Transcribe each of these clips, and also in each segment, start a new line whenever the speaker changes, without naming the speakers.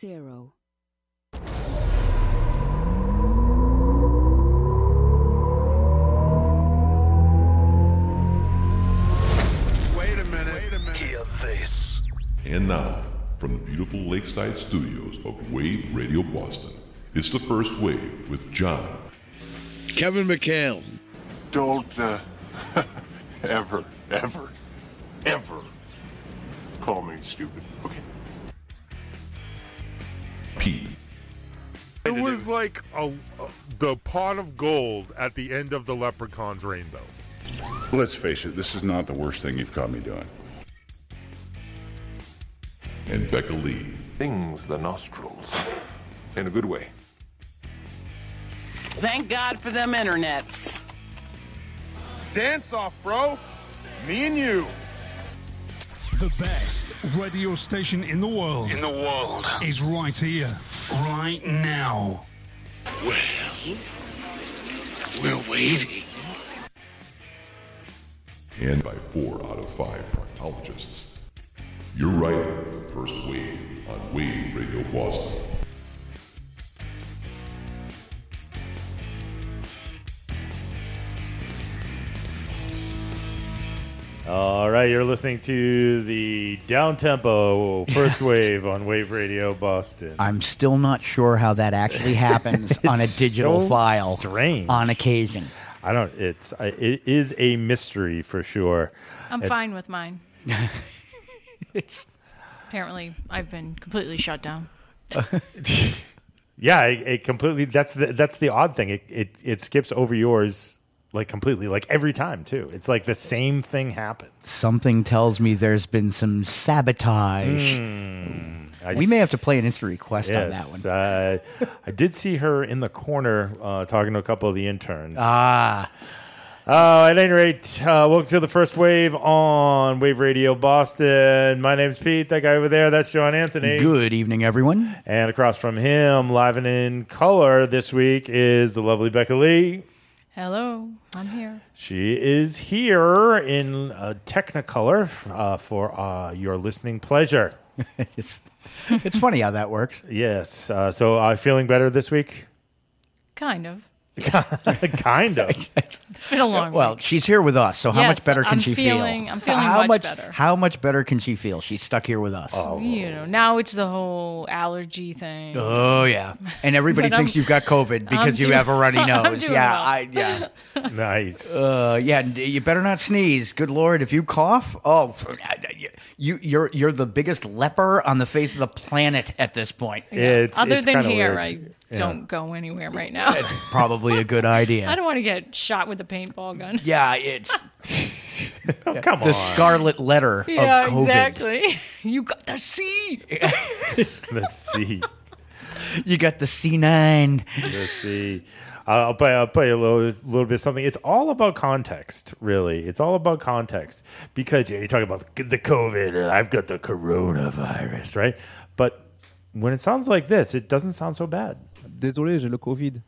zero.
Wait a minute. Wait a minute.
Hear this.
And now, from the beautiful lakeside studios of Wave Radio Boston, it's the first wave with John,
Kevin McHale.
Don't uh, ever, ever, ever call me stupid. Okay.
It was like a, a- the pot of gold at the end of the leprechaun's rainbow.
Let's face it, this is not the worst thing you've caught me doing.
and Becca Lee.
Things the nostrils. In a good way.
Thank God for them internets.
Dance off, bro. Me and you.
The best radio station in the world
In the world.
is right here, right now.
Well, We're waiting.
and by four out of five proctologists. You're right, first wave on Wave Radio Boston.
All right, you're listening to the down tempo first wave on Wave Radio Boston.
I'm still not sure how that actually happens on a digital
so
file
strange.
on occasion.
I don't. It's I- it is a mystery for sure.
I'm
It-
fine with mine.
It's
Apparently, I've been completely shut down.
Yeah, it, it completely. That's the that's the odd thing. It, it it skips over yours like completely, like every time too. It's like the same thing happens.
something tells me there's been some sabotage.
I
We may have to play an instant request on that
Yes,
one.
uh, I did see her in the corner uh, talking to a couple of the interns.
Ah,
Uh, at any rate, uh, welcome to the first wave on Wave Radio Boston. My name's Pete. That guy over there, that's John Anthony.
good evening, everyone.
And across from him, live and in color this week, is the lovely Becca Lee.
Hello, I'm here.
She is here in uh, Technicolor uh, for uh, your listening pleasure.
It's, it's funny how that works.
Yes. Uh, so, uh, feeling better this week?
Kind of.
kind of.
It's been a long
Well,
week.
she's here with us, so how
Yes,
much better can
I'm
she
feeling-
feel?
I'm feeling
how
much better.
How much better can she feel? She's stuck here with us. Oh,
You know, now it's the whole allergy thing.
Oh, yeah, and everybody
But
thinks
I'm-
you've got COVID because you
doing-
have a runny
I'm
nose.
doing
yeah,
well.
I yeah.
nice.
Uh, yeah, and you better not sneeze. Good lord, if you cough, oh, you you're you're the biggest leper on the face of the planet at this point.
It's,
Other
it's
than here,
weird.
I
Yeah.
don't go anywhere right now.
It's probably a good idea.
I don't want to get shot with a paintball gun.
yeah, it's
Oh, come
the
on.
scarlet letter
Yeah,
of COVID.
exactly. You got the C.
Let's see.
You got the C9.
Let's see. I'll play. I'll play a little, little bit of something. It's all about context, really. It's all about context because you, know, you talk about the COVID. I've got the coronavirus, right? But when it sounds like this, it doesn't sound so bad.
Désolé, j'ai le Covid.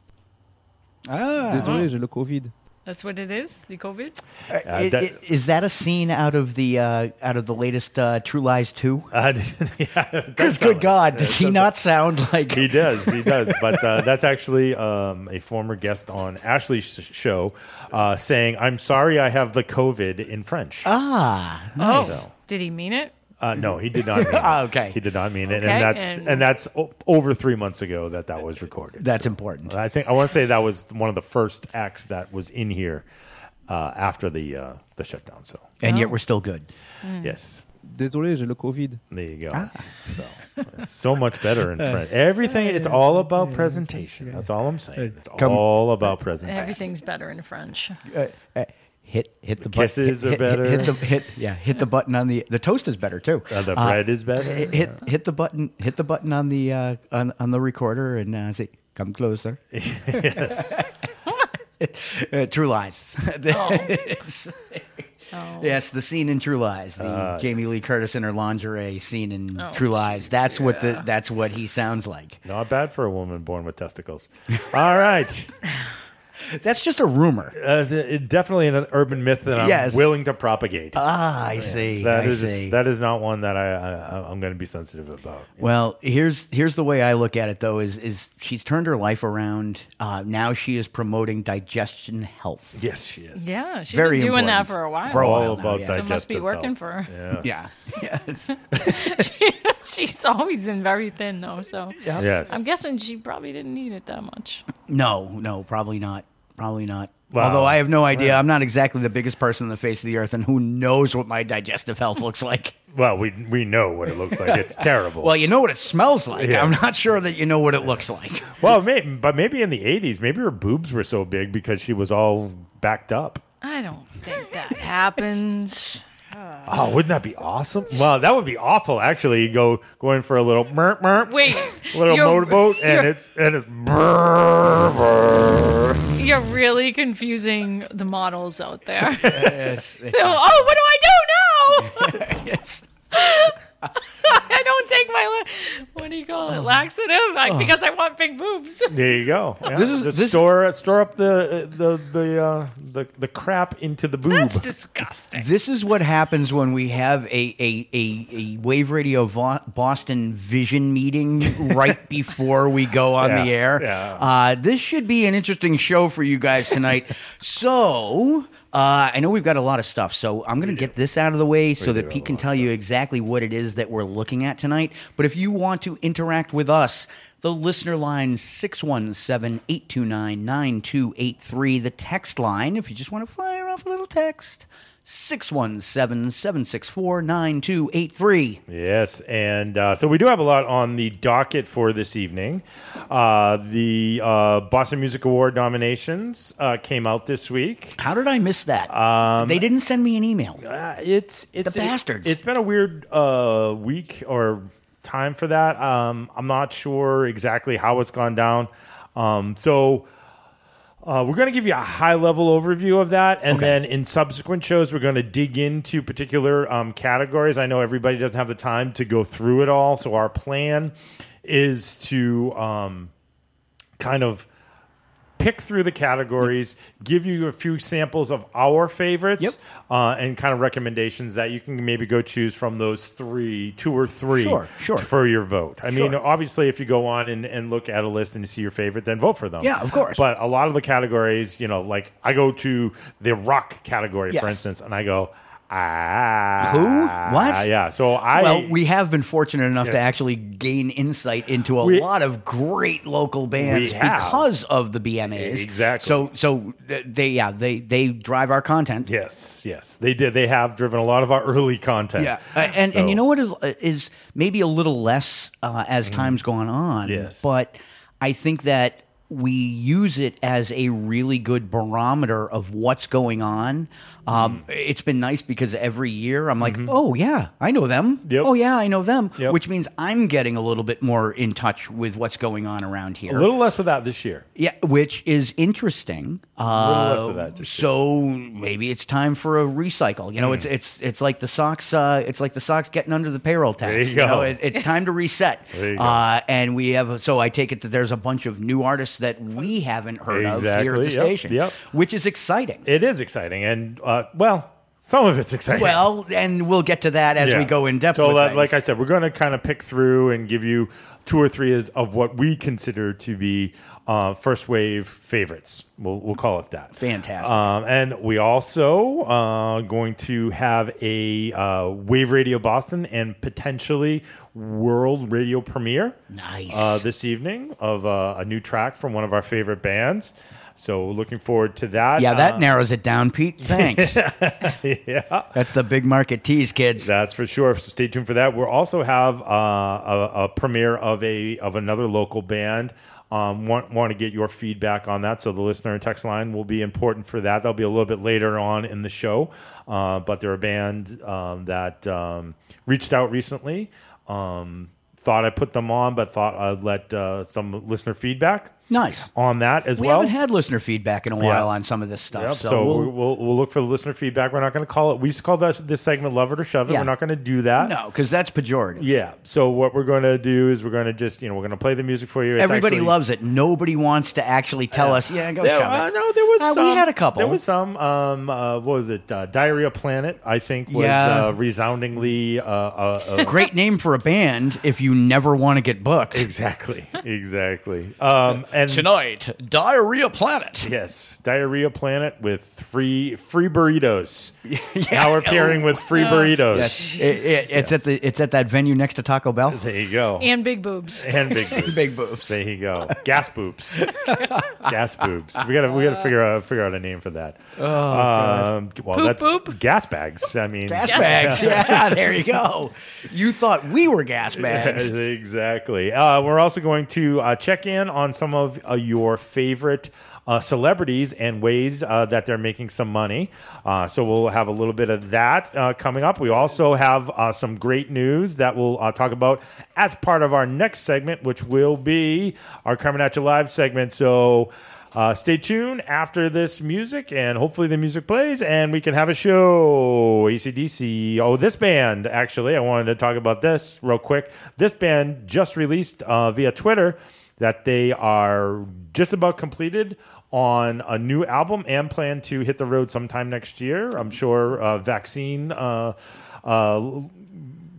Ah.
Désolé, j'ai le Covid.
That's what it is. The COVID.
I-
Uh, that-
I- Is that a scene out of the uh, out of the latest uh, True Lies 2?
Uh, yeah,
Because good God,
it
does he
does
not sound like
He does, he does. But uh, that's actually um, a former guest on Ashley's show uh, saying, "I'm sorry, I have the COVID" in French.
ah?
Oh,
So-
did he mean it?
Uh, no, he did not mean it.
Okay.
He did not mean it,
Okay,
and that's
and-
and, that's o- over three months ago that that was recorded.
That's important.
I think I want to say that was one of the first acts that was in here uh, after the uh, the shutdown. So
And
Oh.
yet we're still good.
yes,
Désolé, j'ai le Covid.
there you go.
Ah.
So it's so much better in French. Everything it's all about presentation. That's all I'm saying. It's
Come-
all about presentation.
Everything's better in French.
Uh, uh, hit hit the,
kisses
button.
are better.
Hit, the hit yeah. Hit the button on the the toast is better too.
Uh, the bread is better.
Hit hit, hit the button. Hit the button on the uh, on on the recorder and uh, say, "Come closer."
yes.
Uh, True Lies. It's-
Oh.
Yes, the scene in True Lies, the
Uh,
Jamie Lee Curtis in her lingerie scene in
Oh,
True Lies.
jeez,
That's what the that's what he sounds like.
Not bad for a woman born with testicles. All right.
That's just a rumor.
Uh, definitely an urban myth that I'm
Yes.
willing to propagate.
Ah, I see.
That
I
is-
see.
that is not one that I, I I'm going to be sensitive about.
Well, here's here's the way I look at it though is is she's turned her life around. Uh, now she is promoting digestion health.
Yes, she is.
Yeah, she's
Very
been doing that for a while.
For a
All
while now,
about
yeah.
So must be working
health.
for her.
Yeah.
Yeah. Yes.
She- she's always been very thin though, so
Yes.
I'm guessing she probably didn't need it that much.
No, no, probably not. Probably not.
Well,
Although I have no idea.
well.
I'm not exactly the biggest person on the face of the earth, and who knows what my digestive health looks like.
Well, we we know what it looks like. It's terrible.
Well, you know what it smells like.
Yes.
I'm not sure that you know what it looks like.
Well, may, but maybe in the '80s, maybe her boobs were so big because she was all backed up.
I don't think that happens.
Oh, wouldn't that be awesome? Well, that would be awful. Actually, you go go in for a little merp merp,
Wait,
little
you're-
motorboat, and
you're-
it's and it's brr, brr.
You're really confusing the models out there.
It's- it's-
So, oh, what do I do now?
it's-
I don't take my la- what do you call it laxative I, because I want big boobs.
There you go. Yeah.
This is-
Just
this-
store store up the the the uh, the, the crap into the boob.
That's disgusting.
This is what happens when we have a a, a, a Wave Radio Vo- Boston vision meeting right before we go on
Yeah,
the air.
yeah.
Uh, this should be an interesting show for you guys tonight. so. Uh, I know we've got a lot of stuff, so I'm going to get this out of the way so that Pete can tell you exactly what it is that we're looking at tonight. But if you want to interact with us, the listener line 617 829 9283. The text line, if you just want to fire off a little text, 617 764 9283.
Yes, and uh, so we do have a lot on the docket for this evening. Uh, the uh, Boston Music Award nominations uh, came out this week.
How did I miss that?
Um,
they didn't send me an email.
Uh, it's it's
The bastards.
It, has been a weird uh, week or time for that. Um, I'm not sure exactly how it's gone down. Um, so. Uh, we're going to give you a high level overview of that, and
Okay.
then in subsequent shows, we're going to dig into particular um, categories. I know everybody doesn't have the time to go through it all, so our plan is to um, kind of pick through the categories, give you a few samples of our favorites,
Yep.
uh, and kind of recommendations that you can maybe go choose from those three, two or three,
Sure, sure.
for your vote. I mean, obviously, if you go on and, and look at a list and you see your favorite, then vote for them.
Yeah, of course.
But a lot of the categories, you know, like I go to the rock category, for instance, and I go, ah,
Who? What?
Yeah. So I
well, we have been fortunate enough to actually gain insight into a
We-
lot of great local bands because of the BMAs.
Exactly.
So, so they, yeah, they they drive our content.
yes, yes, they did. They have driven a lot of our early content.
Yeah, Uh, and
So-
and you know what is, is maybe a little less uh, as time's gone on.
Mm. Yes.
but I think that we use it as a really good barometer of what's going on. Um,
Mm.
It's been nice because every year I'm like, oh yeah, I know them.
Mm-hmm. Yep.
Oh yeah, I know them.
Yep.
Which means I'm getting a little bit more in touch with what's going on around here.
a little less of that this year.
Yeah, which is interesting.
little
Uh,
less of that, just
so maybe it's time for a recycle. You know,
Hmm.
it's it's it's like the socks. Uh, it's like the socks getting under the payroll tax.
There you
know,
go.
it- it's time to reset.
There you go.
Uh, and we have. So I take it that there's a bunch of new artists that we haven't heard of here at the
yep,
station.
yep.
which is exciting.
It is exciting, and uh, well, some of it's exciting.
Well, and we'll get to that as
Yeah.
we go in depth.
So,
with things.
like I said, we're going to kind of pick through and give you two or three is- of what we consider to be uh, first wave favorites. We'll, we'll call it that.
Fantastic.
Um, and we also uh, going to have a uh, Wave Radio Boston and potentially world radio premiere.
Nice.
Uh, this evening of uh, a new track from one of our favorite bands. So looking forward to that.
yeah, that
Uh,
narrows it down, Pete. Thanks.
yeah.
That's the big market tease, kids.
That's for sure. So stay tuned for that. We'll also have uh, a, a premiere of a of another local band. Um, want want to get your feedback on that. So the listener and text line will be important for that. That'll be a little bit later on in the show. Uh, but they're a band um, that um, reached out recently. Um, thought I put them on, but thought I'd let uh, some listener feedback.
Nice.
on that as
We
well.
We haven't had listener feedback in a while
Yeah.
on some of this stuff.
Yep,
so,
so,
we'll,
we'll, we'll, look for the listener feedback. We're not going to call it. We used to call that this segment "Love It or Shove It."
Yeah.
We're not going to do that.
no, because that's pejorative.
Yeah. So what we're going to do is we're going to just you know we're going to play the music for you. It's
Everybody
actually-
loves it. Nobody wants to actually tell us, yeah, go
There,
shove
uh,
it.
no, there was
Uh,
some.
we had a couple.
There was some. Um, uh, what was it? Uh, Diarrhea Planet. I think was
Yeah.
uh, resoundingly. Uh, uh, uh,
Great name for a band if you never want to get booked.
Exactly. Exactly. Um, and
Tonight, Diarrhea Planet.
Yes, Diarrhea Planet with free free burritos. Now we're pairing with free burritos.
Yes. It- it- it's at the it's at that venue next to Taco Bell.
There you go.
And big boobs.
And big boobs.
Big boobs.
There you go. Gas boobs. gas boobs. We gotta we gotta figure out figure out a name for that. Oh, um, well,
Poop
that's
boop?
gas bags. I mean,
Gas bags. Yeah, there you go. You thought we were gas bags.
exactly. Uh, we're also going to uh, check in on some of uh, your favorite uh, celebrities and ways uh, that they're making some money. Uh, so we'll have a little bit of that uh, coming up. We also have uh, some great news that we'll uh, talk about as part of our next segment, which will be our Coming At You Live segment. So. Stay tuned after this music, and hopefully the music plays, and we can have a show. ACDC. Oh, this band, actually, I wanted to talk about this real quick. This band just released via Twitter that they are just about completed on a new album and plan to hit the road sometime next year. I'm sure uh, vaccine uh, uh,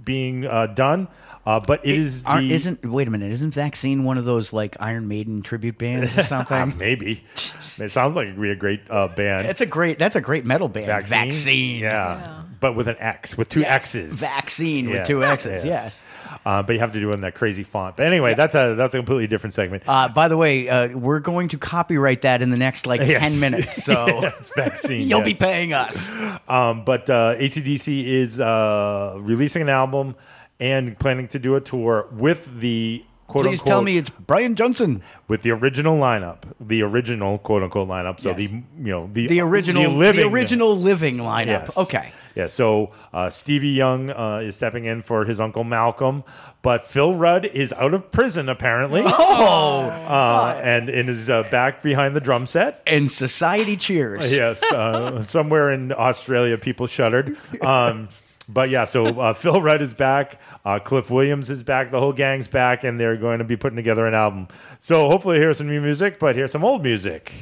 being uh, done. Uh, but it is the,
Aren't- isn't wait a minute? Isn't Vaccine one of those like Iron Maiden tribute bands or something?
maybe. it sounds like it'd be a great uh, band.
It's a great. That's a great metal band.
Vaccine.
Vaccine.
Yeah. But with an X, with two
Yes.
X's.
Vaccine with two X's, yes.
Uh, but you have to do it in that crazy font. But anyway, that's a that's a completely different segment.
Uh, by the way, uh, we're going to copyright that in the next like
Yes.
ten minutes. So
Yes, vaccine.
you'll
yes.
be paying us.
Um, but uh, ACDC is uh, releasing an album and planning to do a tour with the quote
Please
unquote
tell me it's Brian Johnson.
with the original lineup, the original quote unquote lineup. So the you know the
The original, the,
living
original living lineup. Okay.
Yeah. So uh, Stevie Young uh, is stepping in for his uncle Malcolm, but Phil Rudd is out of prison apparently.
Oh,
Uh, and, and is uh, back behind the drum set.
and society cheers.
Yes, uh, somewhere in Australia, people shuddered. Um, but yeah, so uh, Phil Rudd is back, uh, Cliff Williams is back, the whole gang's back, and they're going to be putting together an album. So hopefully, here's some new music, but here's some old music.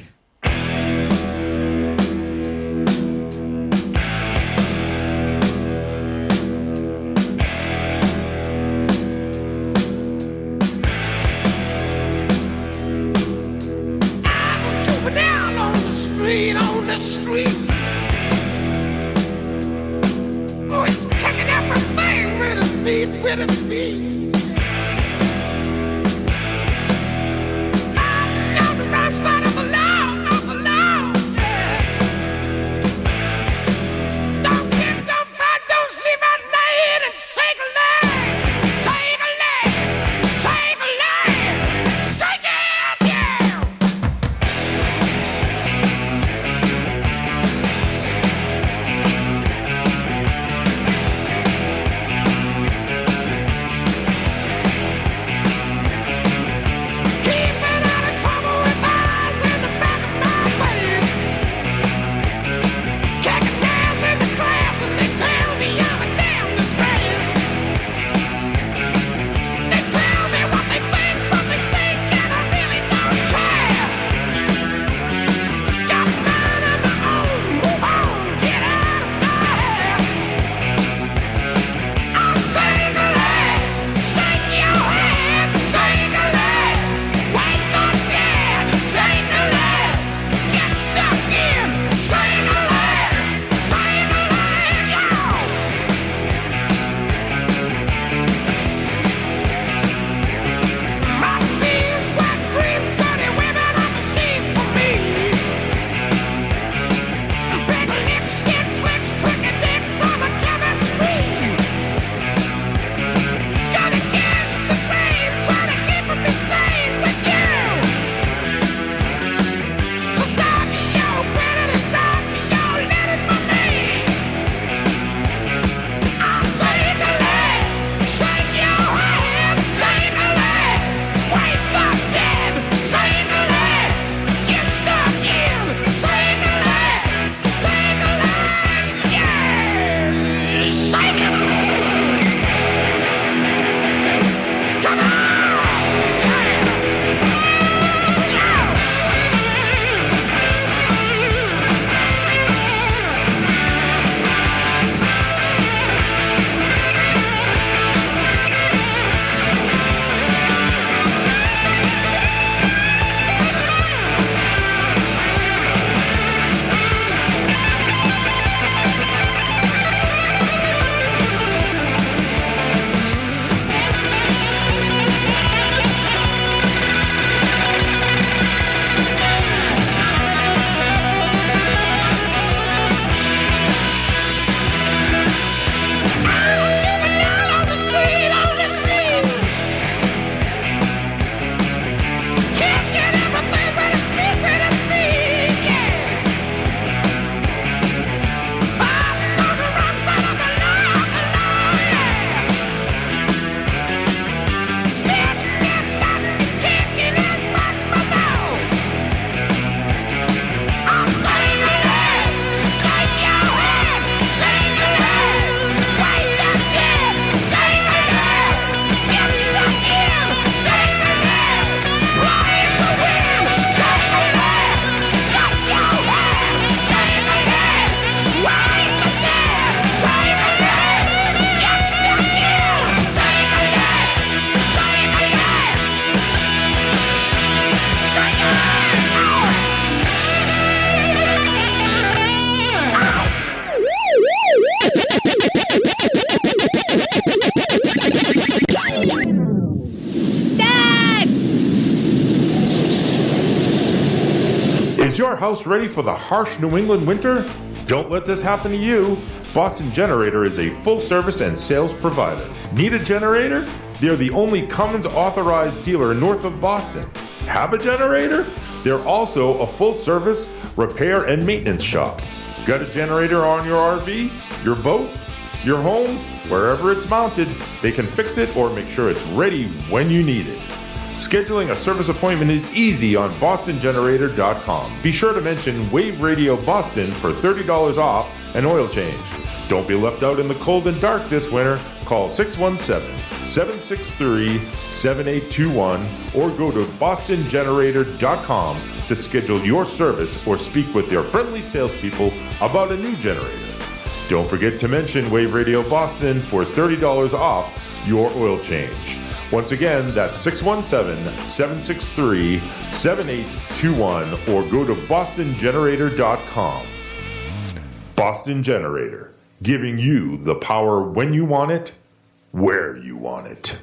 Your house ready for the harsh New England winter? Don't let this happen to you. Boston Generator is a full service and sales provider. Need a generator? They're the only Cummins authorized dealer north of Boston. Have a generator? They're also a full service repair and maintenance shop. Got a generator on your RV, your boat, your home, wherever it's mounted? They can fix it or make sure it's ready when you need it. Scheduling a service appointment is easy on bostongenerator.com. Be sure to mention Wave Radio Boston for $30 off an oil change. Don't be left out in the cold and dark this winter. Call 617 763 7821 or go to bostongenerator.com to schedule your service or speak with their friendly salespeople about a new generator. Don't forget to mention Wave Radio Boston for $30 off your oil change. Once again, that's 617 763 7821 or go to bostongenerator.com. Boston Generator, giving you the power when you want it, where you want it.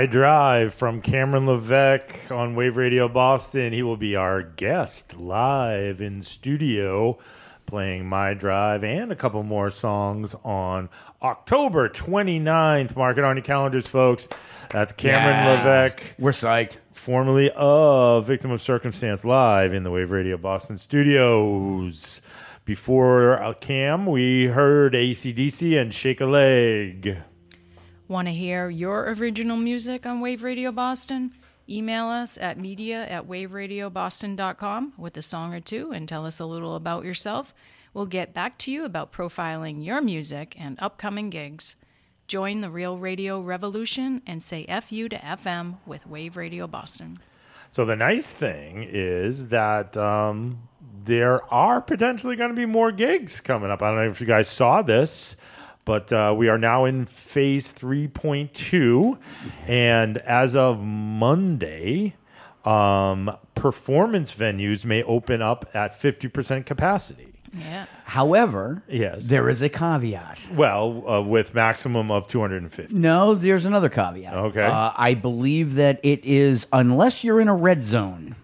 My Drive
from Cameron Levesque on Wave Radio Boston. He will be our guest live in studio playing My Drive and a couple more songs on October 29th. Mark it on your calendars, folks. That's Cameron
Yes.
Levesque.
We're psyched.
Formerly of Victim of Circumstance live in the Wave Radio Boston studios. Before uh, Cam, we heard ACDC and Shake a Leg.
Want to hear your original music on Wave Radio Boston? Email us at media at waveradioboston.com with a song or two and tell us a little about yourself. We'll get back to you about profiling your music and upcoming gigs. Join the real radio revolution and say FU to FM with Wave Radio Boston.
So the nice thing is that um, there are potentially going to be more gigs coming up. I don't know if you guys saw this, but uh, we are now in phase 3.2. And as of Monday, um, performance venues may open up at 50% capacity.
Yeah.
However,
Yes.
there is a caveat.
Well, uh, with maximum of 250.
No, there's another caveat.
Okay.
Uh, I believe that it is unless you're in a red zone.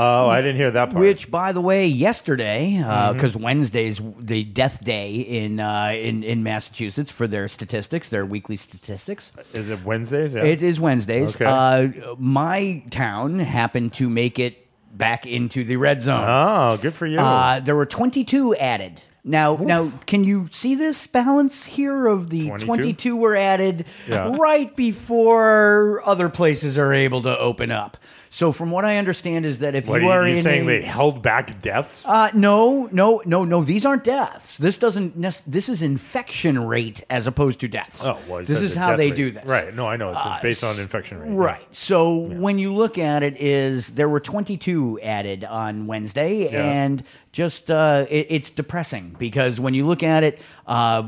Oh, I didn't hear that part.
Which, by the way, yesterday, because Wednesday's the death day in uh, in in Massachusetts for their statistics, their weekly statistics.
Is it Wednesdays? Yeah.
It is Wednesdays.
Okay.
Uh, my town happened to make it back into the red zone.
Oh, good for you.
Uh, there were 22 added. Now, now, can you see this balance here of the
22?
22 were added
Yeah.
right before other places are able to open up? So, from what I understand, is that if
what
you
are
are
you
in
saying?
a-
they held back deaths?
uh, no, no, no, no. These aren't deaths. This doesn't. nec- This is infection rate as opposed to deaths.
Oh, well,
this
said
is
the
how
death
they
rate.
do this.
Right. No, I know. It's
Uh,
based on infection rate.
Right. So when you look at it, is there were 22 added on Wednesday,
Yeah.
and just uh, it, it's depressing because when you look at it, uh,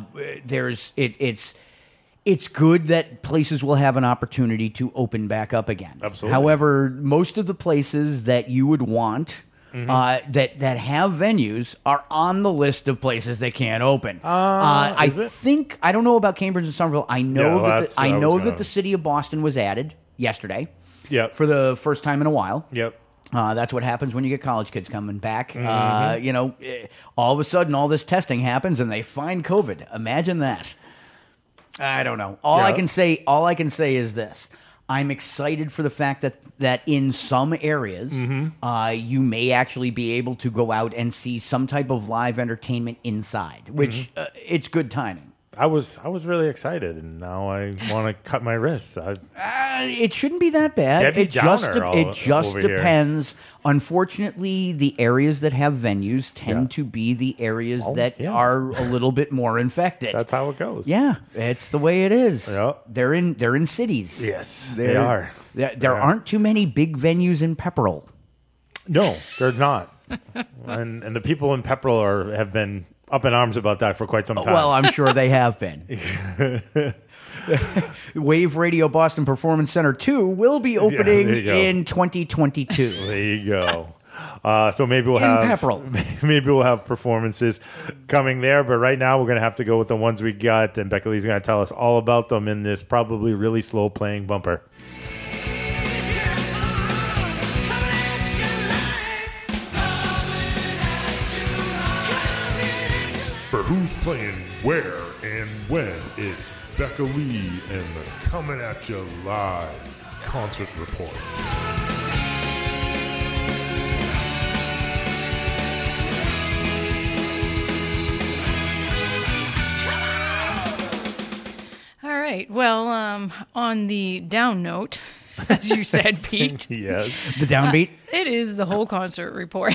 there's it, it's. It's good that places will have an opportunity to open back up again.
Absolutely.
However, most of the places that you would want
Mhm.
uh, that that have venues are on the list of places that can't open. Uh, I
is it?
think I don't know about Cambridge and Somerville. I know
Yeah,
that the, I
I
know
gonna-
that the city of Boston was added yesterday.
Yep.
For the first time in a while.
Yep.
Uh, that's what happens when you get college kids coming back. Uh,
Mhm.
you know, eh, all of a sudden, all this testing happens, and they find COVID. Imagine that. I don't know. All I can say, all I can say is this: I'm excited for the fact that that in some areas,
Mm-hmm.
uh, you may actually be able to go out and see some type of live entertainment inside, which
Mhm.
uh, it's good timing.
I was I was really excited, and now I want to cut my wrists. I,
Uh, it shouldn't be that bad.
Debbie
it just
Downer all
it just
over here.
depends. Unfortunately, the areas that have venues tend
Yeah.
to be the areas
Oh,
that
yeah.
are a little bit more infected.
that's how it goes.
yeah, it's the way it is.
Yeah.
They're in they're in cities.
Yes, they
They're-
are.
There, there
Yeah.
aren't too many big venues in Pepperell.
No, they're not. and and the people in Pepperell are have been up in arms about that for quite some time.
Well, I'm sure they have been. Wave Radio Boston Performance Center 2 will be opening
go.
in 2022.
There you go. Uh, so maybe we'll
In
have
Pepperell.
maybe we'll have performances coming there. But right now we're gonna have to go with the ones we got, and Becca Lee's gonna tell us all about them in this probably really slow playing bumper.
Who's playing where and when, it's Becca Lee and the Coming At You Live concert report.
All right. Well, um, on the down note, as you said, Pete.
yes.
The downbeat?
It is the whole concert report.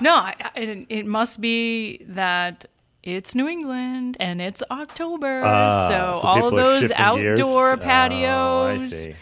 no, I, I- it, it must be that it's New England and it's October,
Ah,
so,
so
all of those
shifting gears?
outdoor
Oh, I
patios.
see.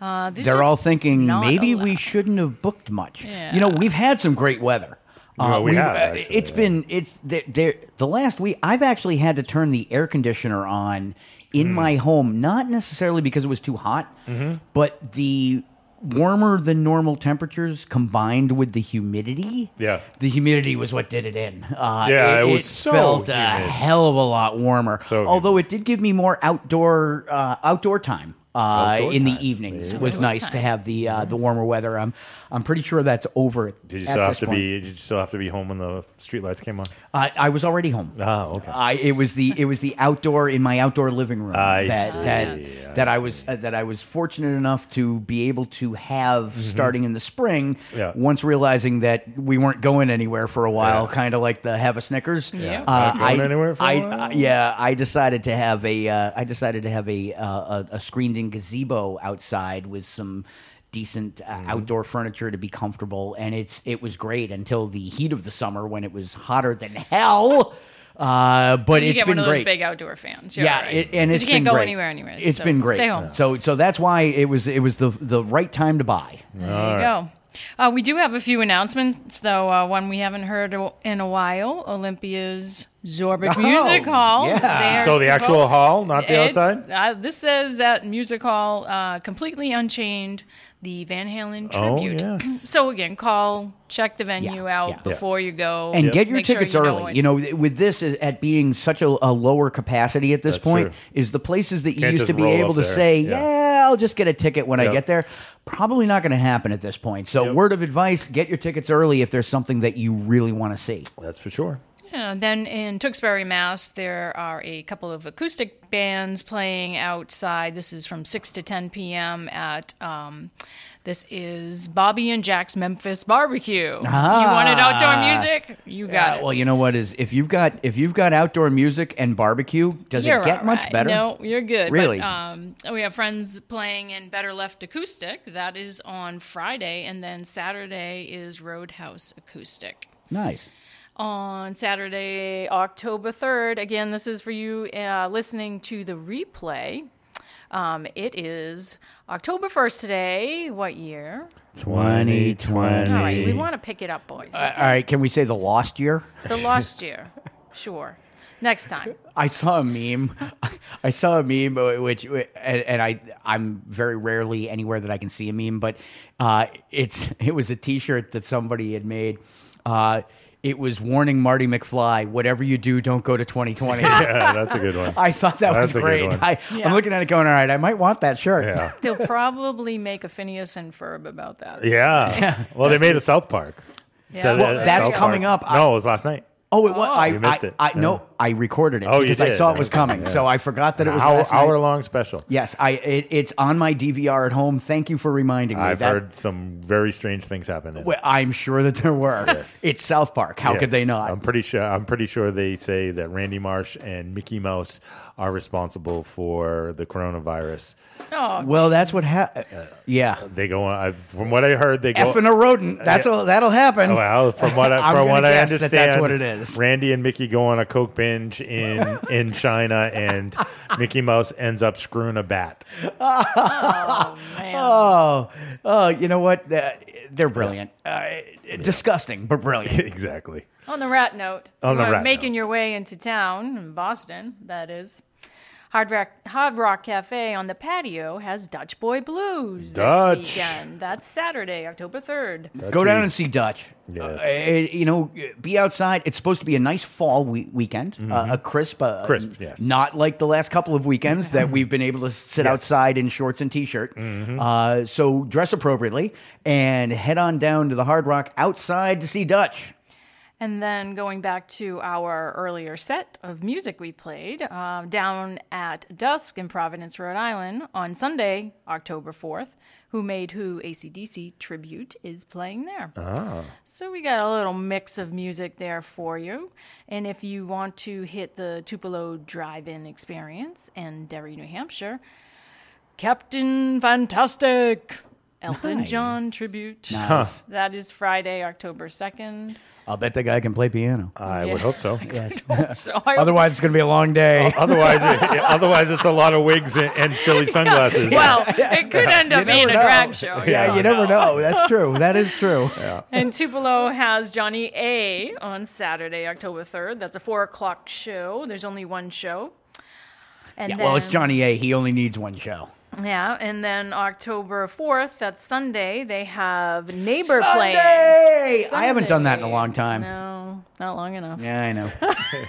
Uh,
They're all thinking maybe
a
we shouldn't have booked much.
Yeah.
You know, we've had some great weather.
Yeah, we
we've- uh,
actually,
it's been it's the, the, the last week. I've actually had to turn the air conditioner on in
Hmm.
my home, not necessarily because it was too hot,
Mm-hmm.
but the warmer than normal temperatures combined with the humidity.
Yeah.
The humidity was what did it in. Uh,
Yeah, it was so
felt a hell of a lot warmer.
So
Although it did give me more outdoor uh, outdoor time. Uh,
Outdoor
in
time.
the evenings,
Yeah.
it was
Outdoor
nice to have the uh, the warmer weather. I'm I'm pretty sure that's over.
Did you still have to
point.
be? Did you still have to be home when the streetlights came on?
Uh, I was already home.
Oh, okay.
I it was the it was the outdoor in my outdoor living room
I
that
see.
that
Yes.
that I was uh, that I was fortunate enough to be able to have starting in the spring.
Mm-hmm. Yeah.
Once realizing that we weren't going anywhere for a while, kind of like the have a Snickers.
Yeah.
Uh,
Not going
I,
anywhere for a
I,
while?
uh, yeah, I decided to have a uh, I decided to have a uh, a, a screened-in gazebo outside with some decent uh,
Mm-hmm.
outdoor furniture to be comfortable, and it's it was great until the heat of the summer when it was hotter than hell. Uh, but
you
it's
get
been
one of those
great.
big outdoor fans. You're
yeah,
all right.
it, and
'Cause
it's
you can't
been
go
great.
anywhere anyways.
It's
so
been great.
Stay home.
So so that's why it was it was the the right time to buy.
There you go. Uh, we do have a few announcements, though. Uh, one we haven't heard in a while: Olympia's Zorba
Oh,
Music Hall.
yeah.
They are
So the actual hall, not the outside.
Uh, this says that Music Hall uh, completely unchained the Van Halen
Oh,
tribute.
yes.
So again, call, check the venue
Yeah,
out
yeah.
before you go,
and get your
Make sure
tickets
you
early.
what-
you know, with this uh, at being such a, a lower capacity at this
That's
point,
true.
is the places that you
Can't
used to be able to
there.
say,
Yeah.
yeah. I'll just get a ticket when I get there. Probably not going to happen at this point. So,
Yep.
word of advice: get your tickets early if there's something that you really want to see.
That's for sure.
Yeah, then in Tewksbury, Mass, there are a couple of acoustic bands playing outside. This is from 6 to 10 p.m. at, um, this is Bobby and Jack's Memphis Barbecue. You wanted outdoor music? You got
Yeah,
it.
well, you know what is if you've got if you've got outdoor music and barbecue, does
You're
it get
all
much better?
No, you're good.
Really?
But, um, we have friends playing in Better Left Acoustic. That is on Friday. And then Saturday is Roadhouse Acoustic.
Nice.
on Saturday, October 3rd. Again, this is for you uh, listening to the replay. Um, it is October 1st today. What year?
2020.
All right, we want to pick it up, boys.
Uh, all right, can we say the lost year?
the lost year. Sure. Next time.
I saw a meme. I saw a meme, uh, which and, and I I'm very rarely anywhere that I can see a meme, but uh, it's it was a T-shirt that somebody had made. Uh, it was warning Marty McFly, whatever you do, don't go to 2020.
Yeah, that's a good one.
I thought that
That's
was great.
one.
I,
Yeah.
I'm looking at it going, all right, I might want that shirt.
Yeah.
They'll probably make a Phineas and Ferb about that.
Yeah. Well, they made a South Park.
Yeah.
So,
Well, that's
South
coming
Park.
up.
No, it was last night.
Oh, it was. Oh. I,
You missed
I,
it.
I, no, I recorded it
Oh,
because I saw it was
Okay,
coming. So. I forgot that it was
Hour, hour long special.
Yes, I. It, it's on my DVR at home. Thank you for reminding me.
I've
That-
heard some very strange things happen.
Well, I'm sure that there were.
Yes.
It's South Park. How could they not?
I'm pretty sure. I'm pretty sure they say that Randy Marsh and Mickey Mouse are responsible for the coronavirus.
Oh,
well, that's what happened. Yeah,
They go on. I, from what I heard, they go.
effing a rodent. That's all. that'll happen.
Well, from what I,
I'm
from
gonna
what I
guess that
understand,
that's what it is.
Randy and Mickey go on a coke binge in in China, and Mickey Mouse ends up screwing a bat.
oh, man.
Oh, oh, you know what? Uh, they're brilliant. Uh, Disgusting, but brilliant.
exactly.
On the rat note,
On the
you are
rat
making your way into town, in Boston, that is. Hard Rock, Hard Rock Cafe on the patio has Dutch Boy Blues
Dutch.
this weekend. That's Saturday, October 3rd.
Go down and see Dutch.
Yes.
Uh, you know, be outside. It's supposed to be a nice fall we- weekend, uh, a crisp, uh,
Crisp, yes.
Not like the last couple of weekends that we've been able to sit
Yes.
outside in shorts and t-shirt. Uh, so dress appropriately and head on down to the Hard Rock outside to see Dutch.
And then going back to our earlier set of music we played, uh, down at dusk in Providence, Rhode Island on Sunday, October 4th, Who Made Who ACDC tribute is playing there.
Ah.
So we got a little mix of music there for you. And if you want to hit the Tupelo Drive In experience in Derry, New Hampshire, Captain Fantastic. Elton
Nice.
John tribute.
Nice.
That is Friday, October 2nd.
I'll bet that guy can play piano.
I
Yeah.
would hope so.
Yes.
So I
Otherwise, it's going to be a long day.
otherwise, it, yeah, otherwise it's a lot of wigs and, and silly sunglasses.
Well, it could end up
You
being a
know.
drag show.
Yeah, you never know. That's true. That is true.
And Tupelo has Johnny A on Saturday, October 3rd. That's a four o'clock show. There's only one show. And
Yeah,
then,
well, it's Johnny A. He only needs one show.
Yeah, and then October 4th, that's Sunday, they have Neighbor playing.
Sunday! I haven't done that in a long time.
No, not long enough.
Yeah, I know.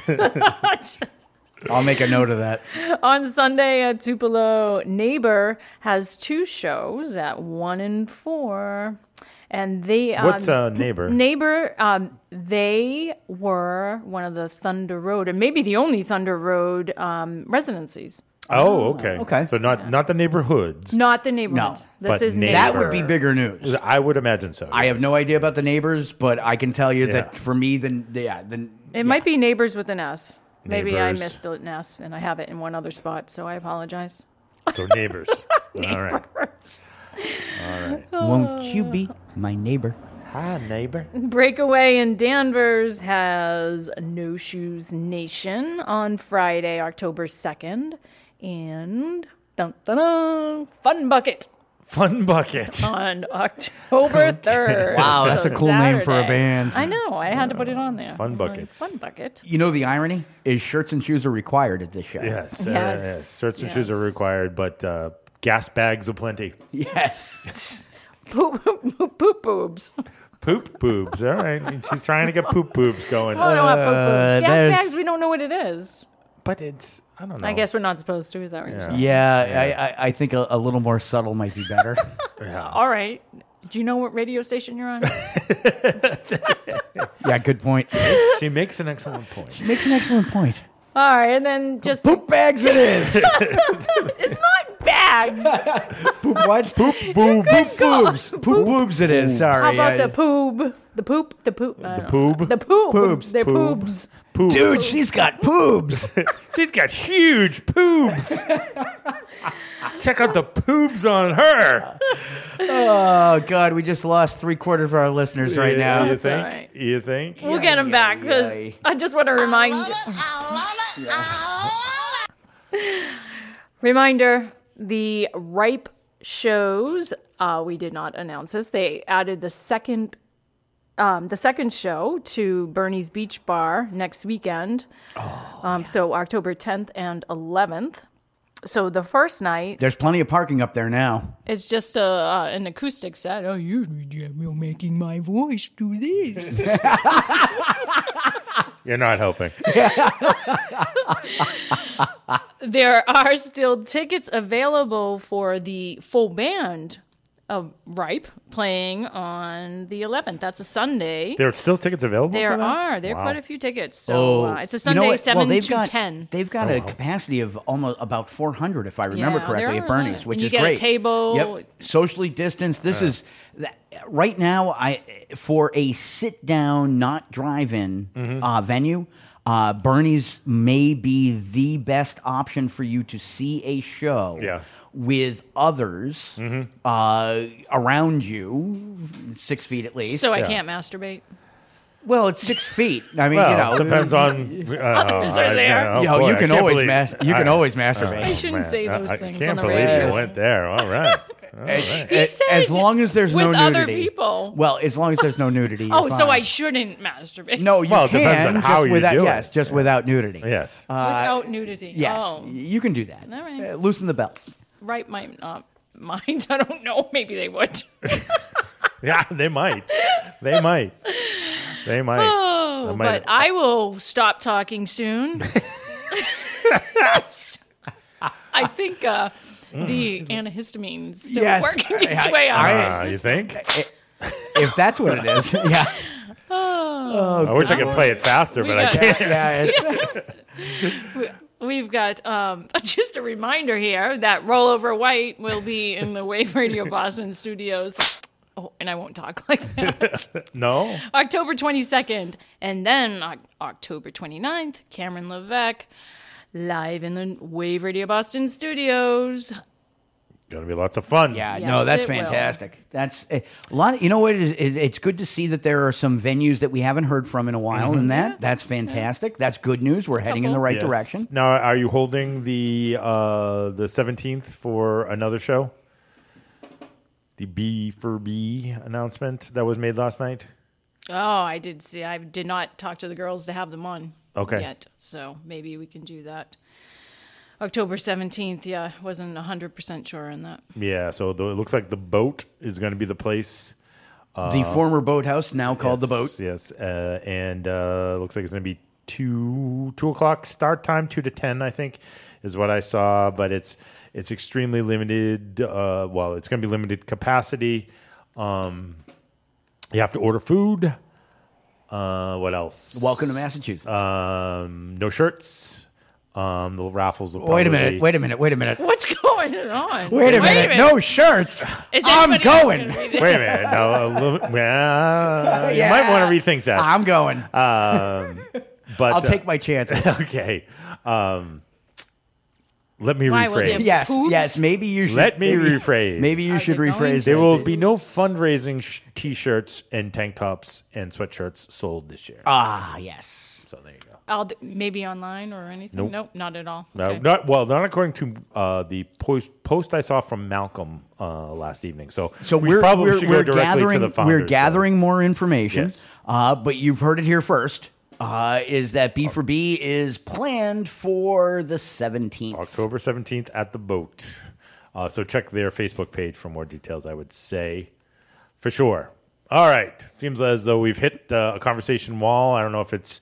I'll make a note of that.
On Sunday at Tupelo, Neighbor has two shows at 1 and 4. And they. Um,
What's, uh, Neighbor?
Neighbor, um, they were one of the Thunder Road, and maybe the only Thunder Road um, residencies.
Oh, oh, okay.
okay.
So not not the neighborhoods.
Not the neighborhood.
No,
this
but
is
neighbor.
Neighbor.
That would be bigger news.
I would imagine so.
I have no idea about the neighbors, but I can tell you that
Yeah.
for me, the yeah, the
It might be Neighbors with an S. Maybe I
Neighbors.
missed an S, and I have it in one other spot, so I apologize.
So neighbors. All right.
Neighbors.
won't you be my neighbor?
Hi, neighbor.
Breakaway in Danvers has No Shoes Nation on Friday, October 2nd. And dun, dun, dun, Fun Bucket
Fun bucket.
on October 3rd.
Wow, that's
So
a cool name for a band.
I know. I had to put it on there.
Fun
I'm
buckets.
Fun Bucket.
You know the irony is shirts and shoes are required at this show.
Yes. uh,
Yes.
yes. Shirts and shoes are required, but uh, gas bags aplenty.
Yes.
Poop, poop, poop boobs.
Poop boobs. All right. She's trying to get poop boobs going.
Oh, no, not poop
Uh,
boobs. Gas
there's-
bags, we don't know what it is.
But it's, I don't know.
I guess we're not supposed to. Is that what you're saying?
Yeah, I, I, I think a, a little more subtle might be better. yeah.
All right. Do you know what radio station you're on?
yeah, good point.
She makes an excellent point.
She Makes an excellent point.
All right, and then just
Poop bags it is.
it's not bags.
Poop what? Poop
boobs.
boobs. Poop boobs it is. Sorry.
How about
I-
the poob? The poop? The poop? The
poob?
The poop.
Poobs.
The
Poob.
poobs.
Poobs.
Dude, she's got poobs.
She's got huge poobs. Check out the poobs on her.
oh God, we just lost three quarters of our listeners right
Yeah,
now.
You
That's
think?
right.
You think?
We'll get them back because
yay.
I just want to remind you. Reminder: the Ripe shows. Uh, we did not announce this. They added the second, um, the second show to Bernie's Beach Bar next weekend. um, So October 10th and 11th. So the first night,
There's plenty of parking up there now.
it's just a uh, an acoustic set. Oh, you're making my voice do this.
You're not helping.
there are still tickets available for the full band of Ripe playing on the 11th. That's a Sunday.
There are still tickets available.
There
for that?
are. There are
Wow.
quite a few tickets. So uh, it's a Sunday,
Oh, You know
7
well, they've
to
got,
10.
They've got a capacity of almost about 400, if I remember
Yeah,
correctly, at
are a lot.
Bernie's, which
And you
is
get a
great.
table.
Yep, socially distanced. This is right now. I for a sit down, not drive in
Mm-hmm.
uh, venue. Uh, Bernie's may be the best option for you to see a show.
Yeah. Mm-hmm.
With others uh, around you, six feet at least.
so I
yeah.
can't masturbate.
Well, it's six feet. I mean,
Well,
you know,
depends on. Uh,
Others are there.
oh
You know,
boy,
you
I
can
can't
always
believe-
mas- you can
I-
always masturbate.
I shouldn't say
I-
those
I
things I
can't
on the
believe
radio.
you went there. All right. All right.
He
as,
said
as long as there's no
with
nudity.
other people.
Well, as long as there's no nudity. you're
Oh, so. I shouldn't masturbate.
No, you
Well, it
can.
depends on
just
how you
without,
do it.
Yes, just without nudity.
Yes.
Without nudity.
Yes,
Oh,
you can do that.
All right.
Uh, loosen the belt.
Right might not mind. I don't know. Maybe they would.
Yeah, they might. They might. They might.
Oh,
I might-
but I will stop talking soon. I think uh, the antihistamine still
Yes,
working its
I-
way out.
I-
of my
Ah, you
system.
think?
If that's what it is, yeah.
Oh, I wish I could play it faster,
We
but I
got-
can't.
yeah it's,
We've got um, just a reminder here that Rollover White will be in the Wave Radio Boston studios. Oh, and I won't talk like that.
No.
October 22nd. And then Oc- October 29th, Cameron Levesque live in the Wave Radio Boston studios.
Gonna be lots of fun.
yeah,
Yes,
no, that's
it will.
fantastic. That's a lot. Of, you know what? It is, it's good to see that there are some venues that we haven't heard from in a while, and that that's fantastic. That's good news. We're heading in the right
Yes.
direction.
Now, are you holding the uh, the seventeenth for another show? The B for B announcement that was made last night.
Oh, I did see. I did not talk to the girls to have them on
Okay.
yet. So maybe we can do that. October 17th. Yeah, wasn't 100% sure on that.
Yeah, so the, it looks like the boat is going to be the place.
The former boathouse, now called the boat.
Yes, uh, and uh, looks like it's going to be two two o'clock start time, two to ten, I think, is what I saw. But it's it's extremely limited. Uh, well, it's going to be limited capacity. Um, you have to order food. Uh, what else?
Welcome to Massachusetts.
Um, no shirts. Um, the raffles will.
Wait a minute. Wait a minute. Wait a minute.
What's going on?
Wait a minute. No shirts.
Is
I'm
anybody else
going.
gonna be there?
Wait a minute. No, a little, well, you might want to rethink that.
I'm going.
Um, but
I'll
uh,
take my chances.
okay. Um, let me
Why, will
rephrase.
they
yes,
Poops?
yes. Maybe you should.
Let me
maybe,
rephrase.
Maybe you
Are
should
they going
rephrase.
to?
There
that.
will be no fundraising sh- T-shirts and tank tops and sweatshirts sold this year.
Ah, yes.
so there you go.
I'll maybe online or anything.
Nope.
not at all.
No,
Okay.
not well. Not according to uh, the post, post I saw from Malcolm uh, last evening. So,
So
we
we're
probably
we're,
should
we're
go directly
gathering
to the founders.
we're gathering more information.
Yes.
Uh, but you've heard it here first. Uh, is that B for B is planned for the 17th?
October seventeenth at the boat. Uh, so check their Facebook page for more details. I would say, for sure. All right. Seems as though we've hit uh, a conversation wall. I don't know if it's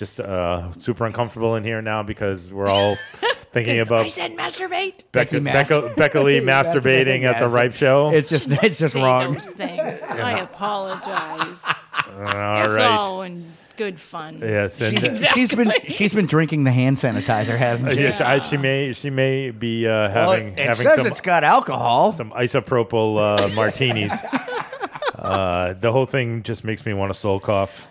just uh, super uncomfortable in here now because we're all thinking about
I said masturbate.
Becca,
Becky
Becca, Becca Lee masturbating at the
Yes.
Ripe Show.
It's just it's just
Say
wrong.
those things. I apologize.
all
it's
right.
all in good fun.
Yes, and
She's- She's been she's been drinking the hand sanitizer, hasn't she?
Yeah, she- I- she may she may be uh,
Well,
having
it
having
says
some
it's got alcohol.
some isopropyl uh, martinis. uh, the whole thing just makes me want to soul cough.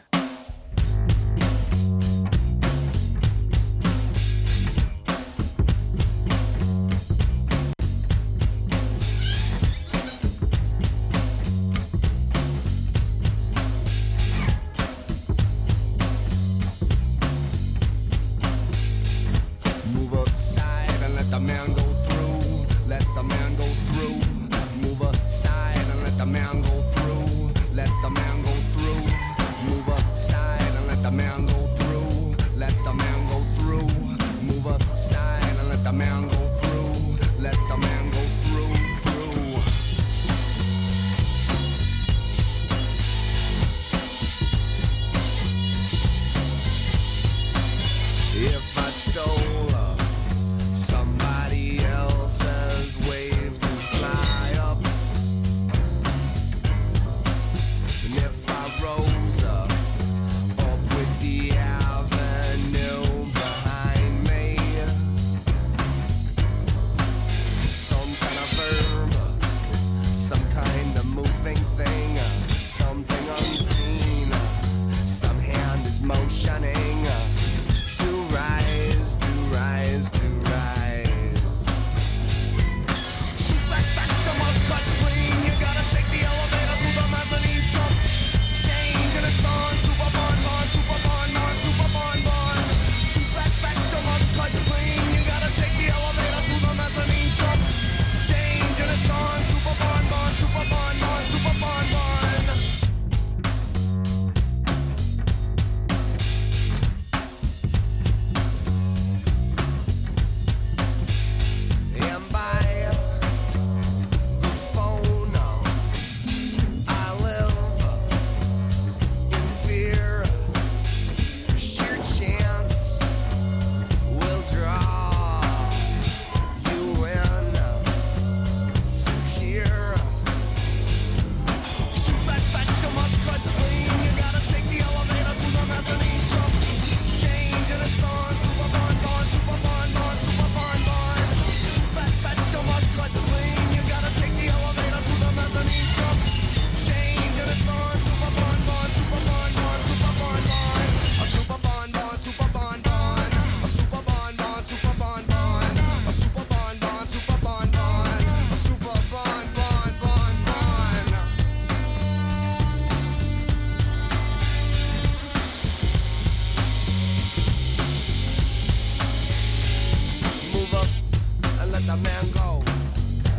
Man go.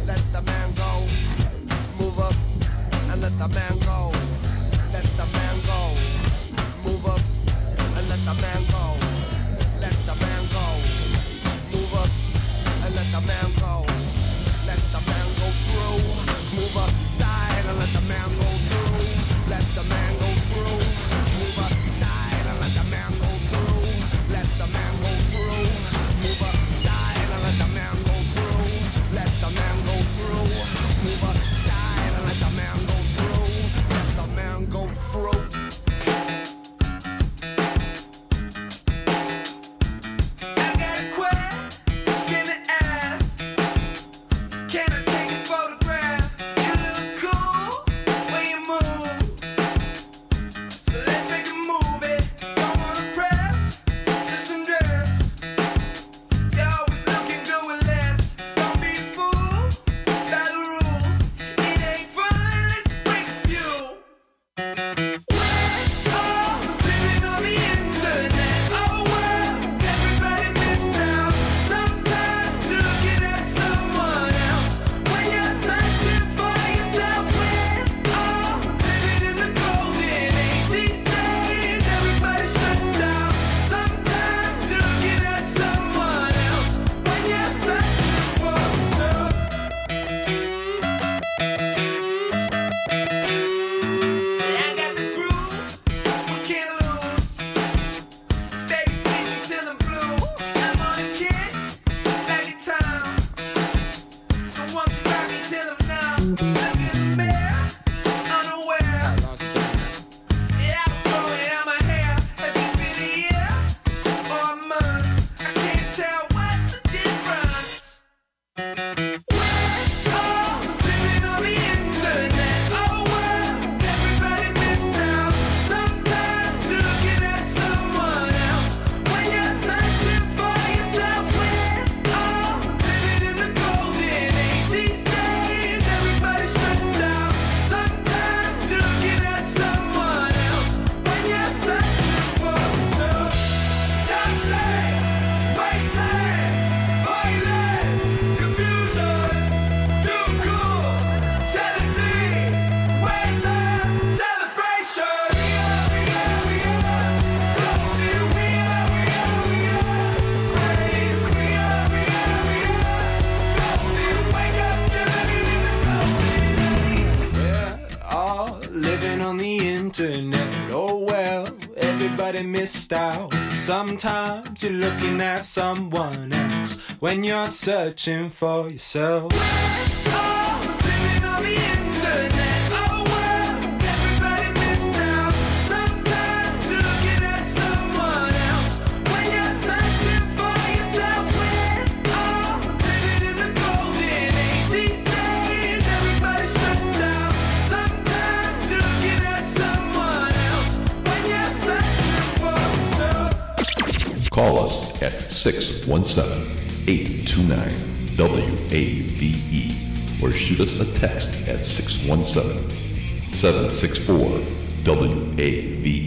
Let the man go. Move up and let the man go.
missed out. Sometimes you're looking at someone else when you're searching for yourself. 617-829-WAVE or
shoot us a text at
617-764-WAVE.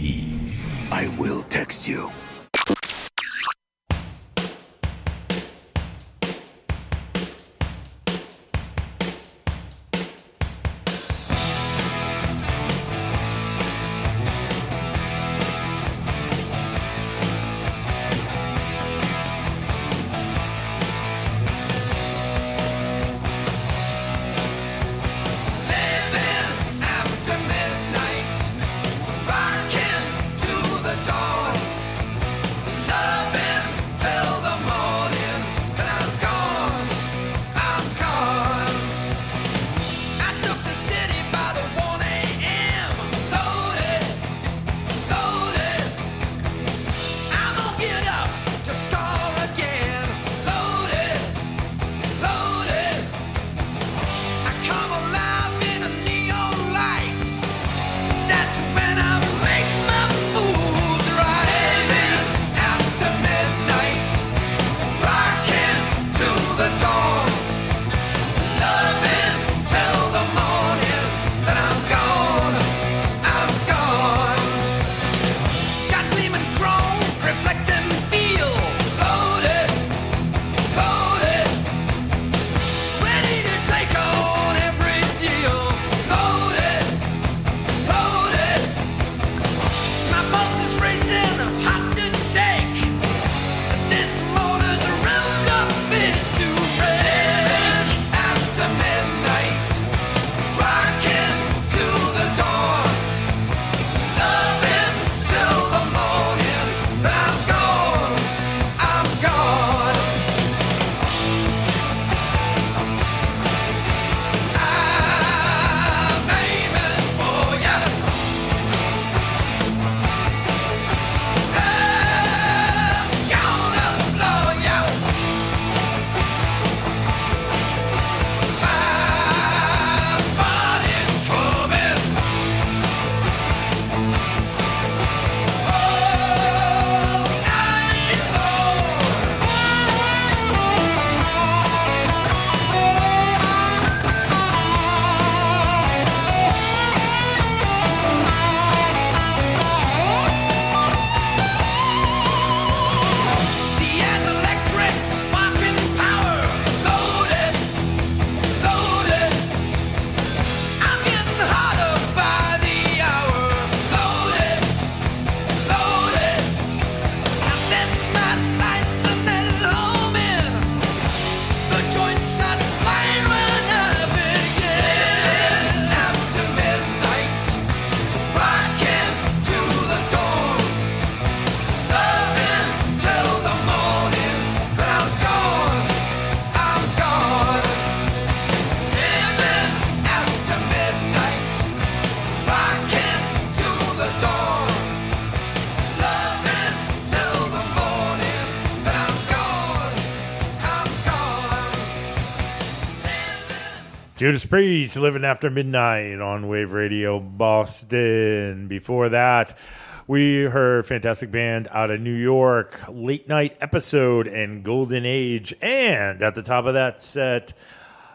Judas Priest, Living After Midnight on Wave Radio Boston. Before that, we heard fantastic band out of New York, Late Night Episode and Golden Age. And at the top of that set,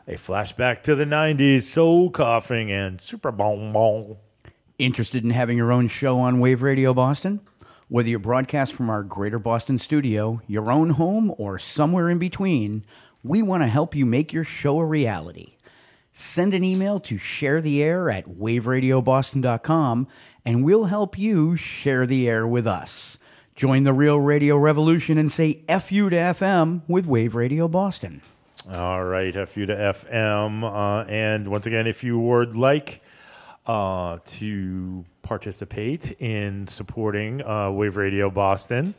a flashback to the 90s, Soul Coughing and Super Bon Bon.
Interested in having your own show on Wave Radio Boston? Whether you broadcast from our Greater Boston studio, your own home, or somewhere in between, we want to help you make your show a reality. Send an email to share the air at waveradioboston.com and we'll help you share the air with us. Join the real radio revolution and say F you to FM with Wave Radio Boston.
All right, FU to FM. Uh, and once again, if you would like uh, to participate in supporting uh, Wave Radio Boston,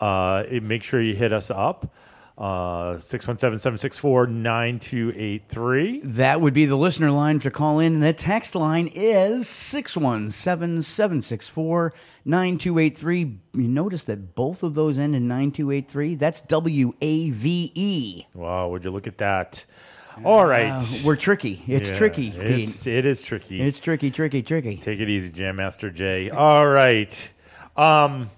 uh, make sure you hit us up. Uh, 617-764-9283.
That would be the listener line to call in. The text line is 617 764 9283. You notice that both of those end in 9283. That's W A V E.
Wow, would you look at that? All right.
Uh, we're tricky. It's
Yeah,
tricky.
It's, it is tricky.
It's tricky, tricky, tricky.
Take it easy, Jam Master Jay. All right. Um,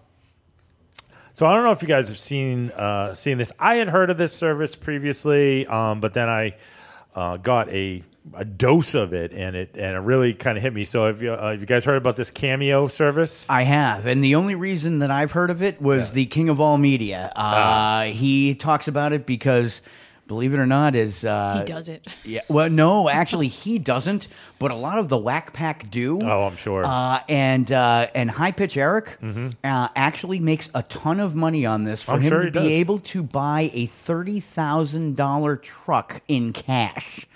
so I don't know if you guys have seen uh, seen this. I had heard of this service previously, um, but then I uh, got a a dose of it, and it and it really kind of hit me. So have you, uh, have you guys heard about this Cameo service?
I have, and the only reason that I've heard of it was the king of all media. Uh,
Ah.
He talks about it because, believe it or not, is uh,
he does it.
Yeah. Well, no, actually, he doesn't. But a lot of the Whack Pack do.
Oh, I'm sure.
Uh, and uh, and High Pitch Eric
Mhm.
uh, actually makes a ton of money on this for
I'm
him
sure
to
he
be
does.
able to buy a thirty thousand dollar truck in cash.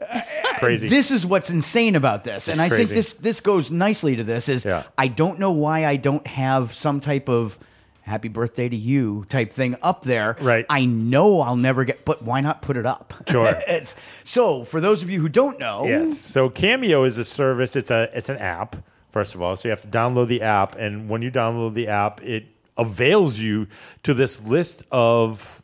Crazy.
This is what's insane about this, and
It's
I think this this goes nicely to this. Is I don't know why I don't have some type of happy birthday to you type thing up there. Right. I know I'll never get, but why not put it up?
Sure.
it's, so for those of you who don't know,
Yes. So Cameo is a service. It's a it's an app. First of all, so you have to download the app, and when you download the app, it avails you to this list of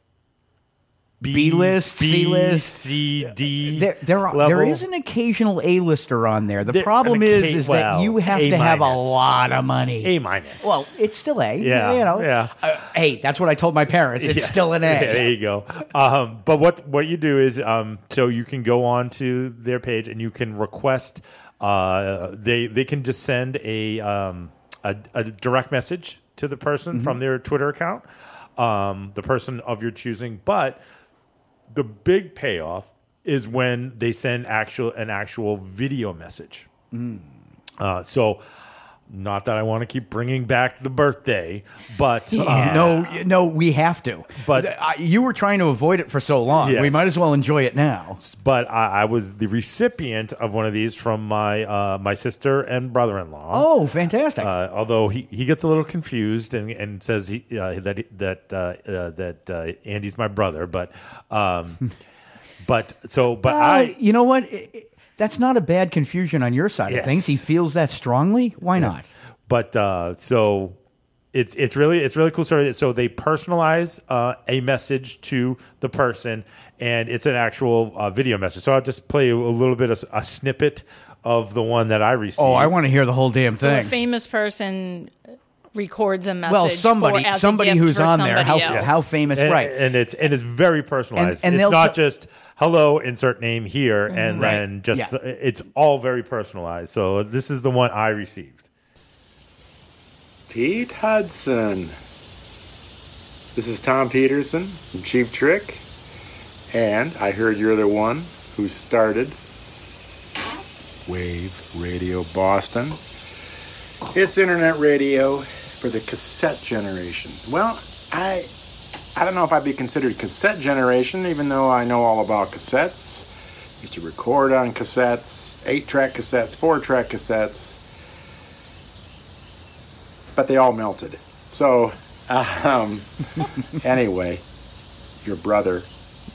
B list, C list,
C, D.
There, there are
level.
there is an occasional A lister on there. The
There-
problem is,
occa-
is
well,
that you have
A
to have a lot of money.
A minus.
Well, it's still A.
Yeah,
you know.
yeah.
Uh, hey, that's what I told my parents. It's
Yeah.
still an A.
Yeah, there you go. Um, but what what you do is um, so you can go on to their page and you can request. Uh, they they can just send a um, a, a direct message to the person
Mm-hmm.
from their Twitter account, um, the person of your choosing. But the big payoff is when they send actual an actual video message.
Mm.
Uh, so. Not that I want to keep bringing back the birthday, but uh,
no, no, we have to.
But-
you were trying to avoid it for so long.
Yes.
We might as well enjoy it now.
but I, I was the recipient of one of these from my uh, my sister and brother in law.
Oh, fantastic!
Uh, although he, he gets a little confused and, and says he, uh, that that uh, uh, that uh, Andy's my brother, but um, but so but
Well,
I
you know what? I- I- That's not a bad confusion on your side
Yes.
of things. He feels that strongly. Why not?
But uh, so it's it's really it's really cool story. So they personalize uh, a message to the person, and it's an actual uh, video message. So I'll just play a little bit of a snippet of the one that I received.
Oh, I want to hear the whole damn
So a
thing.
famous person records a message.
Well, somebody-
for, as a
somebody
gift
who's
for
on there. How-
else.
how famous,
and,
right.
And it's and it's very personalized.
And- and
it's not
t-
just hello, insert name here, mm-hmm. and
Right.
then just
Yeah.
it's all very personalized. So this is the one I received.
Pete Hudson. This is Tom Petersson from Cheap Trick, and I heard you're the one who started Wave Radio Boston. It's internet radio for the cassette generation. Well, I I don't know if I'd be considered cassette generation, even though I know all about cassettes. Used to record on cassettes, eight-track cassettes, four-track cassettes but they all melted. So, um, anyway, your brother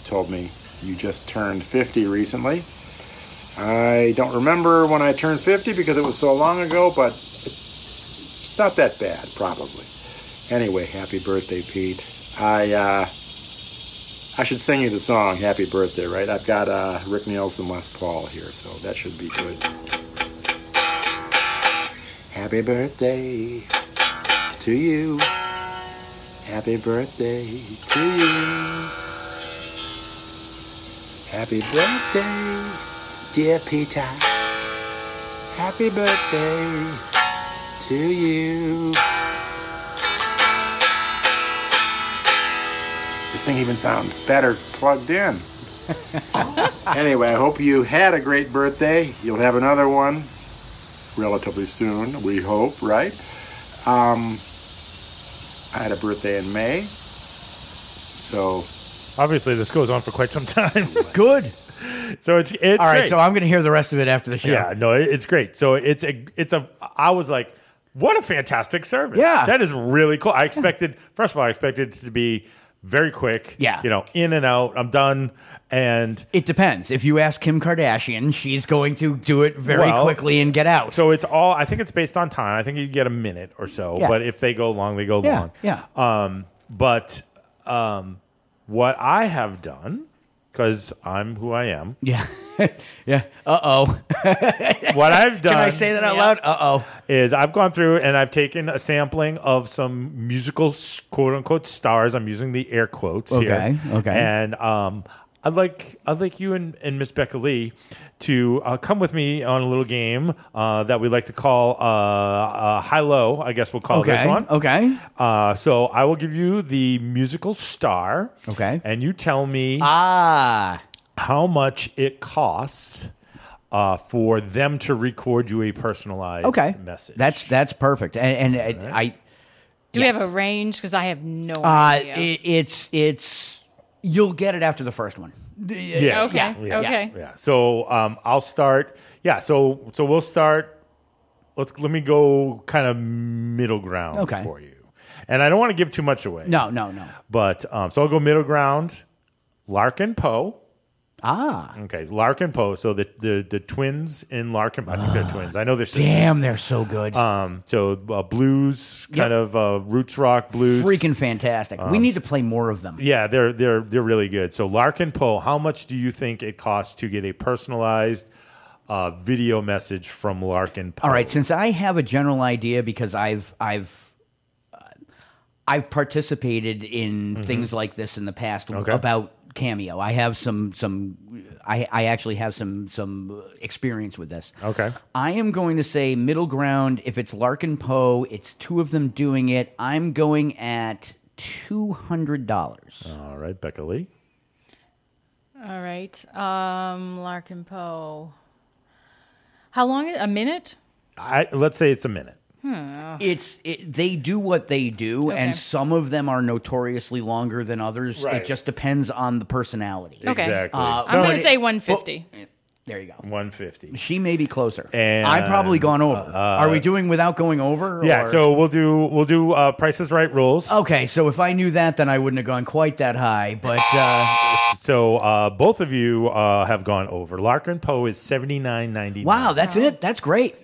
told me you just turned 50 recently. I don't remember when I turned 50 because it was so long ago, but not that bad, probably. Anyway, happy birthday, Pete. I, uh, I should sing you the song "Happy Birthday," right? I've got uh, Rick Nielsen, and Les Paul here, so that should be good. Happy birthday to you. Happy birthday to you. Happy birthday, dear Peter. Happy birthday to you. This thing even sounds better plugged in. anyway, I hope you had a great birthday. You'll have another one relatively soon, we hope, right? Um, I had a birthday in May. So
Obviously, this goes on for quite some time.
Good.
So it's it's
All right,
great.
so I'm going to hear the rest of it after the show.
Yeah, no, it's great. So it's a it's a I was like, what a fantastic service.
Yeah.
That is really cool. I expected first of all, I expected it to be very quick.
Yeah.
You know, in and out. I'm done. And
It depends. If you ask Kim Kardashian, she's going to do it very
Well,
quickly and get out.
So it's all I think it's based on time. I think you get a minute or so.
Yeah.
But if they go long, they go
Yeah,
long.
yeah.
Um, but um, what I have done, because I'm who I am.
Yeah. yeah. Uh oh.
what I've done.
Can I say that out loud? Uh oh.
Is I've gone through and I've taken a sampling of some musical quote unquote stars. I'm using the air quotes here.
Okay, okay.
And um, I'd like I'd like you and, and Miss Becca Lee to uh, come with me on a little game uh, that we like to call uh, uh, high low. I guess we'll call it this
Okay,
one.
okay.
Uh, so I will give you the musical star.
Okay.
And you tell me
ah
how much it costs. Uh, for them to record you a personalized
Okay.
message.
That's that's perfect. And, and I.
Do
yes.
we have a range? Because I have no
Uh,
idea.
it, it's it's you'll get it after the first one.
Yeah.
Okay,
Yeah.
okay.
Yeah. So um, I'll start. Yeah. So so we'll start. Let's let me go kind of middle ground
Okay.
for you, and I don't want to give too much away.
No, no, no.
But um, so I'll go middle ground. Larkin Poe.
Ah.
Okay, Larkin Poe. So the, the the twins in Larkin. I think they're twins. I know they're sisters.
Damn, they're so good.
Um. So uh, blues, kind
Yep.
of uh, roots rock blues.
Freaking fantastic. we
Um,
need to play more of them.
Yeah, they're they're they're really good. So Larkin Poe, how much do you think it costs to get a personalized uh, video message from Larkin Poe?
All right, since I have a general idea because I've I've uh, I've participated in
Mhm.
things like this in the past
Okay.
about Cameo. I have some some I I actually have some some experience with this.
Okay.
I am going to say middle ground. If it's Larkin Poe, it's two of them doing it. I'm going at two hundred dollars.
All right, Becca Lee.
All right. Um, Larkin Poe. How long? A minute?
I let's say it's a minute.
Hmm.
It's it, they do what they do,
Okay.
and some of them are notoriously longer than others.
Right.
It just depends on the personality.
Okay.
Exactly.
Uh,
I'm going to say 150.
There you go.
One fifty.
She may be closer.
And
I've probably gone over.
uh,
are we doing without going over?
Yeah.
or-
So we'll do we'll do uh, Prices Right rules.
okay. So if I knew that, then I wouldn't have gone quite that high. But uh,
So uh, both of you uh, have gone over. Larkin Poe is seventy nine ninety.
wow, that's it. That's great.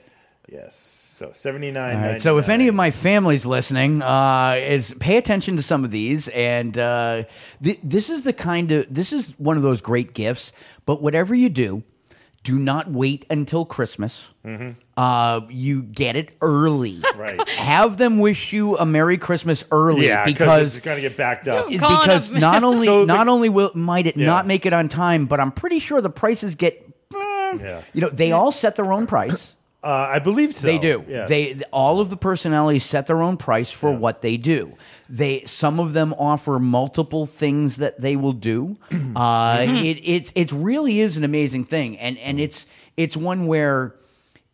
Yes. So seventy nine.
All right. So if any of my family's listening, uh, is pay attention to some of these, and uh, th- this is the kind of this is one of those great gifts. But whatever you do, do not wait until Christmas. Uh, you get it early.
Right.
Have them wish you a Merry Christmas early
yeah,
because
it's going to get backed up.
Yeah. Calling
because not only
So the-
not only will might it
Yeah.
not make it on time, but I'm pretty sure the prices get.
Yeah.
You know, they all set their own price.
Uh, I believe so.
They do.
Yes.
They all of the personalities set their own price for what they do. They some of them offer multiple things that they will do. Uh, it it's it really is an amazing thing, and and it's it's one where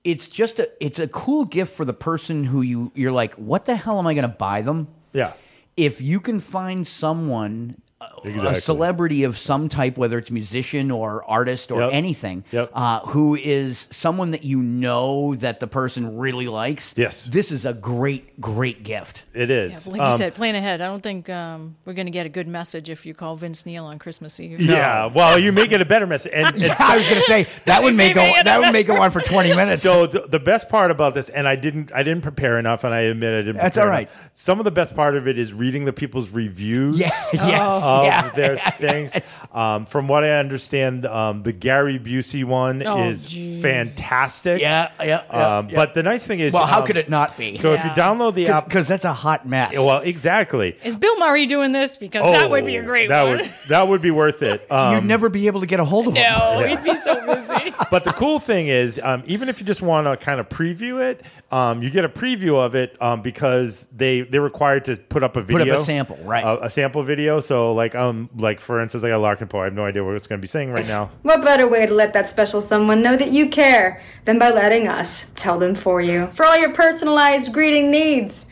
it's just a it's a cool gift for the person who you you're like, what the hell am I going to buy them?
Yeah.
If you can find someone. A-
Exactly.
A celebrity of some type, whether it's musician or artist or
Yep.
anything,
Yep.
uh, who is someone that you know that the person really likes.
Yes.
This is a great, great gift.
It is.
Yeah,
is.
but like you
Um,
said, plan ahead. I don't think um, we're going to get a good message if you call Vince Neil on Christmas Eve.
Yeah, well, you make it a better message. And, and
Yeah, I was going to say that would make a, that would make it one for twenty minutes.
So the, the best part about this, and I didn't, I didn't prepare enough, and I admit I didn't.
That's all right.
enough. Some of the best part of it is reading the people's reviews.
Yes, yes.
Of
Yeah.
their things. Um, from what I understand, um, the Gary Busey one
Oh,
is
jeez.
fantastic.
Yeah, yeah, yeah,
Um,
yeah.
But the nice thing is,
Well, how
um,
could it not be?
So if you download the app,
because that's a hot mess.
well, exactly.
Is Bill Murray doing this? Because that would be a great
Oh, that
one.
Would, that would be worth it. Um,
You'd never be able to get a hold of him.
no, he'd be so busy.
but the cool thing is, um, even if you just want to kind of preview it, um, you get a preview of it um, because they they're required to put up a
Put up a
video,
sample, right.
A, a sample video. So like um like for instance, I got Larkin Poe. I have no idea what it's going to be saying right now.
What better way to let that special someone know that you care than by letting us tell them for you? For all your personalized greeting needs,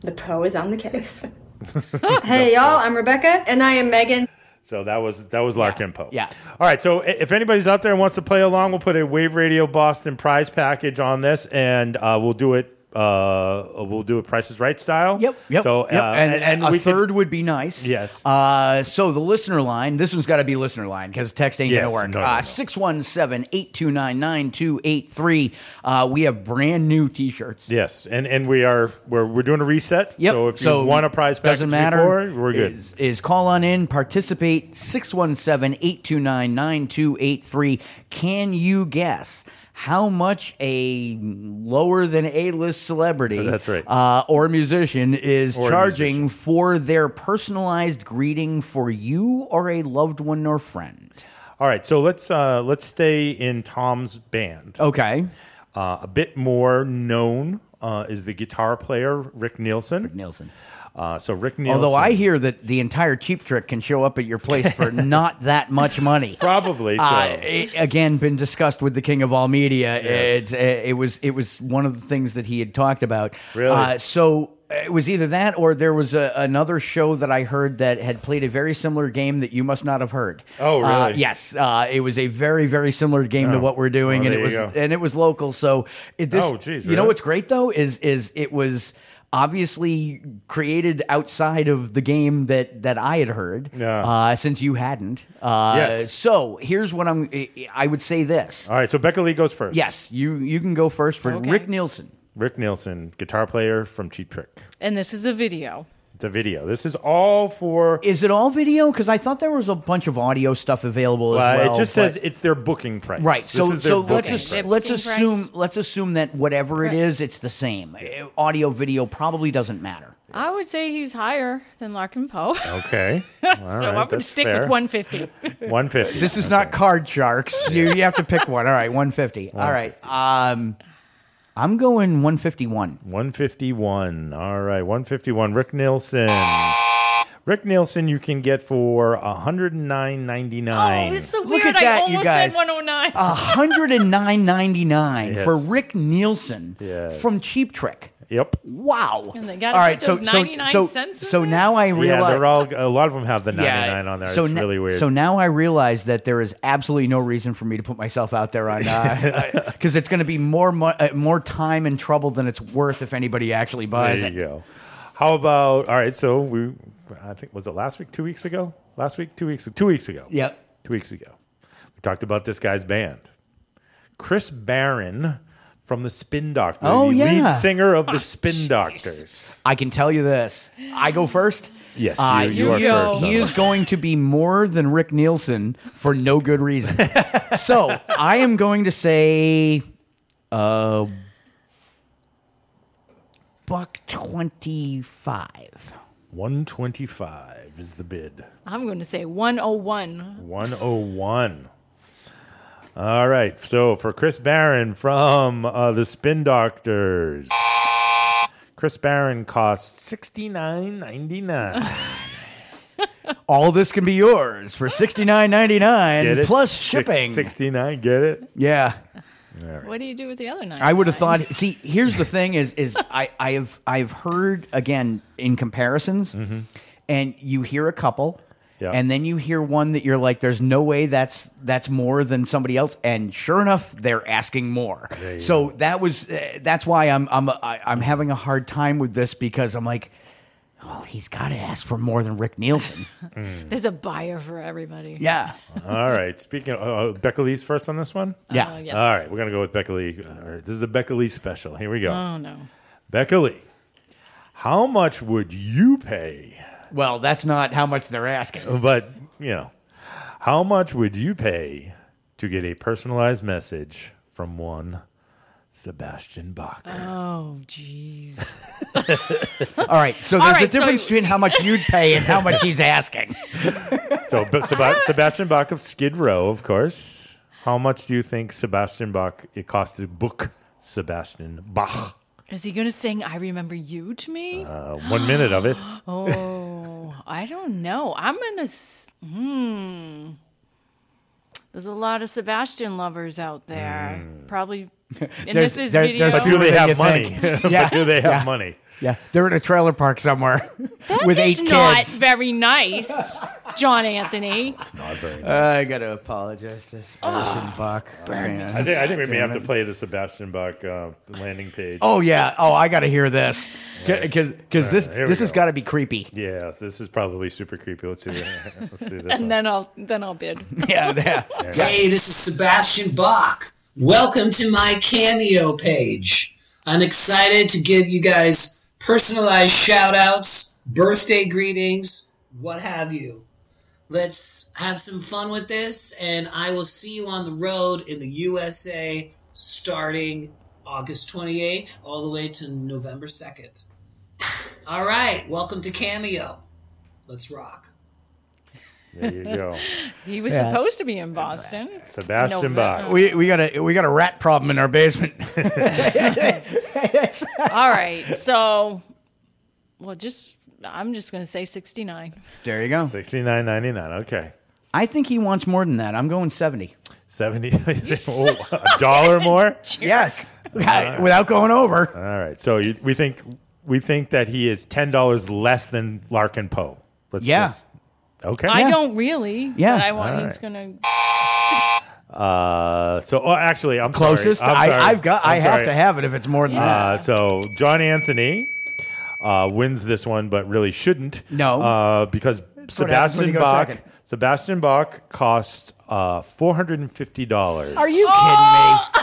the Poe is on the case. hey, y'all, I'm Rebecca. And I am Megan.
So that was that was Larkin Poe.
Yeah.
All right. So if anybody's out there and wants to play along, we'll put a Wave Radio Boston prize package on this, and uh, we'll do it. Uh, we'll do a Price is Right style. Yep.
Yep.
So
yep.
uh,
and,
and,
a
we could-
third would be nice.
Yes.
Uh, so the listener line, this one's got to be listener line because text ain't
Yes,
going to work.
no, no, no.
Uh, 617 829 9283. Uh, We have brand new t shirts.
Yes, and and we are we're we're doing a reset.
Yep.
So if you want a prize package
doesn't matter.
before, we're good.
Is, is call on in, participate 617-829-9283. Can you guess how much a lower than A-list celebrity
That's right.
uh, or musician is
Or
charging for their personalized greeting for you or a loved one or friend?
All right, so let's uh, let's stay in Tom's band.
Okay.
Uh, a bit more known uh, is the guitar player Rick Nielsen. Rick
Nielsen.
Uh, so Rick Nielsen.
Although I hear that the entire Cheap Trick can show up at your place for not that much money.
Probably so.
Uh, it- again, been discussed with the king of all media.
Yes.
It's, uh, it was it was one of the things that he had talked about.
Really?
Uh, so it was either that or there was a, another show that I heard that had played a very similar game that you must not have heard.
Oh,
Uh,
really?
yes, uh, it was a very very similar game to
Oh.
what we're doing,
Well,
and it was
go.
and it was local. So it, this,
Oh, geez,
you know what's great though is is it was obviously created outside of the game that that I had heard.
Yeah.
Uh, since you hadn't. Uh,
Yes.
So here's what I'm. I would say this.
All right, so Becca Lee goes first.
Yes, you you can go first for
Okay.
Rick Nielsen.
Rick Nielsen, guitar player from Cheap Trick.
And this is a video.
It's a video. This is all for.
Is it all video? Because I thought there was a bunch of audio stuff available as
Well,
well.
it just
but-
says it's their booking price.
Right.
This
So
is their
so let's
booking
just
price.
let's
Booking
assume let's assume that whatever it is, it's the same. Uh, Audio video probably doesn't matter.
I would say he's higher than Larkin Poe.
Okay.
so
All
I'm going to
that's
stick
fair.
with 150.
150.
This is not card sharks. You you have to pick one. All right, 150. All right. Um, I'm going 151.
151. All right, 151. Rick Nielsen. Rick Nielsen, you can get for 109.99.
Oh, it's so
Look
weird.
at
I
that, you guys.
said 109.
hundred and nine ninety nine
Yes.
for Rick Nielsen
Yes.
from Cheap Trick.
Yep.
Wow!
And they gotta
All right, so
those
so
99
so
cents in
so
there?
now I
Yeah,
realize.
they're all. A lot of them have the 99 on there.
So
it's
na-
really weird.
So now I realize that there is absolutely no reason for me to put myself out there on because it's going to be more mo- uh, more time and trouble than it's worth if anybody actually buys
there
it.
you go. How about? All right. So we, I think was it last week, two weeks ago? Last week, two weeks, two weeks ago.
Yep.
Two weeks ago, we talked about this guy's band, Chris Barron from the Spin Doctors.
Oh,
the
yeah.
lead singer of the
Oh,
Spin Doctors.
I can tell you this. I go first.
Yes,
Uh,
you, you are
he,
first.
he is going to be more than Rick Nielsen for no good reason. so I am going to say, uh, buck twenty-five.
125 is the bid.
I'm going to say 101.
101. All right. So for Chris Barron from uh, the Spin Doctors, Chris Barron costs sixty nine ninety nine.
All this can be yours for sixty-nine ninety-nine plus shipping.
Sixty nine. Get it?
Yeah.
What do you do with the other nine?
I would have thought. See, here's the thing: is is I I have I've heard again in comparisons, and you hear a couple,
Yeah.
and then you hear one that you're like, "There's no way that's that's more than somebody else," and sure enough, they're asking more. So that was uh, that's why I'm I'm I, I'm having a hard time with this because I'm like, well, he's got to ask for more than Rick Nielsen.
There's a buyer for everybody.
yeah.
All right. Speaking of uh, Becca Lee's first on this one.
Yeah.
Uh, yes.
All right. We're gonna go with Becca Lee. All right. This is a Becca Lee special. Here we go.
Oh, no.
Becca Lee, how much would you pay
Well, that's not how much they're asking.
But, you know, how much would you pay to get a personalized message from one Sebastian Bach?
Oh, jeez.
All right, so there's
right,
a difference
so-
between how much you'd pay and how much he's asking.
So, but Seba- Sebastian Bach of Skid Row, of course. How much do you think Sebastian Bach it cost to book Sebastian Bach?
Is he going to sing I Remember You to me?
Uh, one minute of it.
oh, I don't know. I'm going to. Hmm. There's a lot of Sebastian lovers out there. Probably. And
There's-
this is
there-
video.
there's
But do they have money?
think.
But do they have
yeah.
money?
Yeah, they're in a trailer park somewhere
That
with
is
eight
not
kids.
very nice, John Anthony.
It's not very
I gotta apologize to Sebastian Bach. fans.
I think, I think we may have to play the Sebastian Bach uh, landing page.
Oh yeah. Oh, I gotta hear this because because this
All right, here we
this has
go.
got to be creepy.
Yeah, this is probably super creepy. Let's see. Let's see this. one.
And then I'll then I'll bid.
Yeah, yeah.
Hey, this is Sebastian Bach. Welcome to my Cameo page. I'm excited to give you guys personalized shout outs, birthday greetings, what have you. Let's have some fun with this, and I will see you on the road in the USA starting August 28th all the way to November 2nd. All right, welcome to Cameo. Let's rock.
There you go.
He was
Yeah.
supposed to be in Boston.
Sebastian
November.
Bach.
We we got a we got a rat problem in our basement.
All right. So, well, just I'm just going to say 69.
there you go.
Sixty nine ninety nine. Okay.
I think he wants more than that. I'm going seventy.
Seventy. Oh, a dollar more.
Yes, without going over.
All right. So you, we think we think that he is ten dollars less than Larkin Poe. Let's
Yeah.
just- okay.
I don't really.
Yeah.
But I want
All
he's going to.
Uh, so oh, actually, I'm
Closest.
Sorry. I'm
I,
sorry.
I've got. I
I'm
have
sorry.
to have it if it's more than
Uh,
that.
so John Anthony uh, wins this one, but really shouldn't.
No.
uh, because
what happens when
Sebastian
you go
Bach.
second.
Sebastian Bach cost uh, four hundred and fifty dollars.
Are you kidding me?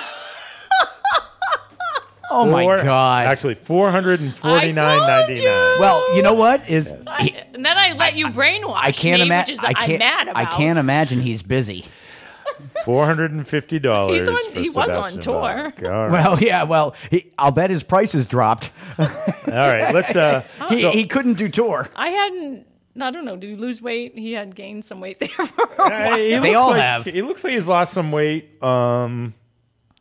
Oh my god!
Actually, four hundred and forty nine ninety nine.
Well, you know what is? he-
And then I let you brainwash
I can't
me,
imagine.
which is
I can't.
I'm mad about.
I can't imagine he's busy.
Four hundred and fifty dollars.
He's on- he was on tour.
Well, yeah. Well, he, I'll bet his prices dropped.
All right, let's. Uh,
he,
so-
he couldn't do tour.
I hadn't. I don't know. Did he lose weight? He had gained some weight there for a while.
He
They
looks
all
like-
have.
He looks like he's lost some weight. Um,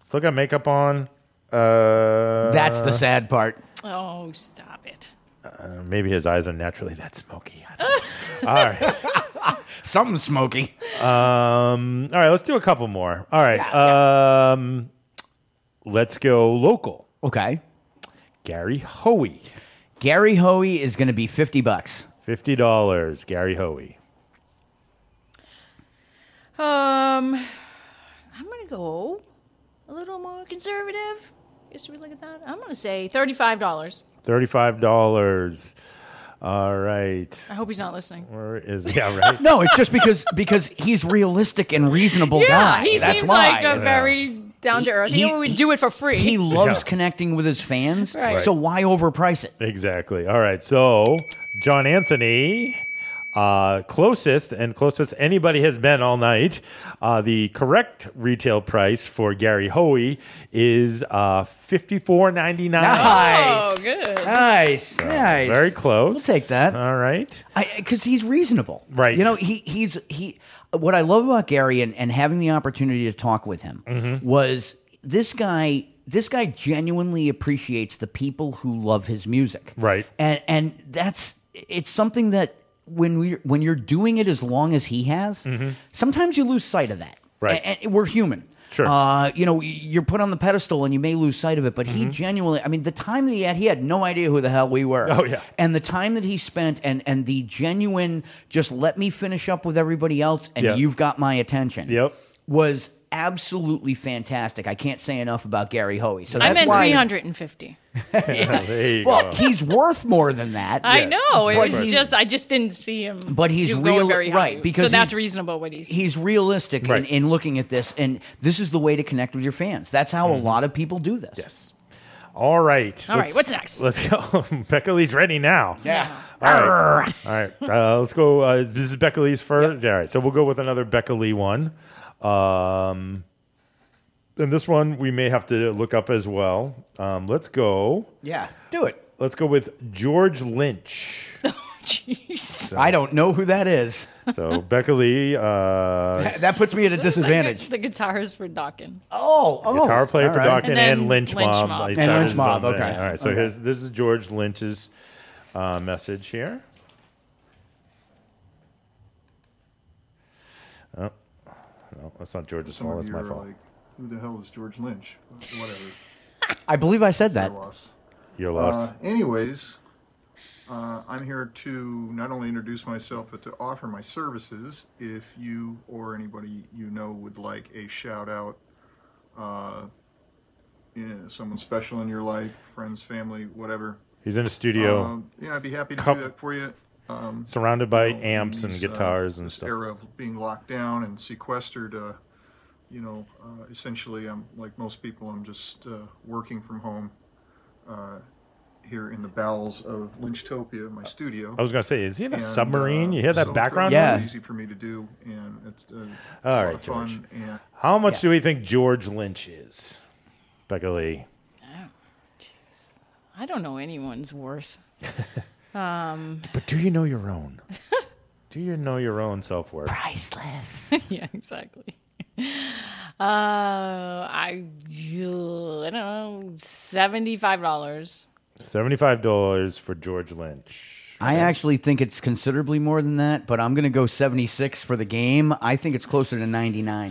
still got makeup on. Uh,
That's the sad part.
Oh, stop it.
Uh, maybe his eyes are naturally that smoky. I don't know. all right.
Something smoky.
Um, all right, let's do a couple more. All right. Um, let's go local.
Okay.
Gary Hoey.
Gary Hoey is going to be fifty bucks.
Fifty dollars. Gary Hoey.
Um, I'm gonna go a little more conservative. Guess we look at that. I'm gonna say thirty-five dollars.
Thirty-five dollars. All right.
I hope he's not listening.
Where is yeah right?
No, it's just because because he's realistic and reasonable
yeah,
guy.
he
That's
seems
why.
like a very down to earth. He,
he-
would do it for free.
He loves
Yeah.
connecting with his fans.
Right.
So why overprice it?
Exactly. All right. So John Anthony, uh, closest and closest anybody has been all night. Uh, the correct retail price for Gary Hoey is uh, fifty four ninety nine.
Nice.
Oh, good.
Nice. nice.
Very close.
We'll take that.
All right.
because he's reasonable,
Right.
You know, he he's he. What I love about Gary and, and having the opportunity to talk with him
Mm-hmm.
was this guy. This guy genuinely appreciates the people who love his music,
Right.
And and that's it's something that when we when you're doing it as long as he has, sometimes you lose sight of that.
Mm-hmm. Right.
And, and we're human.
Sure.
Uh, you know, you're put on the pedestal and you may lose sight of it, but he genuinely, I mean, the time that he had, he had no idea who the hell we were.
Mm-hmm. Oh, yeah.
And the time that he spent and, and the genuine, just let me finish up with everybody else and
Yeah.
you've got my attention.
Yep.
Was absolutely fantastic. I can't say enough about Gary Hoey. So
I
that's
meant
why,
350.
there you
Well,
go.
he's worth more than that.
I know. It
But
was
he's-
just I just didn't see him.
But he's
do-
real,
going very high.
right? Because
so that's reasonable. What he's
he's realistic
Right.
in, in looking at this, and this is the way to connect with your fans. That's how a lot of people do this.
Yes. All right.
All right, what's next?
Let's go. Becca Lee's ready now.
Yeah.
All right. All right. Uh, let's go. Uh, this is Becca Lee's first. All right. So we'll go with another Becca Lee one. Um, and this one we may have to look up as well. Um, let's go.
Yeah, do it.
Let's go with George Lynch.
Jeez.
I don't know who that is.
So Becca Lee, uh,
That puts me at a disadvantage.
The guitarist for Dokken.
Oh, oh.
guitar player
all
for
right.
Dokken
And
and, Lynch,
Lynch
Mob.
Mob.
And Lynch Mob,
own
okay.
All right. So
Okay.
his, this is George Lynch's uh, message here. Oh, no, that's not George's fault. That's my fault.
like, who the hell is George Lynch? Whatever.
I believe I said that.
Your loss.
Your loss.
Uh, anyways, uh, I'm here to not only introduce myself, but to offer my services if you or anybody you know would like a shout out. Uh, you know, someone special in your life, friends, family, whatever.
He's in a studio.
Um, yeah, I'd be happy to
Cup-
do that for you. Um,
Surrounded by
you know,
amps and
these, uh,
guitars and
this
stuff.
Era of being locked down and sequestered. Uh, you know, uh, essentially, I'm like most people. I'm just uh, working from home uh, here in the bowels of Lynchtopia, my studio.
I was gonna say, is he in a
And,
submarine?
uh,
You hear that
so it's
background
really
noise?
Easy for me to do, and it's uh, a
All
lot
right,
of fun.
George.
And
How much do we think George Lynch is? Becca Lee.
I don't know anyone's worth. um,
But do you know your own? do you know your own self worth?
Priceless.
yeah, exactly. Uh, I, I don't know, seventy-five dollars.
Seventy-five dollars for George Lynch.
I actually think it's considerably more than that, but I'm going to go 76 for the game. I think it's closer to 99.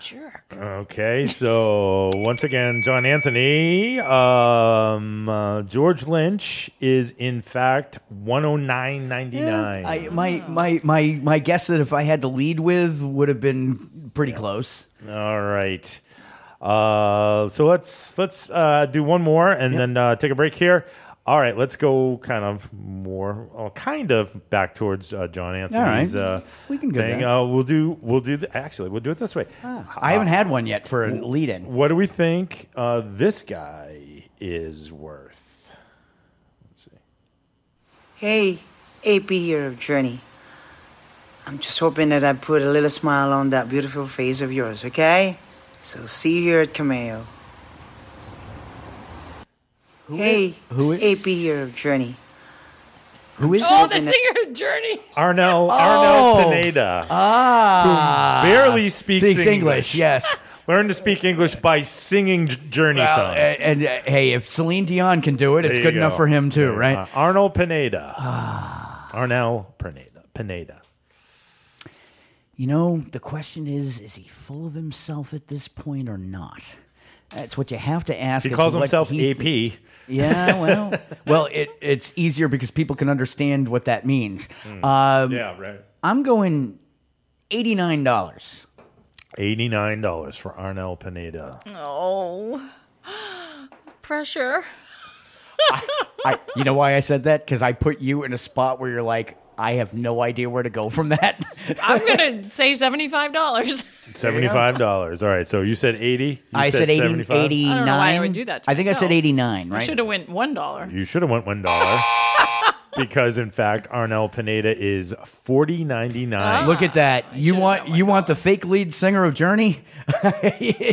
Jerk.
Okay, so once again, John Anthony, um, uh, George Lynch is in fact one hundred nine ninety nine.
I, my, my, my, my guess that if I had to lead with would have been pretty close.
All right. Uh, so let's let's uh, do one more and then uh, take a break here. All right, let's go kind of more, uh, kind of back towards uh, John Anthony's.
right.
Uh,
We can go
thing.
there.
Uh, we'll do. We'll do. The, actually, we'll do it this way.
I haven't had one yet for a lead in.
What do we think uh, this guy is worth? Let's see.
Hey, AP here of Journey. I'm just hoping that I put a little smile on that beautiful face of yours, okay? So see you here at Cameo. hey,
who
AP here of Journey.
Who is
Oh, the singer of Journey.
Arnel
Oh.
Arnel Pineda.
Ah.
who barely speaks,
Speaks
English.
English, yes.
Learn to speak English by singing Journey
Well,
songs.
and, and, uh, hey, if Celine Dion can do it, it's
There you
good enough for him too, right?
uh, Arnold Pineda. Arnel Pineda. Pineda.
You know, the question is is he full of himself at this point or not? That's what you have to ask.
He calls himself
he-
AP.
Yeah, well, well, it, it's easier because people can understand what that means.
Hmm.
Um,
Yeah, right.
I'm going eighty nine dollars.
Eighty-nine dollars for Arnel Pineda.
Oh, pressure.
I, you know why I said that? Because I put you in a spot where you're like, I have no idea where to go from that.
I'm gonna say seventy-five dollars.
Seventy-five dollars. All right. So you said eighty. You
I said 80
75?
89.
I don't know why I would do that. To
I think I said 89,
I
right?
You should have went one dollar.
You should have went one dollar. because in fact, Arnel Pineda is forty ninety nine.
Look at that. Ah, you want you want the fake lead singer of Journey?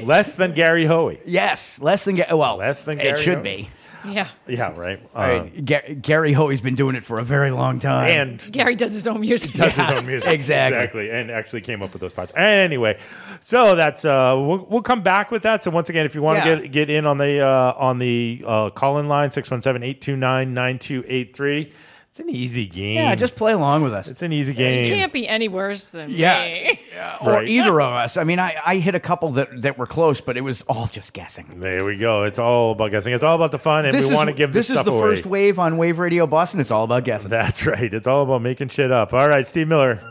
less than Gary Hoey.
Yes, less than Ga- well,
less than
it should
Hoey.
be.
Yeah.
Yeah, right.
All right, Ga- Gary Hoey's been doing it for a very long time.
and
Gary does his own music.
does his own music
exactly.
exactly, and actually came up with those parts. Anyway, so that's uh, we'll, we'll come back with that. So once again, if you want
Yeah.
to get get in on the uh, on the uh, call in line 617-829-9283. It's an easy game.
yeah, just play along with us.
it's an easy game.
It can't be any worse than
Yeah.
me.
or
Right.
either of us. I mean, I, I hit a couple that, that were close, but it was all just guessing.
There we go. It's all about guessing. It's all about the fun, and
this
we
is,
want to give
this
this
is the
away.
first wave on Wave Radio Boston. It's all about guessing.
That's right. It's all about making shit up. All right, Steve Miller.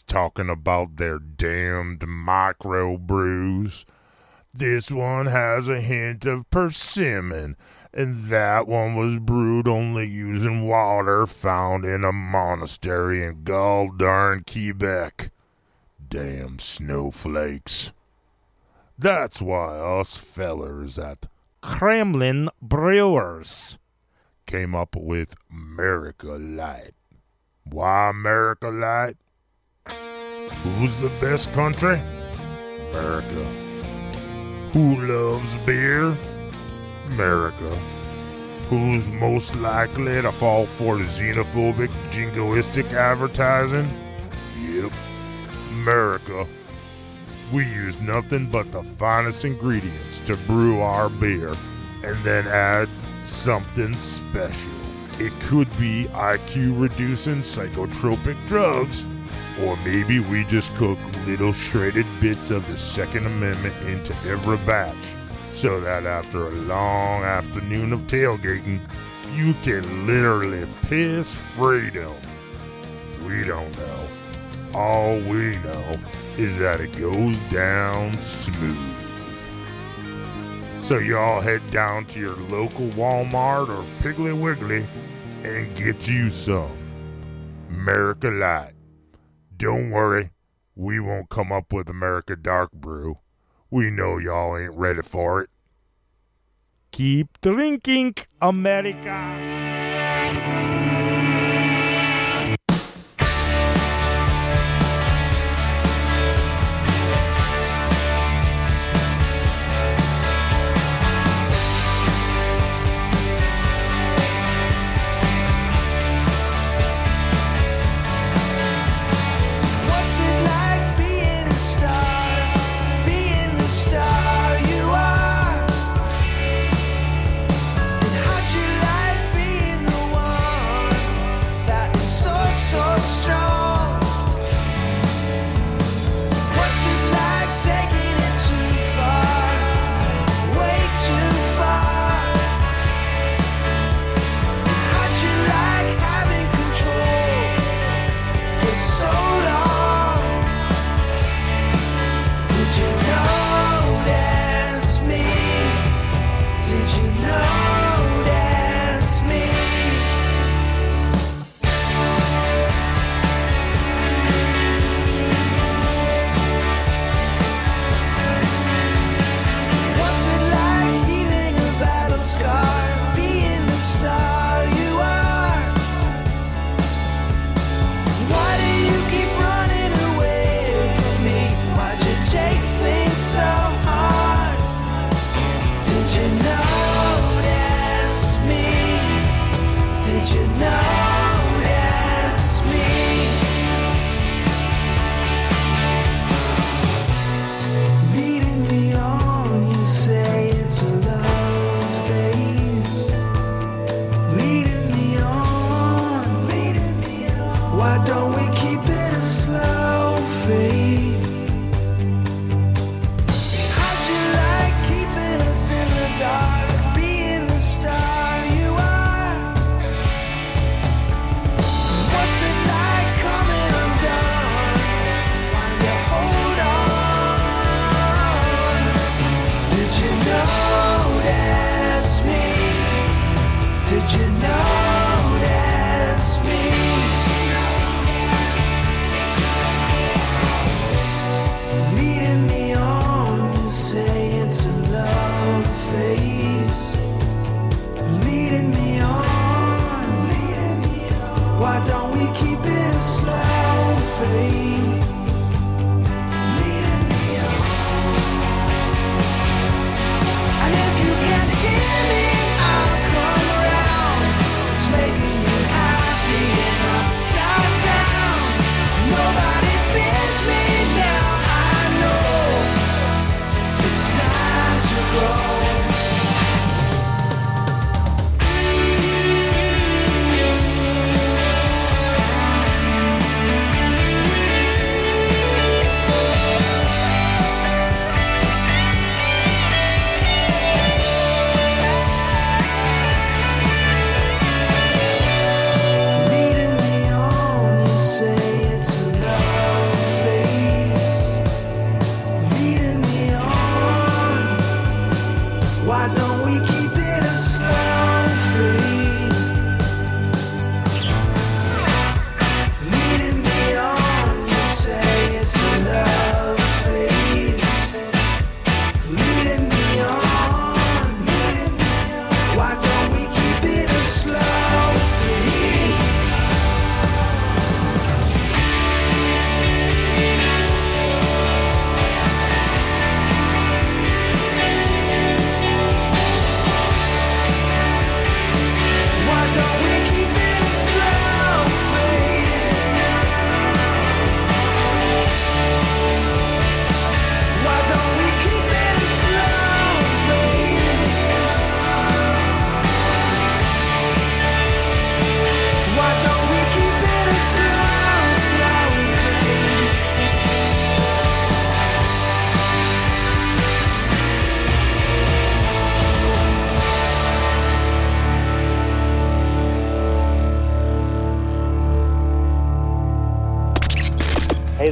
Talking about their damned micro brews. This one has a hint of persimmon, and that one was brewed only using water found in a monastery in gall darn Quebec. Damn snowflakes. That's why us fellers at Kremlin Brewers came up with America Light. Why America Light? Who's the best country? America. Who loves beer? America. Who's most likely to fall for xenophobic, jingoistic advertising? Yep, America. We use nothing but the finest ingredients to brew our beer and then add something special. It could be IQ reducing psychotropic drugs, or maybe we just cook little shredded bits of the Second Amendment into every batch so that after a long afternoon of tailgating, you can literally piss freedom. We don't know. All we know is that it goes down smooth. So y'all head down to your local Walmart or Piggly Wiggly and get you some America Light. Don't worry, we won't come up with America Dark Brew. We know y'all ain't ready for it. Keep drinking, America.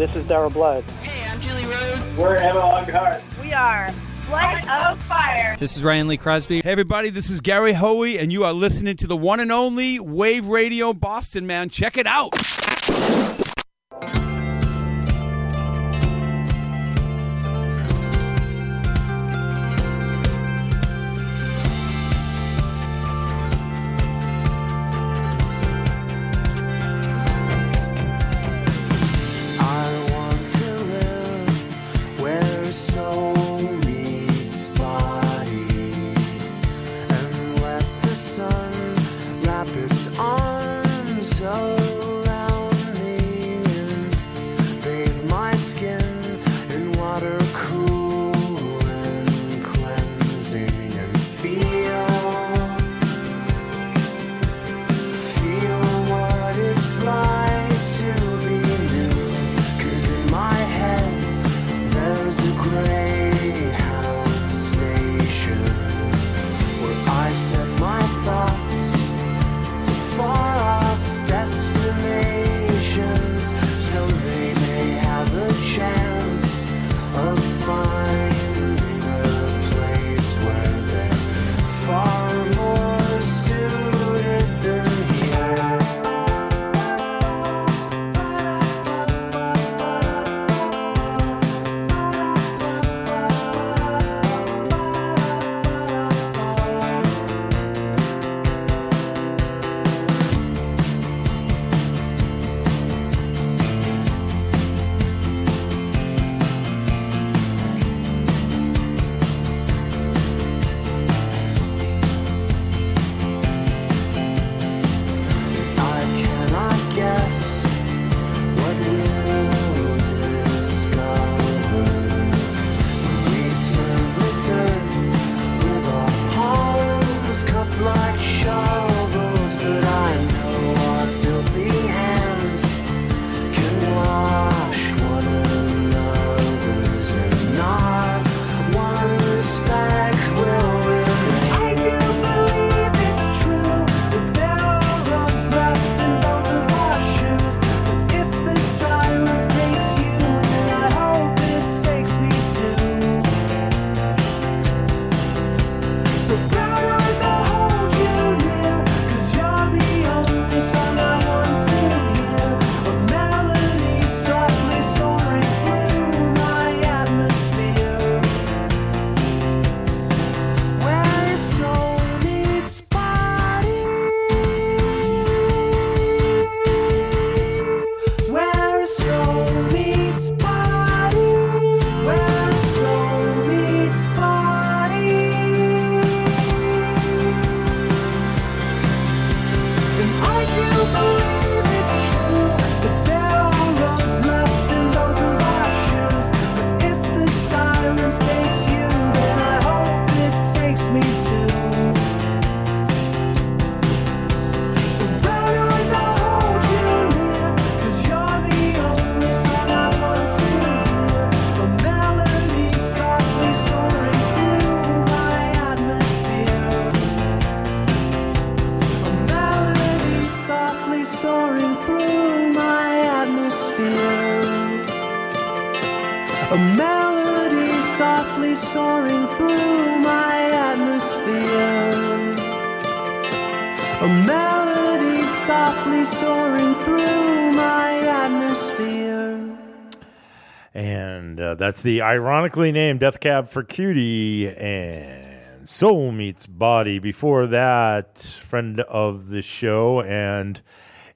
This is Daryl Blood.
Hey, I'm Julie Rose.
We're Emma Lockhart.
We are Light of Fire.
This is Ryan Lee Crosby. Hey, everybody, this is Gary Hoey, and you are listening to the one and only Wave Radio Boston, man. Check it out.
That's the ironically named Death Cab for Cutie and Soul Meets Body. Before that, friend of the show and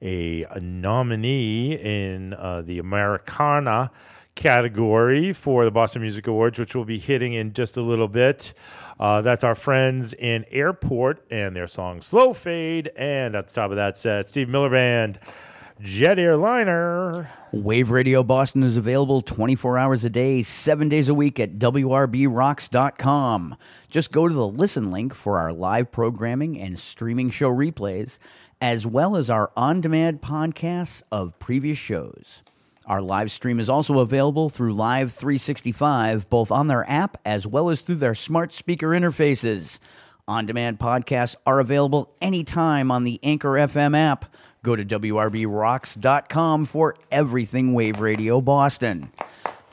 a, a nominee in uh, the Americana category for the Boston Music Awards, which we'll be hitting in just a little bit. Uh, that's our friends in Airport and their song Slow Fade. And at the top of that set, Steve Miller Band, Jet Airliner.
Wave Radio Boston is available 24 hours a day, seven days a week at WRBRocks.com. Just go to the listen link for our live programming and streaming show replays, as well as our on demand podcasts of previous shows. Our live stream is also available through Live 365, both on their app as well as through their smart speaker interfaces. On demand podcasts are available anytime on the Anchor FM app. Go to WRBRocks.com for everything Wave Radio Boston.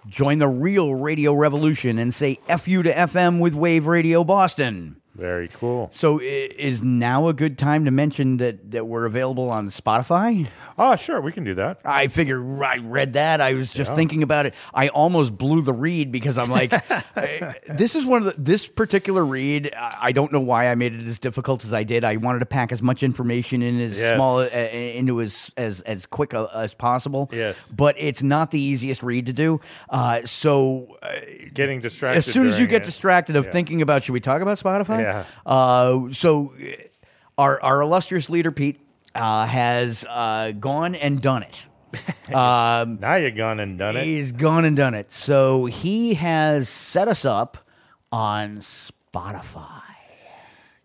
Join the real radio revolution and say F you to FM with Wave Radio Boston.
Very cool.
So, i- is now a good time to mention that, that we're available on Spotify?
Oh, sure, we can do that.
I figure I read that. I was just thinking about it. I almost blew the read because I'm like, eh, this is one of the, this particular read. I I don't know why I made it as difficult as I did. I wanted to pack as much information in as
Yes.
small uh, into as as as quick a, as possible.
Yes.
but it's not the easiest read to do. Uh, so uh,
Getting distracted.
as soon as you
during
get
it.
distracted of thinking about should we talk about Spotify?
Yeah.
Uh, so uh, our our illustrious leader Pete uh, has uh, gone and done it. Um,
now you're gone and done it.
He's gone and done it. So he has set us up on Spotify.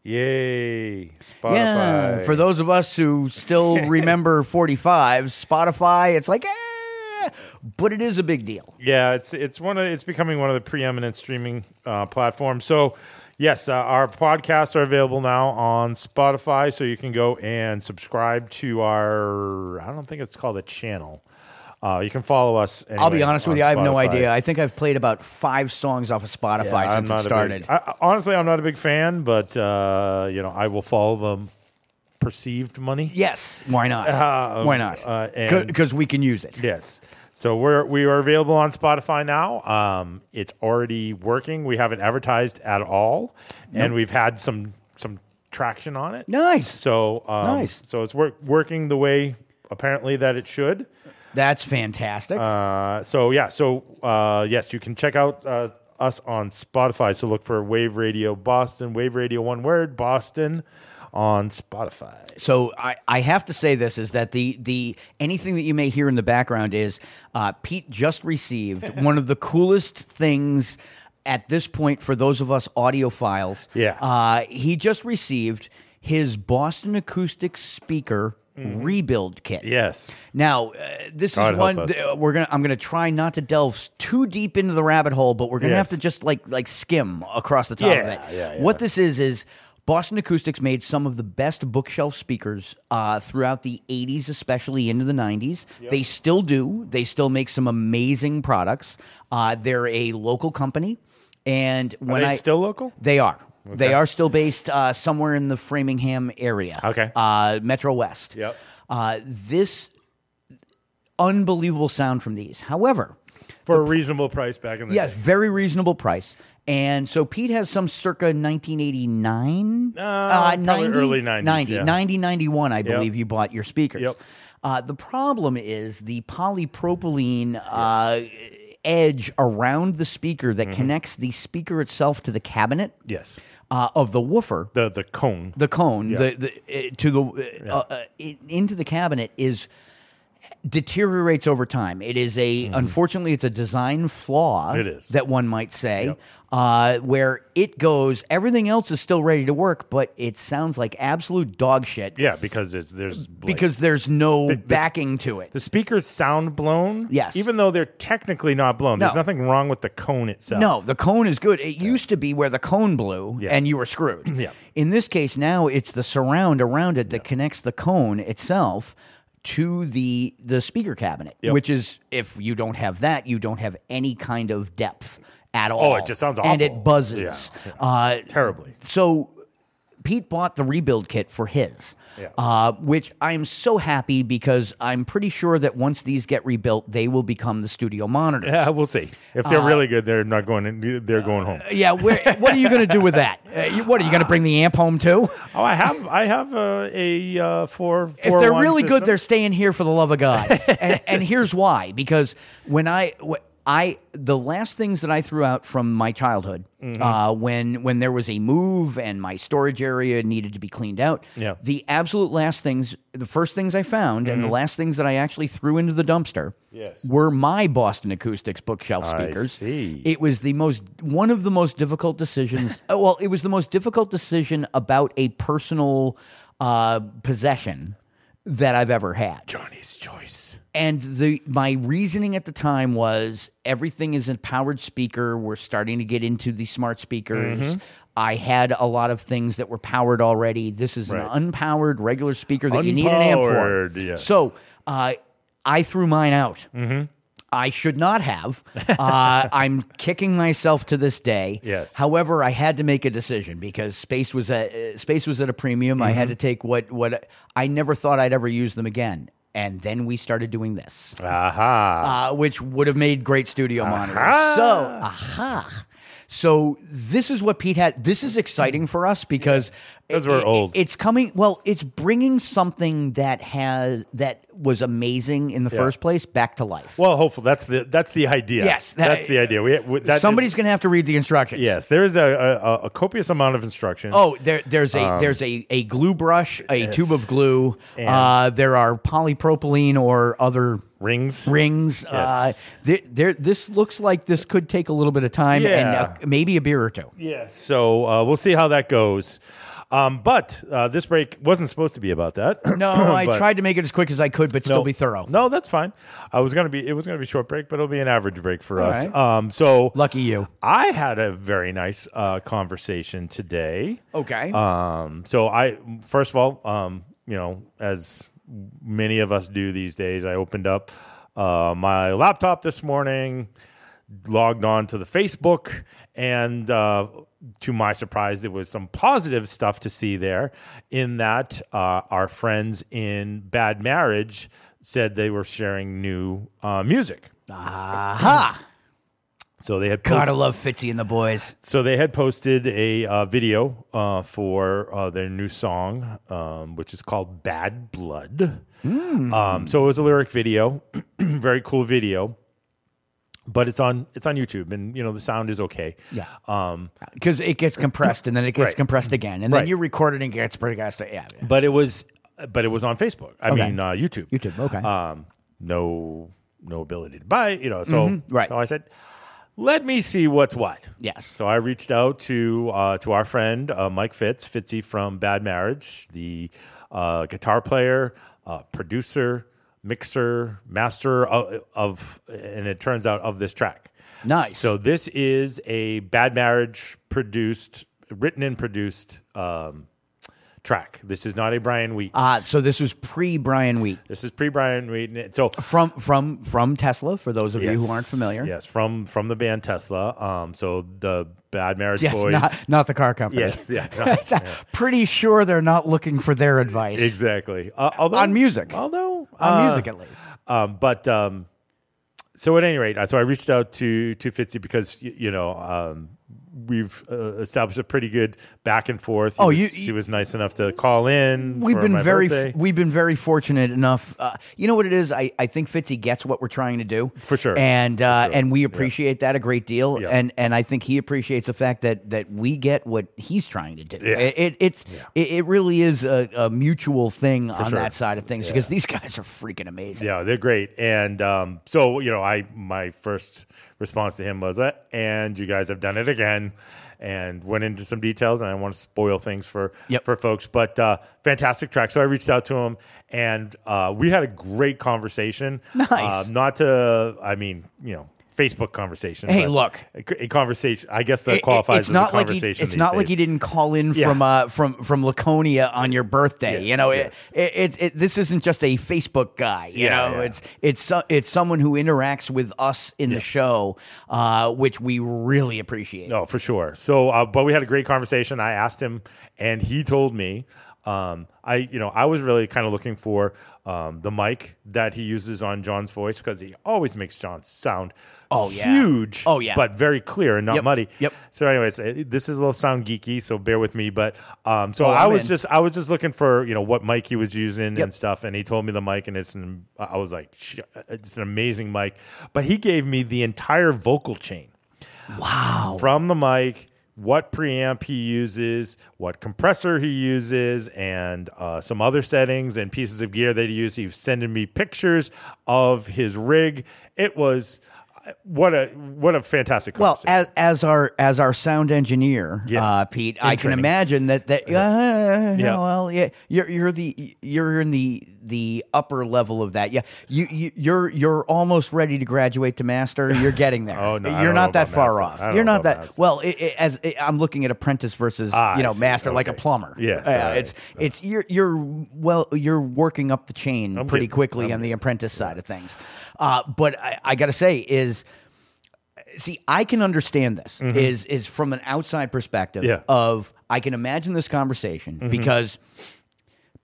Yay. Spotify.
Yeah, for those of us who still remember 45, Spotify, it's like, eh, but it is a big deal.
Yeah, it's it's one of it's becoming one of the preeminent streaming uh, platforms. So, yes, uh, our podcasts are available now on Spotify, so you can go and subscribe to our. I don't think it's called a channel. Uh, you can follow us.
I'll be honest with you, I have no idea. I think I've played about five songs off of Spotify
Yeah,
since it started.
big- I, honestly, I'm not a big fan, but uh, you know, I will follow them. perceived money.
Yes, why not?
Um,
why not?
uh,
Because we can use it.
Yes. So we're we are available on Spotify now. Um, it's already working. We haven't advertised at all, and we've had some some traction on it.
Nice.
So um,
Nice.
So it's work, working the way apparently that it should.
That's fantastic.
Uh, so yeah. So uh, yes, you can check out uh, us on Spotify. So look for Wave Radio Boston, Wave Radio one word Boston on Spotify.
So I, I have to say this is that the the anything that you may hear in the background is uh, Pete just received one of the coolest things at this point for those of us audiophiles.
Yeah.
uh, he just received his Boston Acoustic Speaker rebuild kit.
Yes.
Now, uh, this
God
is one th- we're gonna. I'm gonna try not to delve too deep into the rabbit hole, but we're gonna
Yes.
have to just like like skim across the top of it.
yeah, yeah.
What this is is Boston Acoustics made some of the best bookshelf speakers uh, throughout the 80s, especially into the 90s. They still do. They still make some amazing products. Uh, they're a local company, and when
they
I
still local?
they are. They are still based uh, somewhere in the Framingham area.
Okay.
Uh, Metro West.
Yep.
Uh, this unbelievable sound from these. However,
For a reasonable price back in the
yes,
day.
very reasonable price. And so Pete has some circa 1989,
Uh, probably early 90s,
90,
yeah.
90, 91, I
Yep.
believe you bought your speakers.
Yep.
Uh, the problem is the polypropylene uh, edge around the speaker that connects the speaker itself to the cabinet
Mm-hmm. Yes.
uh, of the woofer.
The the cone.
The cone
Yeah.
the, the, uh, to the uh, uh, i- into the cabinet is deteriorates over time. It is a unfortunately it's a design flaw.
Mm-hmm. It is.
that one might say, uh, where it goes. Everything else is still ready to work, but it sounds like absolute dog shit.
Yeah, because it's there's like-
because there's no
The- the-
backing to it.
The speakers sound blown.
Yes.
Even though they're technically not blown. There's nothing wrong with the cone itself.
No, the cone is good. It used to be where the cone blew
Yeah.
and you were screwed.
Yeah.
In this case, now it's the surround around it that connects the cone itself to the the speaker cabinet,
Yep.
which is if you don't have that, you don't have any kind of depth at all.
Oh, it just sounds awful,
and it buzzes
Yeah.
Uh,
Terribly.
So. Pete bought the rebuild kit for his.
Yeah.
Uh, which I am so happy because I'm pretty sure that once these get rebuilt, they will become the studio monitors.
Yeah, we'll see. If they're
Uh,
really good, they're not going. In, they're going home.
Yeah, where, what are you going to do with that? Uh, you, what are you going to bring the amp home too?
Oh, I have. I have uh, a uh, four.
If they're really good, they're staying here for the love of God. and, and here's why: because when I, wh- I, the last things that I threw out from my childhood,
Mhm.
uh, when when there was a move and my storage area needed to be cleaned out,
Yeah.
the absolute last things, the first things I found, and the
Mhm.
last things that I actually threw into the dumpster,
Yes.
were my Boston Acoustics bookshelf
I
speakers.
see.
It was the most one of the most difficult decisions. uh, well, it was the most difficult decision about a personal uh, possession that I've ever had.
Johnny's choice.
And the my reasoning at the time was everything is a powered speaker. We're starting to get into the smart speakers.
Mhm.
I had a lot of things that were powered already. This is
Right.
an unpowered regular speaker that you need an amp for.
Unpowered, yes.
So uh, I threw mine out.
Mm-hmm.
I should not have. Uh, I'm kicking myself to this day.
Yes.
However, I had to make a decision because space was at uh, space was at a premium. I had
Mhm.
to take what what I never thought I'd ever use them again. And then we started doing this,
Aha.
uh, which would have made great studio monitors.
Aha.
So, aha. So this is what Pete had. This is exciting for us because
'Cause we're
it-
old.
It's coming. Well, it's bringing something that has that was amazing in the
Yeah.
first place back to life.
Well, hopefully that's the that's the idea.
Yes, that-
that's the idea. We, we that,
Somebody's going to have to read the instructions.
Yes, there is a, a, a copious amount of instructions.
Oh, there, there's a
Um,
there's a, a glue brush, a
yes.
tube of glue.
And-
Uh, there are polypropylene or other
rings.
Rings. Uh,
Yes.
there, there, this looks like this could take a little bit of time and
Yeah.
uh, maybe a beer or two.
Yes. So uh, we'll see how that goes. Um, but uh, this break wasn't supposed to be about that.
No, I
But-
tried to make it as quick as I could, but still be thorough.
No, that's fine. I was gonna be. It was gonna be a short break, but it'll be an average break for
All
us.
right.
Um, so
lucky you.
I had a very nice uh, conversation today.
Okay.
Um, so I first of all, um, you know, as many of us do these days, I opened up uh, my laptop this morning, logged on to the Facebook, and uh, to my surprise, there was some positive stuff to see there. In that, uh, our friends in Bad Marriage said they were sharing new uh, music.
Aha!
So they had
Gotta love Fitzy and the boys.
so they had posted a uh, video uh, for uh, their new song, um, which is called "Bad Blood."
Hmm.
Um, so it was a lyric video, very cool video, but it's on it's on YouTube, and you know the sound is okay.
Yeah.
Um,
Because it gets compressed and then it gets
Right.
compressed again, and then
Right.
you record it and it gets pretty guys. Yeah.
but it was but it was on Facebook. I
Okay.
mean uh, YouTube.
YouTube. Okay.
Um, no no ability to buy. You know. So
Mhm. Right.
So I said. Let me see what's what.
Yes.
So I reached out to uh, to our friend uh, Mike Fitz, Fitzy from Bad Marriage, the uh, guitar player, uh, producer, mixer, master of, of, and it turns out of this track.
Nice.
So this is a Bad Marriage produced, written and produced um, track. This is not a Brian Wheat.
Uh, so this was pre Brian Wheat.
This is pre Brian Wheat. So
from from from Tesla. For those of you who aren't familiar,
Yes, from from the band Tesla. Um, so the Bad Marriage
yes,
Boys.
not not the car company.
Yes, yeah, no,
It's, uh, Pretty sure they're not looking for their advice.
Exactly. Uh, although,
on music.
Although
on
uh,
music at least.
Um, but um, so at any rate, uh, so I reached out to to Fitzy because y- you know um, we've uh, established a pretty good back and forth. He
Oh,
was,
you-
he was nice enough to call in.
We've been very
birthday.
we've been very fortunate enough. Uh, you know what it is? I, I think Fitzy gets what we're trying to do
For sure.
and uh,
For sure.
and we appreciate that a great deal.
Yeah.
And and I think he appreciates the fact that that we get what he's trying to do.
Yeah.
It, it it's it, it really is a, a mutual thing
For
on
sure.
that side of things
Yeah.
because these guys are freaking amazing.
Yeah, they're great. And um, so, you know, I my first response to him was, uh, "And you guys have done it again," and went into some details. And I don't want to spoil things for for folks, but uh, fantastic track. So I reached out to him, and uh, we had a great conversation.
Nice.
Uh, not to, I mean, you know. Facebook conversation.
Hey, look.
a, a conversation. I guess that
It-
qualifies
it's
as
not
a
like he,
conversation.
it's not like
days.
he didn't call in
Yeah.
from uh, from from Laconia on your birthday. you know,
yes.
it, it, it, it- this isn't just a Facebook guy. You
Yeah,
know,
yeah.
it's it's it's someone who interacts with us in the show, uh, which we really appreciate.
No, for sure. So, uh, but we had a great conversation. I asked him, and he told me, um, I, you know, I was really kind of looking for um, the mic that he uses on John's voice because he always makes John sound
Oh, yeah.
huge,
Oh, yeah.
but very clear and not
Yep,
muddy.
yep.
So, anyways, uh, this is a little sound geeky, so bear with me. But um, so
Oh,
I was
in.
just, I was just looking for, you know, what mic he was using
Yep.
and stuff, and he told me the mic, and it's, an, I was like, it's an amazing mic. But he gave me the entire vocal chain.
Wow.
From the mic, what preamp he uses, what compressor he uses, and uh, some other settings and pieces of gear that he used. He was sending me pictures of his rig. It was what a what a fantastic
Well, as, as our as our sound engineer, uh, Pete, I can imagine that that uh,
Yeah.
yeah, well, yeah, you're you're the you're in the the upper level of that. Yeah, you, you you're you're almost ready to graduate to master. You're getting there.
Oh, no,
you're
don't
that far
master.
off. You're not that
master.
well. It, it, as it, I'm looking at apprentice versus
Ah,
you know master, like a plumber.
yeah
Uh, it's it's you're you're well you're working up the chain
I'm
pretty
getting-
quickly
I'm
on the apprentice side of things. Uh, but I, I got to say is see i can understand this
Mhm.
is is from an outside perspective
Yeah.
of i can imagine this conversation
Mhm.
because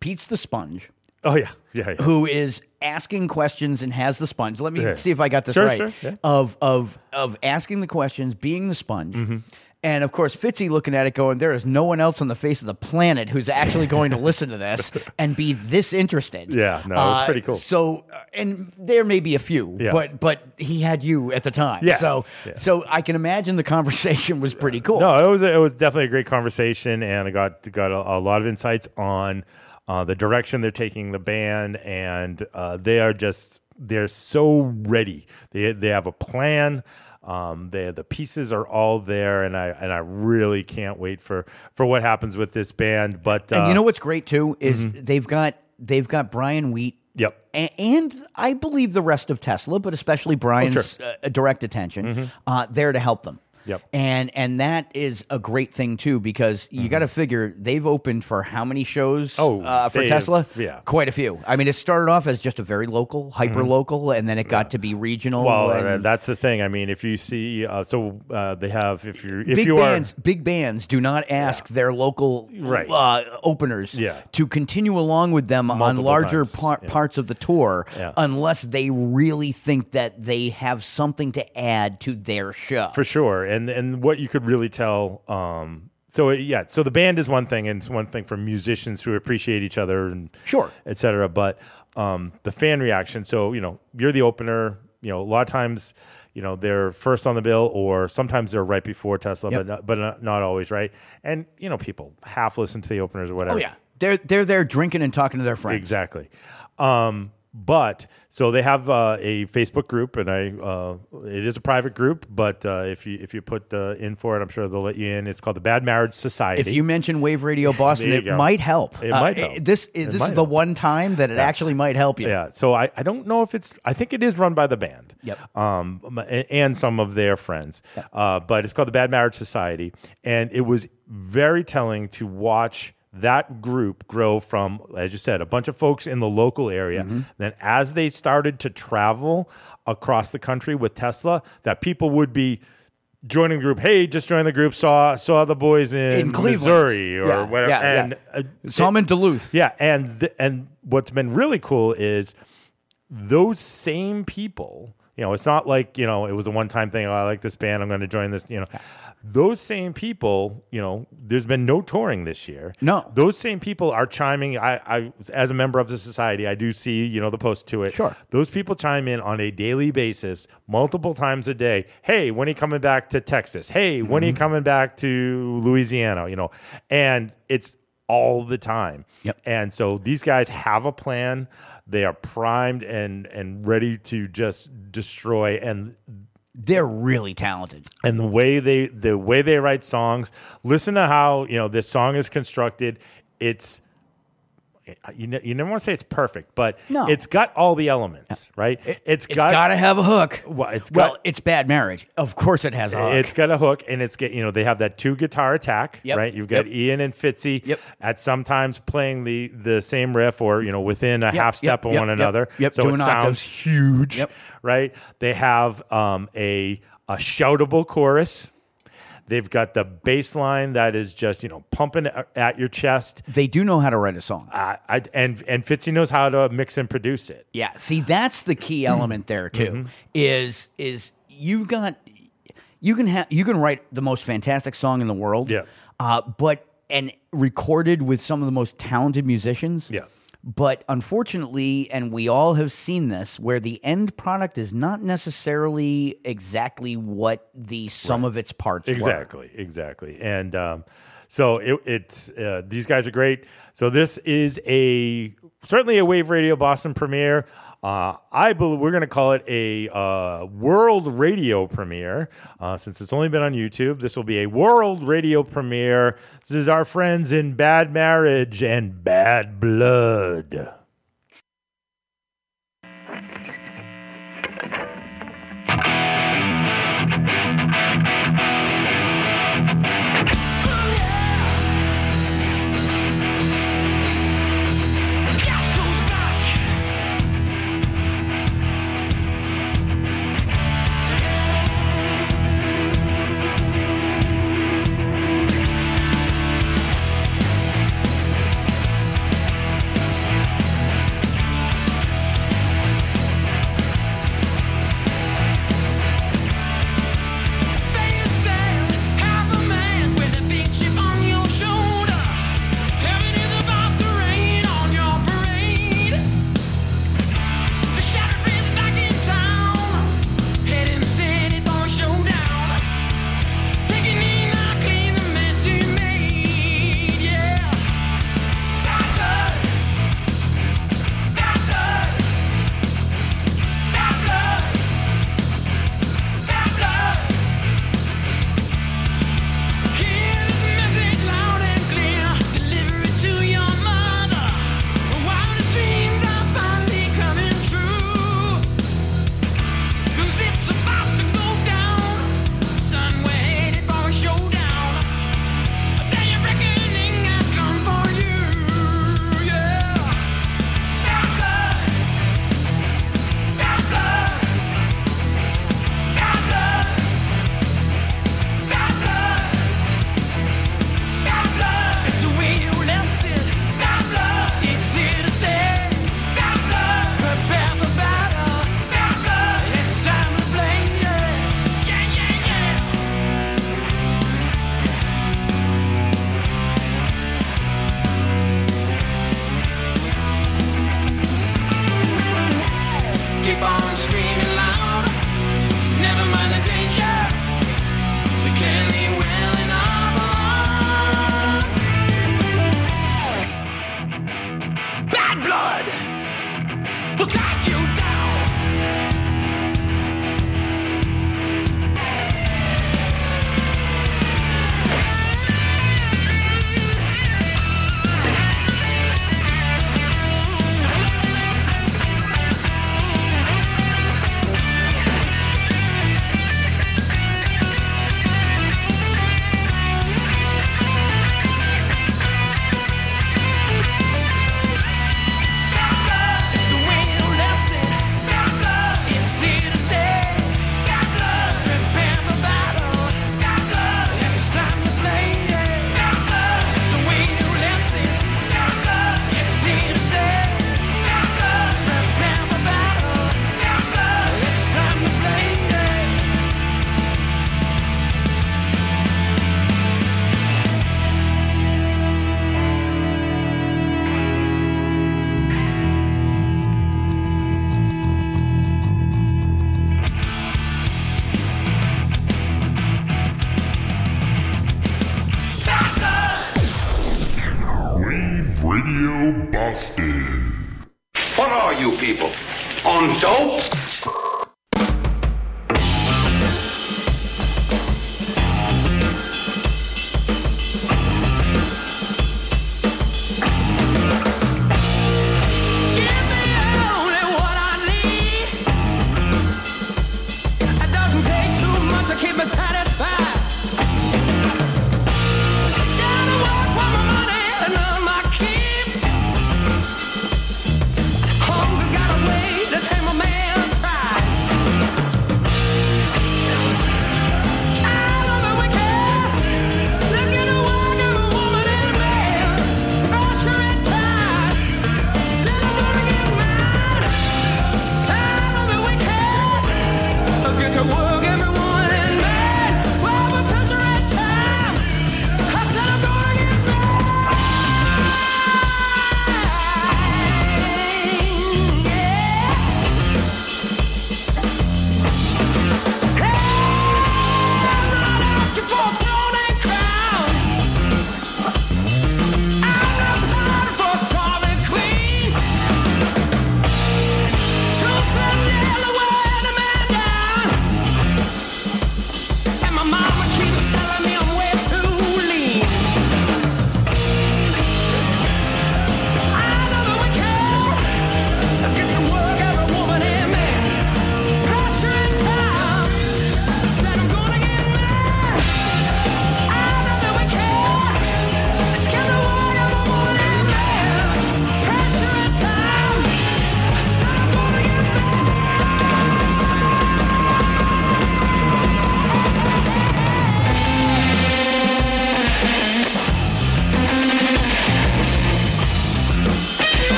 pete's the sponge
oh yeah, yeah, yeah.
who is asking questions and has the sponge let me
Yeah.
see if i got this
Sure,
right
sure,
of of of asking the questions being the sponge
Mm-hmm.
And of course, Fitzy looking at it, going, "There is no one else on the face of the planet who's actually going to listen to this and be this interested."
Yeah, no, it was
Uh,
pretty cool.
So, uh, and there may be a few,
Yeah.
but but he had you at the time.
Yes,
So
yes.
so I can imagine the conversation was pretty cool.
No, it was it was definitely a great conversation, and I got got a, a lot of insights on uh, the direction they're taking the band, and uh, they are just they're so ready. They they have a plan. Um, the the pieces are all there, and I and I really can't wait for for what happens with this band. But uh,
and you know what's great too is
Mhm.
they've got they've got Brian Wheat.
Yep.
a- And I believe the rest of Tesla, but especially Brian's uh, direct attention, uh, there to help them.
Yep.
And and that is a great thing too because you got to figure they've opened for how many shows
Oh,
uh, for Tesla?
yeah.
quite a few. I mean, it started off as just a very local, hyper local, and then it got to be regional.
well,
and
uh, that's the thing. I mean, if you see, uh, so uh, they have if you if
big
you
bands,
are
big bands do not ask their local
Right.
uh, openers
Yeah.
to continue along with them on larger par-
Yeah.
parts of the tour
Yeah.
unless they really think that they have something to add to their show.
for sure and and what you could really tell um so yeah so the band is one thing and it's one thing for musicians who appreciate each other and
Sure.
etc but um the fan reaction so you know you're the opener you know a lot of times you know they're first on the bill or sometimes they're right before tesla
Yep.
but not, but not, not always right and you know people half listen to the openers or whatever
oh yeah, they're they're there drinking and talking to their friends.
Exactly. Um, but so they have uh, a Facebook group, and I uh, it is a private group. But uh, if you if you put uh, in for it, I'm sure they'll let you in. It's called the Bad Marriage Society.
If you mention Wave Radio Boston, it
go.
might help.
It
Uh,
might help.
This
It
this is the one time that it
Yeah.
actually might help you.
Yeah. So I, I don't know if it's I think it is run by the band.
Yep.
Um and, and some of their friends. Uh but it's called the Bad Marriage Society and it was very telling to watch that group grow from as you said a bunch of folks in the local area
Mm-hmm.
then as they started to travel across the country with Tesla that people would be joining the group hey just joined the group saw saw the boys in,
In.
Missouri or
Yeah,
whatever
yeah, yeah.
and uh,
Saw 'em in Duluth.
yeah, and th- and what's been really cool is those same people. You know, it's not like you know it was a one time thing. Oh, I like this band. I'm going to join this. You know, those same people. You know, there's been no touring this year.
No.
those same people are chiming. I, I as a member of the society, I do see you know the post to it.
Sure.
those people chime in on a daily basis, multiple times a day. Hey, when are you coming back to Texas? Hey, when are you
mm-hmm.
coming back to Louisiana? You know, and it's all the time.
Yep.
And so these guys have a plan. They are primed and and ready to just destroy and
They're really talented.
and the way they the way they write songs listen to how you know this song is constructed it's
you, ne- you never want to say it's perfect, but
No.
it's got all the elements, right? it's
It's got to have a hook.
Well, it's
well,
got
it's bad marriage. Of course, it has a hook.
It's got a hook, and it's get you know they have that two guitar attack,
Yep.
right? You've got
Yep.
Ian and Fitzy
Yep.
at sometimes playing the the same riff or you know within a half step
yep,
of
yep,
one
yep,
another.
yep,
So
doing
it sounds
octaves.
huge,
Yep.
right? They have um, a a shoutable chorus. They've got the bass line that is just you know pumping at your chest.
they do know how to write a song.
Uh, I, and and Fitzy knows how to mix and produce it.
Yeah, see, that's the key element there too.
Mhm.
Is is you've got you can have you can write the most fantastic song in the world.
Yeah.
Uh, but and recorded with some of the most talented musicians.
Yeah.
But unfortunately, and we all have seen this, where the end product is not necessarily exactly what the sum of its parts were.
Exactly, exactly. And um, so it, it's uh, these guys are great. So this is a certainly a Wave Radio Boston premiere. Uh, I believe we're going to call it a uh, world radio premiere uh, since it's only been on YouTube. This will be a world radio premiere. This is our friends in Bad Marriage and Bad Blood.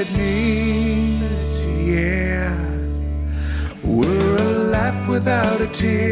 That needs. Yeah, we're a laugh without a tear,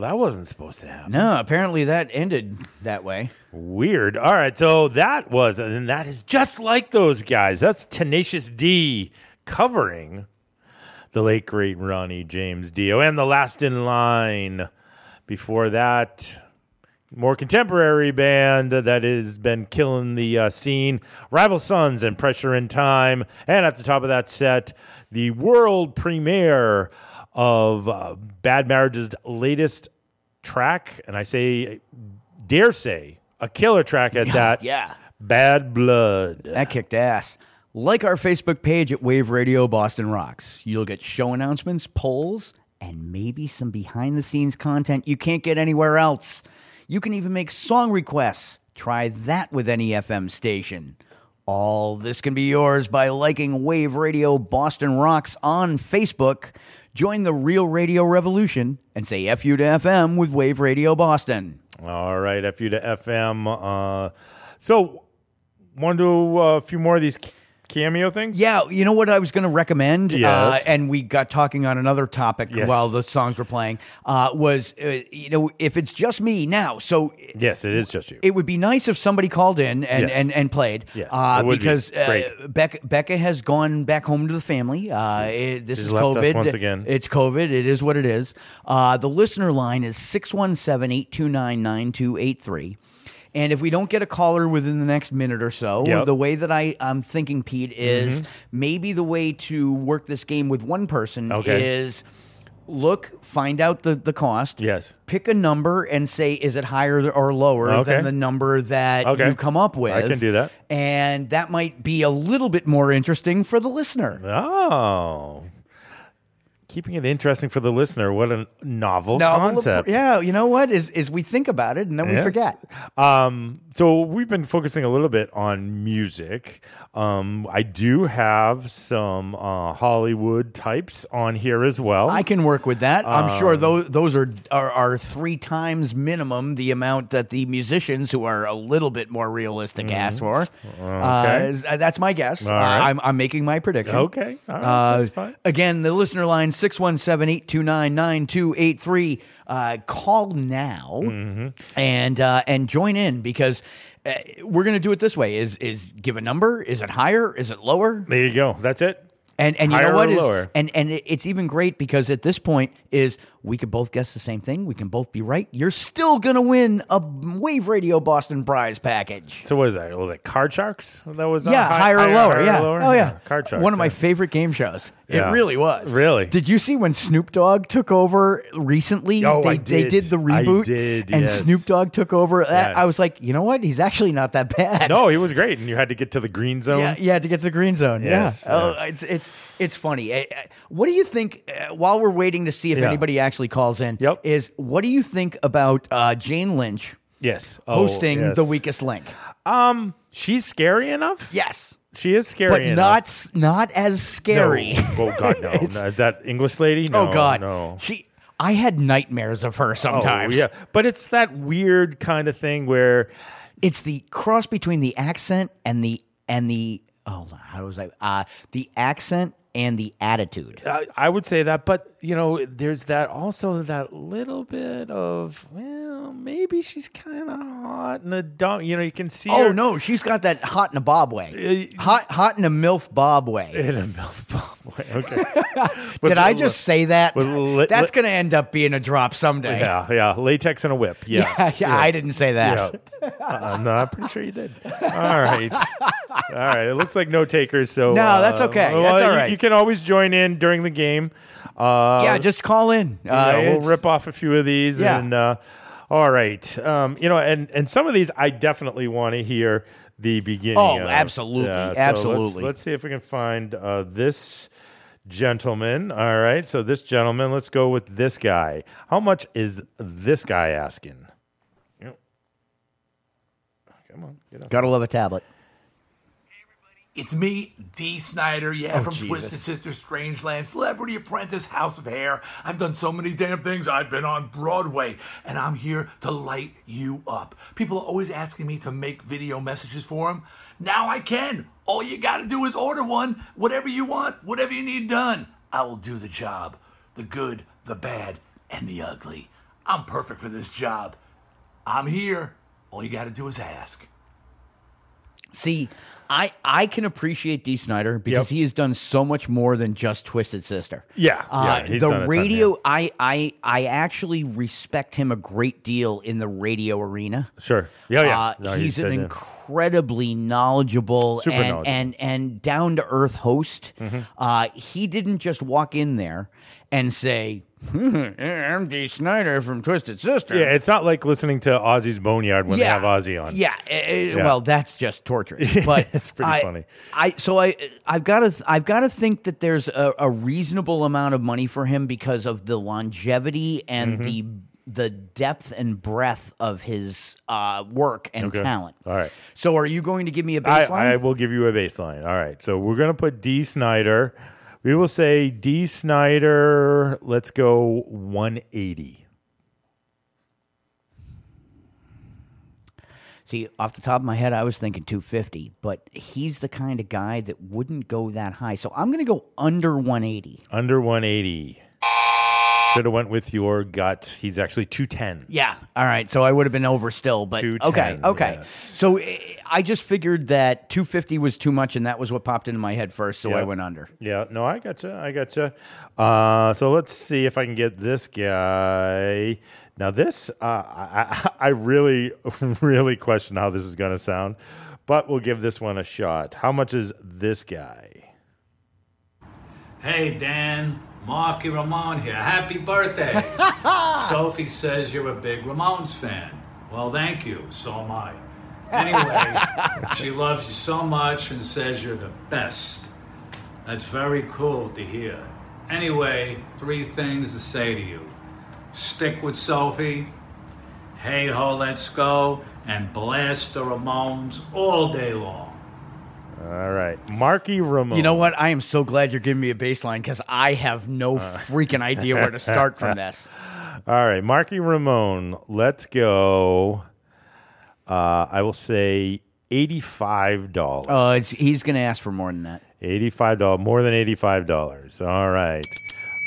That
wasn't supposed to happen.
No, apparently that ended that way.
Weird. All right, so that was, and that is just like those guys. That's Tenacious D covering the late great Ronnie James Dio and the Last in Line. Before that, more contemporary band that has been killing the uh, scene, Rival Sons and Pressure and Time. And at the top of that set, the world premiere of uh, Bad Marriage's latest track, and I say, dare say, a killer track at that.
yeah.
Bad Blood.
That kicked ass. Like our Facebook page at Wave Radio Boston Rocks. You'll get show announcements, polls, and maybe some behind the scenes content you can't get anywhere else. You can even make song requests. Try that with any FM station. All this can be yours by liking Wave Radio Boston Rocks on Facebook. Join the real radio revolution and say FU to FM with Wave Radio Boston.
All right, FU to FM. Uh, so, want to do uh, a few more of these cameo things?
Yeah, you know what I was going to recommend, uh, and we got talking on another topic
Yes.
while the songs were playing. Uh, was uh, you know if it's just me now, so
Yes, it is just you.
it would be nice if somebody called in and
Yes.
and, and played.
Yes,
uh,
would be.
because uh, Becca, Becca has gone back home to the family. Uh, it- this
She's
is COVID.
once again.
It's COVID. It is what it is. Uh, the listener line is 617 829 9283. And if we don't get a caller within the next minute or so,
Yep.
the way that I, I'm thinking, Pete, is
Mhm.
maybe the way to work this game with one person
Okay.
is look, find out the, the cost.
Yes.
Pick a number and say, is it higher or lower
Okay.
than the number that
Okay.
you come up with?
I can do that.
And that might be a little bit more interesting for the listener.
Oh. Keeping it interesting for the listener. What a novel,
Novel
concept.
appro- Yeah, you know what? Is is we think about it and then we
Yes.
forget.
Um, so we've been focusing a little bit on music. Um, I do have some uh, Hollywood types on here as well.
I can work with that. I'm sure
Um,
those those are, are are three times minimum the amount that the musicians who are a little bit more realistic ask for. Uh,
Okay.
uh, that's my guess. Uh,
right.
I'm, I'm making my prediction.
Okay. All right.
Uh,
That's fine.
Again, the listener line 617-829-9283. Uh, call now
Mm-hmm.
and uh, and join in because uh, we're going to do it this way: is is give a number? Is it higher? Is it lower?
There you go. That's it.
And and you
Higher
know what is
lower?
and and it's even great because at this point is we could both guess the same thing. We can both be right. You're still gonna win a Wave Radio Boston prize package.
So what is that? Was it Card Sharks? That was
yeah,
high-
higher, or lower.
higher
yeah.
lower?
Oh yeah.
Card Sharks.
One of my
yeah.
favorite game shows.
Yeah.
It really was.
Really?
Did you see when Snoop Dogg took over recently?
Oh,
they,
I
they
did.
did the
I
reboot.
did,
And
yes.
Snoop Dogg took over.
Yes.
I was like, you know what? He's actually not that bad.
No, he was great, and you had to get to the green zone.
Yeah, you had to get to the green zone.
Yes,
yeah. Oh, it's it's it's funny. Uh, uh, What do you think? Uh, while we're waiting to see if
Yeah.
anybody actually calls in,
Yep.
is what do you think about uh, Jane Lynch
Yes. Oh,
hosting
yes.
the weakest link?
Um, she's scary enough.
Yes,
she is scary,
but
enough.
not s- not as scary.
No. Oh God, no. No, Is that English lady? No,
oh God,
no.
She. I had nightmares of her sometimes.
Oh, yeah, but it's that weird kind of thing where
it's the cross between the accent and the and the oh how was I uh the accent and the attitude.
I, I would say that, but you know, there's that also that little bit of well, maybe she's kind of hot and a dumb. You know, you can see.
Oh
her
no, she's got that hot in a bob way. Hot hot in a milf bob way.
in a milf bomb way. Okay.
Did I just say that? That's going to end up being a drop someday.
Yeah, yeah, latex and a whip. Yeah,
Yeah, yeah, I didn't say that.
Yeah. Uh, no, I'm pretty sure you did. All right, all right. It looks like no takers. So
No, that's
uh,
okay.
well,
That's all
you-
right.
You, can always join in during the game. Uh,
yeah, just call in.
you
Uh,
know,
it's-
we'll rip off a few of these.
Yeah.
And uh, all right, um, you know, and and some of these I definitely want to hear the beginning.
Oh,
of.
absolutely,
so let's-
absolutely.
Let's, see if we can find uh, this gentleman. All right, so this gentleman. Let's go with this guy. How much is this guy asking? Come on, get up.
Gotta love a tablet.
It's me, Dee Snider, yeah,
Oh,
from
Jesus.
Twisted Sister, Strangeland, Celebrity Apprentice, House of Hair. I've done so many damn things. I've been on Broadway, and I'm here to light you up. People are always asking me to make video messages for them. Now I can. All you got to do is order one, whatever you want, whatever you need done. I will do the job. The good, the bad, and the ugly. I'm perfect for this job. I'm here. All you got to do is ask.
See, I I can appreciate Dee Snider because
Yep.
he has done so much more than just Twisted Sister.
Yeah,
Uh,
yeah, he's done a
the
ton,
radio.
yeah.
I I I actually respect him a great deal in the radio arena.
Sure. Yeah, yeah.
Uh,
No,
he's,
he's
an incredibly knowledgeable and,
knowledgeable.
and and down to earth host.
Mhm.
Uh, he didn't just walk in there and say, "I'm Dee Snider from Twisted Sister."
Yeah, it's not like listening to Ozzy's Boneyard when
Yeah.
they have Ozzy on.
Yeah, eh, eh,
Yeah.
well, that's just torture. But
It's pretty
I-
funny.
I so I I've got to I've got to think that there's a, a reasonable amount of money for him because of the longevity and
Mhm.
the the depth and breadth of his uh, work and
Okay.
talent.
All right.
So, are you going to give me a
I,
baseline?
I will give you a baseline. All right. So we're going to put Dee Snider. We will say Dee Snider, let's go 180.
See, off the top of my head, I was thinking 250, but he's the kind of guy that wouldn't go that high. So I'm going to go under 180.
Under 180. Should have went with your gut. He's actually 210.
Yeah. All right. So I would have been over still, but okay. Okay.
yes.
So eh, I just figured that 250 was too much, and that was what popped into my head first. So I
Yeah.
went under.
Yeah, no, I gotcha. I gotcha. Uh, so let's see if I can get this guy. Now, this, uh, I, I I really, really question how this is going to sound, but we'll give this one a shot. How much is this guy?
Hey, Dan. Marky Ramone here. Happy birthday. Sophie says you're a big Ramones fan. Well, thank you. So am I. Anyway, she loves you so much and says you're the best. That's very cool to hear. Anyway, three things to say to you stick with Sophie, hey ho, let's go, and blast the Ramones all day long.
All right, Marky Ramone.
You know what? I am so glad you're giving me a baseline because I have no freaking idea where to start from this.
All right, Marky Ramone. Let's go. Uh, I will say eighty-five dollars.
Oh, it's, he's going to ask for more than that.
Eighty-five dollars, more than eighty-five dollars. All right,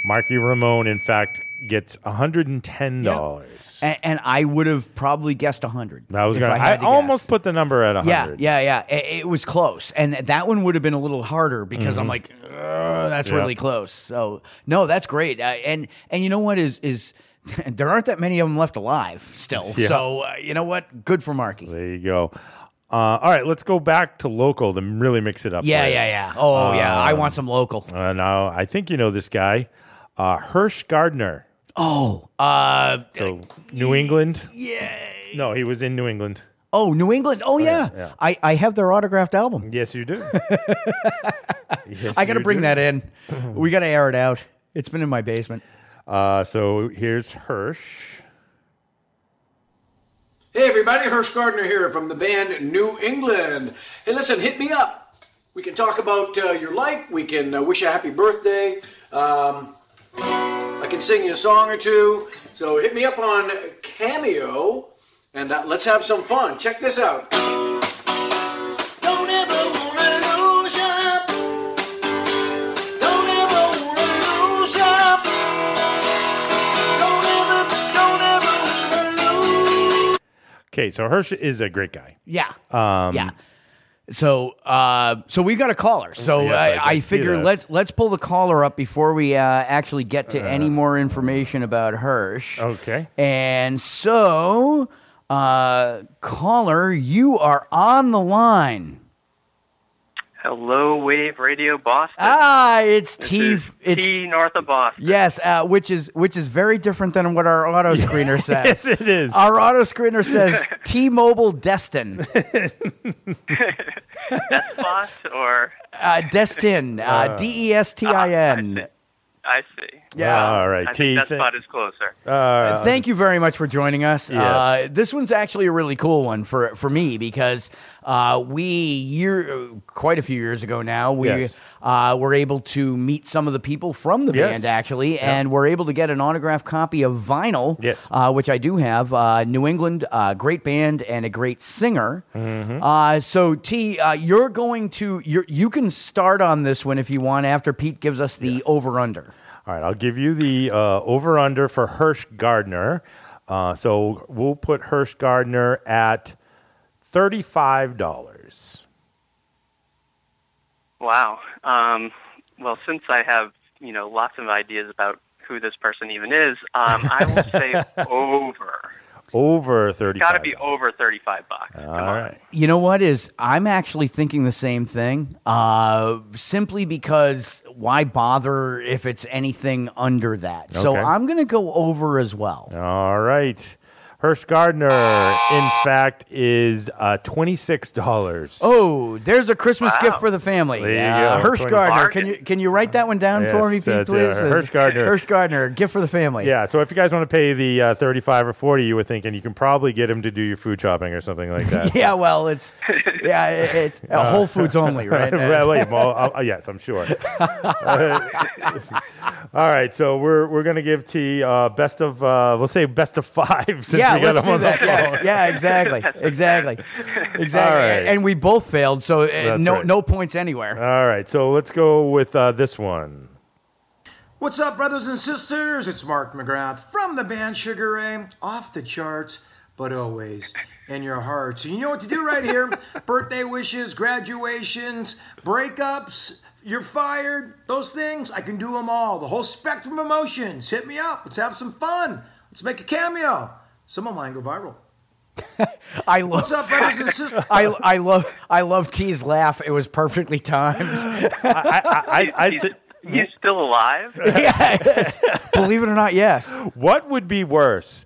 Marky Ramone. In fact, gets hundred and ten dollars.
And, and I would have probably guessed 100.
I was gonna.
I,
I,
had to guess.
almost put the number at
Yeah,
hundred.
yeah, yeah. It, it was close, and that one would have been a little harder because I'm
Mhm.
like, that's
Yeah.
really close. So no, that's great. Uh, and and you know what is is there aren't that many of them left alive still.
Yeah.
So uh, you know what? Good for Marky.
There you go. Uh, all right, let's go back to local to really mix it up.
Yeah, yeah, yeah. Oh, yeah. I
Um,
want some local.
Uh, now, I think you know this guy, uh, Hirsh Gardner.
Oh, uh,
so New England. Yeah. No, he was in New England.
Oh, New England. Oh, yeah.
yeah.
I, I have their autographed album.
Yes, you do. Yes,
I got to
you
bring
do.
that in. we got to air it out. It's been in my basement.
Uh, so here's Hirsh.
Hey everybody, Hirsh Gardner here from the band New England. Hey, listen, hit me up. We can talk about uh, your life. We can uh, wish you a happy birthday. Um, I can sing you a song or two. So hit me up on Cameo and uh, let's have some fun. Check this out. Don't ever wanna lose ya. Don't ever wanna lose ya. Don't ever, don't ever wanna lose
Okay, so Hirsh is a great guy.
Yeah.
Um,
yeah. So, uh, so we got a caller. So
Yes, I
I, I, figure
that.
let's let's pull the caller up before we uh, actually get to any more information about Hirsh.
Okay.
And so, uh, caller, you are on the line.
Hello, Wave Radio Boston.
Ah, it's
This
T. It's
T north of Boston.
Yes, uh, which is which is very different than what our auto screener says.
Yes, it is.
Our auto screener says T-Mobile Destin.
Despot or
Uh, Destin. Uh,
Uh,
D E S T I N.
I see.
Yeah.
All right,
I
T.
think Despot is closer.
Uh,
Thank you very much for joining us.
Yes.
Uh, this one's actually a really cool one for for me because uh, we year quite a few years ago now we
Yes.
uh, were able to meet some of the people from the
Yes.
band actually,
Yeah.
and we're able to get an autographed copy of vinyl.
Yes.
uh, which I do have. Uh, New England, uh, great band and a great singer.
Mm-hmm.
Uh, so T, uh, you're going to you you can start on this one if you want after Pete gives us the over under.
All right, I'll give you the uh, over under for Hirsh Gardner. Uh, so we'll put Hirsh Gardner at thirty-five dollars.
Wow. Um, well, since I have you know lots of ideas about who this person even is, um, I will say over.
Over
It's
thirty-five.
got to be over thirty-five bucks.
All right.
You know what is? I'm actually thinking the same thing. Uh, simply because why bother if it's anything under that? So
Okay.
I'm going to go over as well.
All right. Hirsh Gardner, in fact, is uh, twenty-six dollars.
Oh, there's a Christmas
Wow.
gift for the family.
There you
Uh,
go,
Hirsh
20
Gardner. Can you can you write that one down for me, Pete,
that's, uh,
please?
Hirsh Gardner.
Hirsh Gardner, gift for the family.
Yeah, so if you guys want to pay the uh, thirty-five or forty, you were thinking you can probably get him to do your food shopping or something like that.
yeah, well, it's yeah, it, it's uh, Whole Foods only, right?
well, wait, well, uh, yes, I'm sure. All right, so we're we're gonna give T uh, best of uh, let's say best of five since
Yeah, Yeah,
we
let's do
on
that.
the
Yes. Yeah, exactly. Exactly. Exactly.
All right.
And we both failed, so uh,
That's
no
right.
no points anywhere.
All right, so let's go with uh, this one.
What's up, brothers and sisters? It's Mark McGrath from the band Sugar Ray. Off the charts, but always in your hearts. You know what to do right here. Birthday wishes, graduations, breakups, you're fired, those things. I can do them all. The whole spectrum of emotions. Hit me up. Let's have some fun. Let's make a cameo. Some of mine go viral.
I love.
What's up, brothers and sisters?
I, I love I love T's laugh. It was perfectly timed.
I, I,
he's, he's still alive.
yes. Believe it or not, yes.
What would be worse?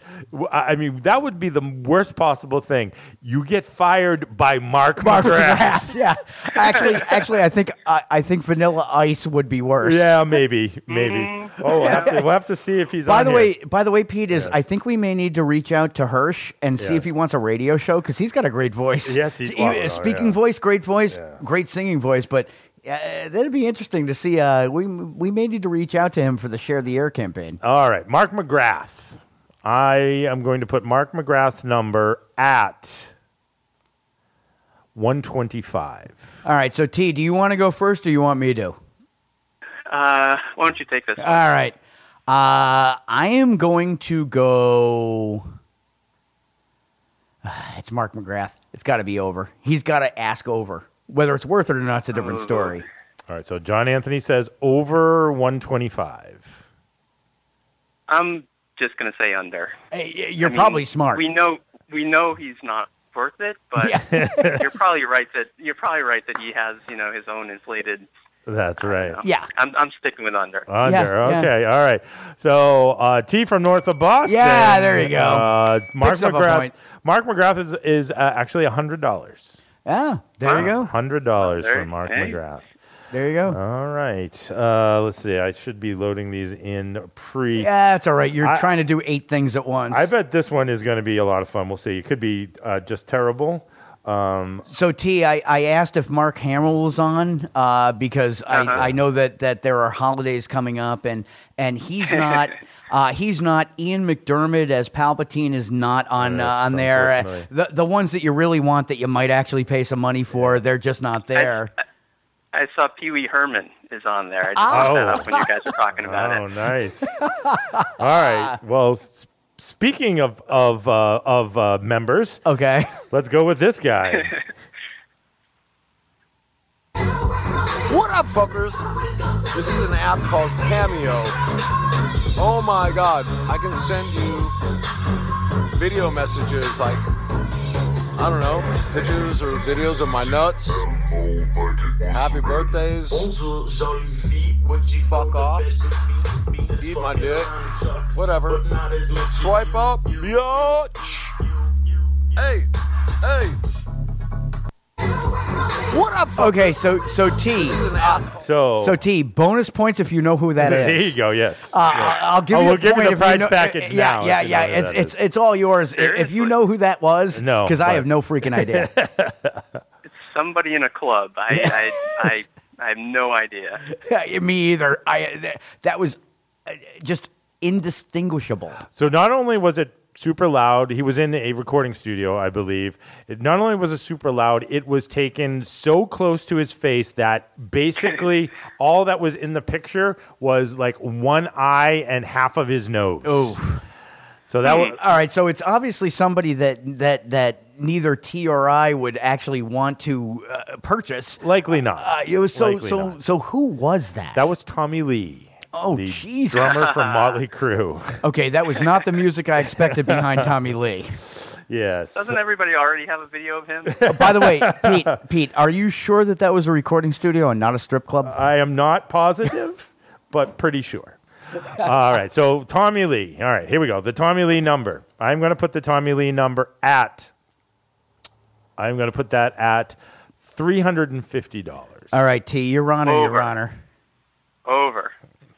I mean, that would be the worst possible thing. You get fired by Mark,
Mark
McGrath.
McGrath, yeah. Actually, actually, I think I, I think Vanilla Ice would be worse.
Yeah, maybe, maybe. Mm-hmm. Oh, we'll have, to, we'll have to see if he's
By
on
the
here.
way, by the way, Pete is. I think we may need to reach out to Hirsh and see
Yeah.
if he wants a radio show because he's got a great voice.
Yes, he's-
He-
oh,
speaking
yeah.
voice, great voice, great singing voice. But uh, that'd be interesting to see. Uh, we we may need to reach out to him for the Share the Air campaign.
All right, Mark McGrath. I am going to put Mark McGrath's number at 125.
All right, so T, do you want to go first or you want me to?
Uh, why don't you take this?
All right. Uh, I am going to go. It's Mark McGrath. It's got to be over. He's got to ask over. Whether it's worth it or not, it's a different story.
All right, so John Anthony says over 125.
I'm just gonna say under.
Hey, you're
I mean,
probably smart.
We know we know he's not worth it, but you're probably right that you're probably right that he has you know his own inflated.
That's right.
Yeah.
I'm I'm sticking with under.
Under.
Yeah, yeah.
okay. All right. So uh, T from north of Boston.
Yeah, there you go.
Uh, Mark
Picks up a
McGrath.
point.
Mark McGrath is is uh, actually hundred dollars.
Yeah, there you go.
Hundred dollars
There-
from Mark
hey.
McGrath.
There you go.
All right. Uh, let's see. I should be loading these in pre.
Yeah, that's all right. You're
I-
trying to do eight things at once.
I bet this one is going to be a lot of fun. We'll see. It could be uh, just terrible. Um,
So T, I, I asked if Mark Hamill was on uh, because
Uh-huh.
I, I know that, that there are holidays coming up and and he's not uh, he's not Ian McDermott as Palpatine is not on uh, on there. Uh, the the ones that you really want that you might actually pay some money for, they're just not there.
I saw Pee Wee Herman is on there. I just
Oh.
looked that up when you guys were talking about
oh,
it.
Oh, nice. All right. Well, s- speaking of of uh, of uh, members,
okay,
let's go with this guy.
What up, fuckers? This is an app called Cameo. Oh my god, I can send you video messages like, I don't know, pictures or videos of my nuts. Happy birthdays. Fuck off. Eat my dick. Whatever. Swipe up. Biatch. Hey, hey. What up.
Okay, so so T, uh,
So
so T, bonus points if you know who that is.
there you go. Yes.
Uh,
Yeah.
I'll give
Oh,
you
we'll
a
give you
point
the
if
prize
know,
package
yeah,
now,
Yeah,
if you
yeah,
know
It's
that
it's it's all yours. If you know who that was,
No,
because I have no freaking idea.
It's somebody in a club. I I, I I have no idea.
Me either. I that was uh, just indistinguishable.
So not only was it super loud, he was in a recording studio, I believe. It not only was it super loud, it was taken so close to his face that basically all that was in the picture was like one eye and half of his nose.
Oh.
So that was
all right. So it's obviously somebody that that that neither T or I would actually want to uh, purchase.
likely not.
Uh, it was so
Likely
so
not.
so. Who was that?
That was Tommy Lee.
Oh,
the
Jesus.
drummer from Motley Crue.
Okay, that was not the music I expected behind Tommy Lee.
Yes.
Doesn't everybody already have a video of him?
Oh, by the way, Pete, Pete, are you sure that that was a recording studio and not a strip club?
I am not positive, but pretty sure. All right, so Tommy Lee. All right, here we go. The Tommy Lee number. I'm going to put the Tommy Lee number at. I'm going to put that at three hundred and fifty dollars.
All right, T, Your Honor,
Over.
Your Honor.
Over.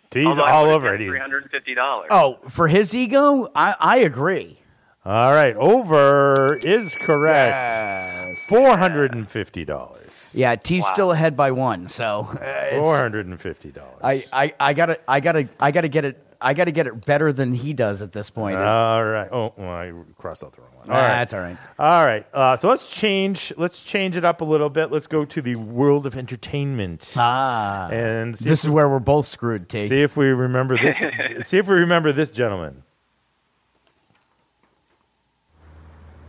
T's
Although
all over it. He's,
Three hundred and fifty dollars.
Oh, for his ego, I, I agree.
all right, over is correct. Four hundred and fifty dollars.
Yeah, T's
Wow.
still ahead by one, so uh,
Four hundred and fifty dollars.
I, I, I gotta I gotta I gotta get it I got to get it better than he does at this point.
All right. Oh, well, I crossed out the wrong one.
Nah,
All right.
that's all right.
All right. Uh, so let's change. Let's change it up a little bit. Let's go to the world of entertainment.
Ah,
and
this
if
is where we're both screwed. T.
See if we remember this. see if we remember this gentleman.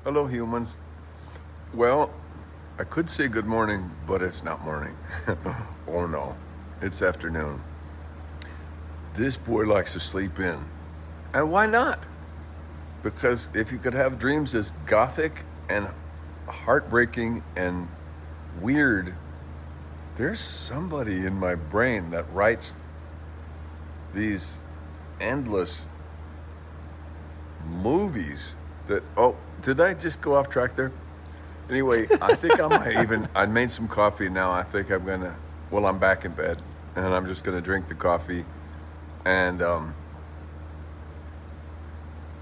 Hello, humans. Well, I could say good morning, but it's not morning. oh no, it's afternoon. This boy likes to sleep in. And why not? Because if you could have dreams as gothic and heartbreaking and weird, there's somebody in my brain that writes these endless movies that oh did i just go off track there anyway i think i might even i made some coffee now i think i'm gonna well i'm back in bed and i'm just gonna drink the coffee and um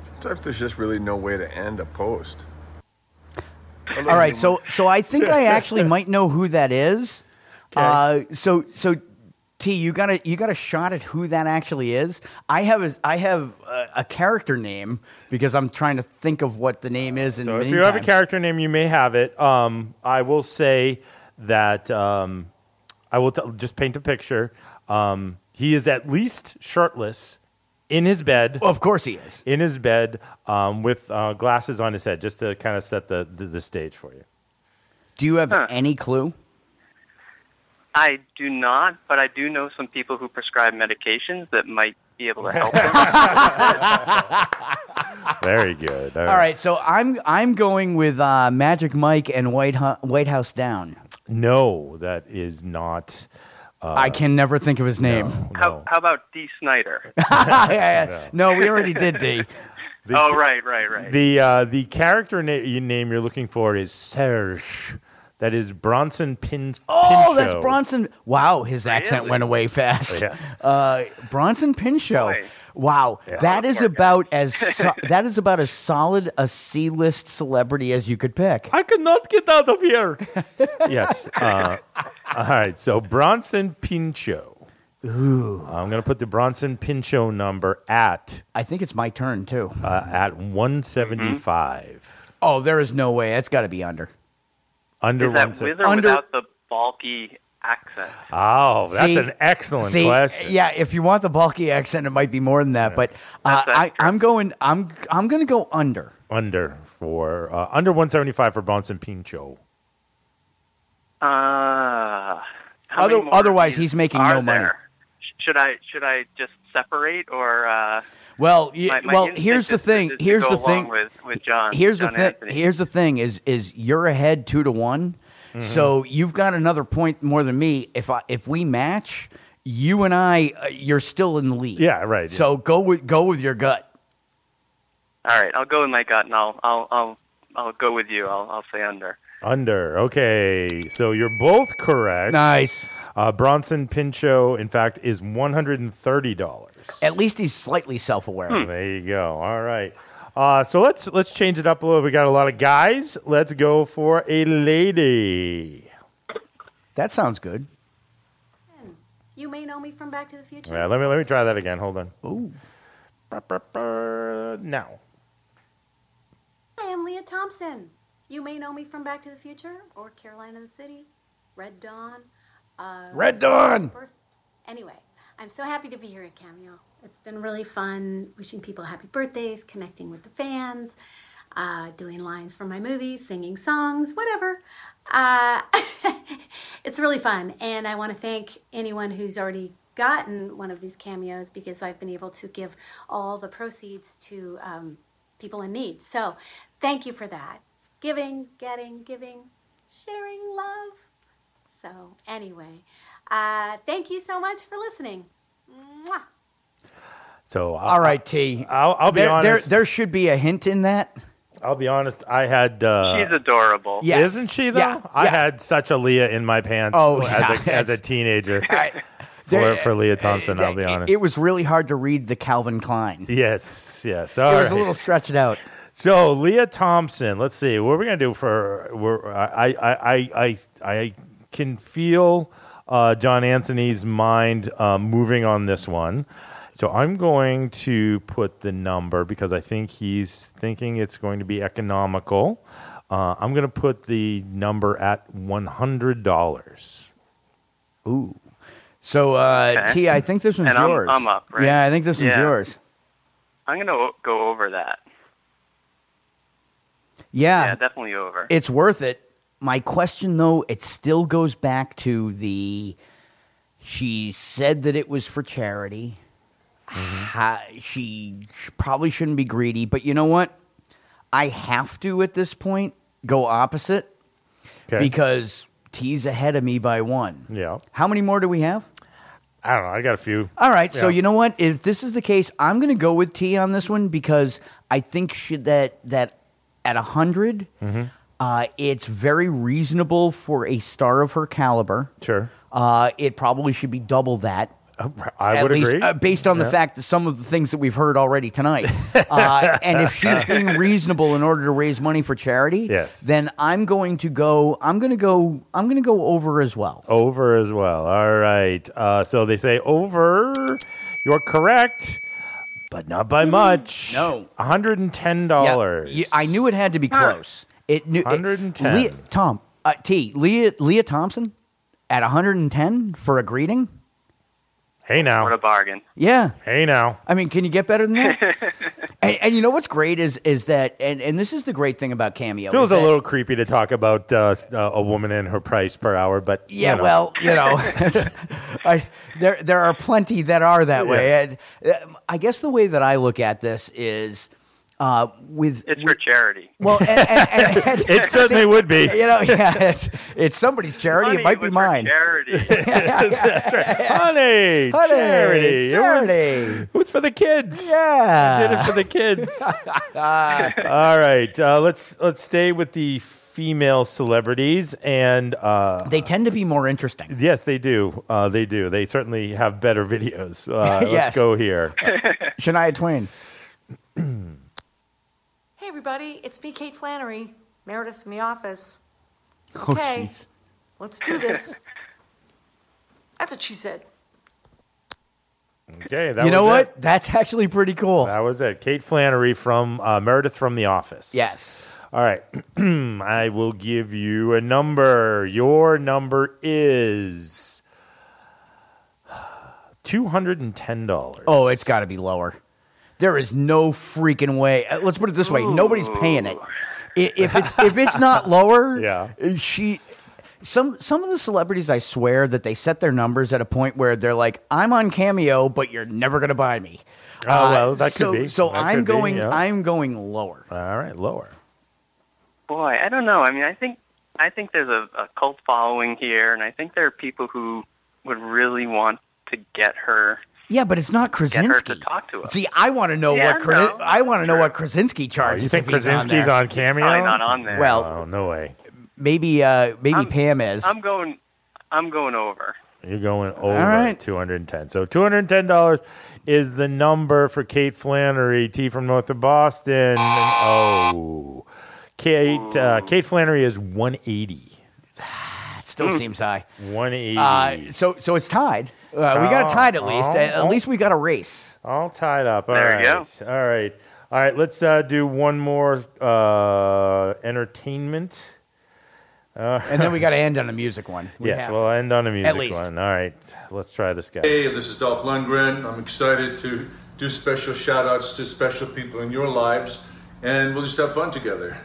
sometimes there's just really no way to end a post
All right, so so I think I actually might know who that is. Uh, so so T, you got a you got a shot at who that actually is. I have a, I have a, a character name because I'm trying to think of what the name is. In
So
the
if you have a character name, you may have it. Um, I will say that um, I will t- just paint a picture. Um, he is at least shirtless in his bed.
of course he is.
In his bed um, with uh, glasses on his head, just to kind of set the, the, the stage for you.
Do you have any clue?
I do not, but I do know some people who prescribe medications that might be able to help.
Very good.
All right, so I'm I'm going with uh, Magic Mike and White Hu- White House Down.
No, that is not. Uh,
I can never think of his name.
How, how about Dee Snider?
Yeah, yeah. No, we already did D.
oh, right, right, right.
The uh, the character na- name you're looking for is Serge. That is Bronson Pin.
Oh,
Pinchot.
that's Bronson. Wow, his accent
Really?
went away fast.
Yes.
Uh, Bronson Pinchot. Wow,
Yeah.
that is about as so- that is about as solid a C-list celebrity as you could pick.
I could not get out of here. yes. Uh, all right. So Bronson Pinchot.
Ooh.
I'm going to put the Bronson Pinchot number at.
I think it's my turn too.
Uh, at 175.
Oh, there is no way. That's got to be under.
Under
Is that
175.
with or
Under-
without the bulky accent?
Oh, that's
See-
an excellent
see,
question.
Yeah, if you want the bulky accent, it might be more than that. But uh, I, I'm going. I'm I'm going to go under.
Under for uh, under 175 for Bronson Pinchot.
Uh,
Other, otherwise, he's making no money.
there? Sh- Should I should I just separate or? Uh,
Well, y-
my, my
well, here's the thing. Here's the thing.
With with John.
here's the thing.
Anthony.
Here's the thing. Is is you're ahead two to one,
Mhm.
so you've got another point more than me. If I if we match, you and I, uh, you're still in the lead.
Yeah, right.
So go with go with your gut.
All right, I'll go with my gut, and I'll I'll I'll, I'll go with you. I'll I'll say under.
Under. Okay. So you're both correct.
Nice.
Uh, Bronson Pinchot, in fact, is $130.
At least he's slightly self aware.
Hmm.
There you go. All right. Uh, so let's let's change it up a little. We got a lot of guys. Let's go for a lady.
That sounds good.
You may know me from Back to the Future.
Yeah, let me let me try that again. Hold on.
Ooh.
Now.
I am Lea Thompson. You may know me from Back to the Future or Caroline in the City, Red Dawn. Uh,
Red Dawn!
Birth- Anyway, I'm so happy to be here at Cameo. It's been really fun wishing people happy birthdays, connecting with the fans, uh, doing lines from my movies, singing songs, whatever. Uh, it's really fun. And I want to thank anyone who's already gotten one of these cameos because I've been able to give all the proceeds to um, people in need. So thank you for that. Giving, getting, giving, sharing love. So, anyway, uh, thank you so much for listening. Mwah.
So
All right, T.
I'll, I'll be
there, there-
honest.
There, should be a hint in that.
I'll be honest. I had. Uh,
She's adorable.
Yes.
Isn't she though?
Yeah,
I
yeah.
had such a Leah in my pants
Oh,
as,
yeah,
a, as a
that's-
teenager. for,
There-
for Lea Thompson, I'll be honest.
It, was really hard to read the Calvin Klein.
Yes, yes.
it
All
was a little stretched out.
So Lea Thompson, let's see what we're we gonna do for. We're, I, I, I, I, I can feel uh, John Anthony's mind um, moving on this one. So I'm going to put the number because I think he's thinking it's going to be economical. Uh, I'm going to put the number at one hundred dollars.
Ooh. So, uh,
Okay.
T, I think this one's
And I'm-
yours.
I'm up, right?
Yeah, I think this one's yours.
I'm gonna go over that.
Yeah,
Yeah, definitely over.
it's worth it. My question, though, it still goes back to the. She said that it was for charity. Mm-hmm. Ha- she probably shouldn't be greedy, but you know what? I have to at this point go opposite
Okay.
because T's ahead of me by one.
Yeah.
How many more do we have?
I don't know. I got a few.
All right, so you know what? If this is the case, I'm going to go with T on this one because I think she, that that at 100
Mhm.
uh, it's very reasonable for a star of her caliber.
Sure.
Uh, it probably should be double that.
I would
least,
agree.
uh, based on the fact that some of the things that we've heard already tonight. uh, and if she's being reasonable in order to raise money for charity,
Yes.
then I'm going to go. I'm going to go. I'm going to go over as well.
Over as well. All right. Uh, so they say over. You're correct, but not by much.
No.
$110.
Yeah, I knew it had to be close. It knew it-
110.
Leah, Tom uh, T Leah Lea Thompson at 110 for a greeting.
Hey now.
What a bargain.
Yeah.
Hey now.
I mean, can you get better than that? and, and you know what's great is is that and, and this is the great thing about Cameo.
Feels
is
a
that-
little creepy to talk about uh, uh, a woman and her price per hour, but
Yeah,
you know.
well, you know, I, there there are plenty that are that way.
Yes.
And, uh, I guess the way that I look at this is uh, with
It's for charity.
well, and, and, and, and-
It certainly would be.
You know, yeah, it's, it's somebody's charity.
Money
it might be
was for
mine.
Charity.
That's right. Honey,
Honey,
charity. It was-
charity.
It was for the kids.
Yeah.
I did it for the kids. All right. Uh, let's let's stay with the female celebrities and uh,
They tend to be more interesting.
yes, they do. Uh, they do. They certainly have better videos. Uh,
Yes.
Let's go here.
Shania Twain.
Hey, everybody, it's me, Kate Flannery, Meredith from The Office.
Oh,
Okay,
jeez.
let's do this. That's what she said.
Okay. That
You know what?
it.
That's actually pretty cool.
That was it. Kate Flannery from uh, Meredith from The Office.
Yes.
All right. I will give you a number. Your number is $210.
Oh, it's got to be lower. There is no freaking way. Uh, Let's put it this way: nobody's paying it. If it's if it's not lower,
Yeah.
she. Some some of the celebrities, I swear that they set their numbers at a point where they're like, "I'm on Cameo, but you're never going to buy me." Uh,
Oh, well, that could
so,
be.
So
That
I'm
could be,
going.
yeah.
I'm going lower.
All right, lower.
Boy, I don't know. I mean, I think I think there's a, a cult following here, and I think there are people who would really want to get her
Yeah, but it's not
get her to
Krasinski.
talk to us.
See, I want to know
Yeah,
what Kra-
no,
I want to know what Krasinski
Oh,
charges.
you think
if he's on
Krasinski's
there.
on, Cameo?
Probably not on there.
Well,
Oh, no way.
maybe uh, maybe
I'm-
Pam is.
I'm going. I'm going over.
You're going over
right.
210. So $210 is the number for Kate Flannery, T from north of Boston. Oh. Kate uh, Kate Flannery is 180.
It still
Hmm.
seems high.
180.
Uh, so so it's tied. Uh, we got it tied at least.
Oh,
at, least we got a race.
All tied up. All
There you
right. All right. All right. Let's uh, do one more uh, entertainment. Uh,
And then we got to end on a music one. We
yes,
have-
we'll end on a music
least.
one. All right. Let's try this guy.
Hey, this is Dolph Lundgren. I'm excited to do special shout outs to special people in your lives, and we'll just have fun together.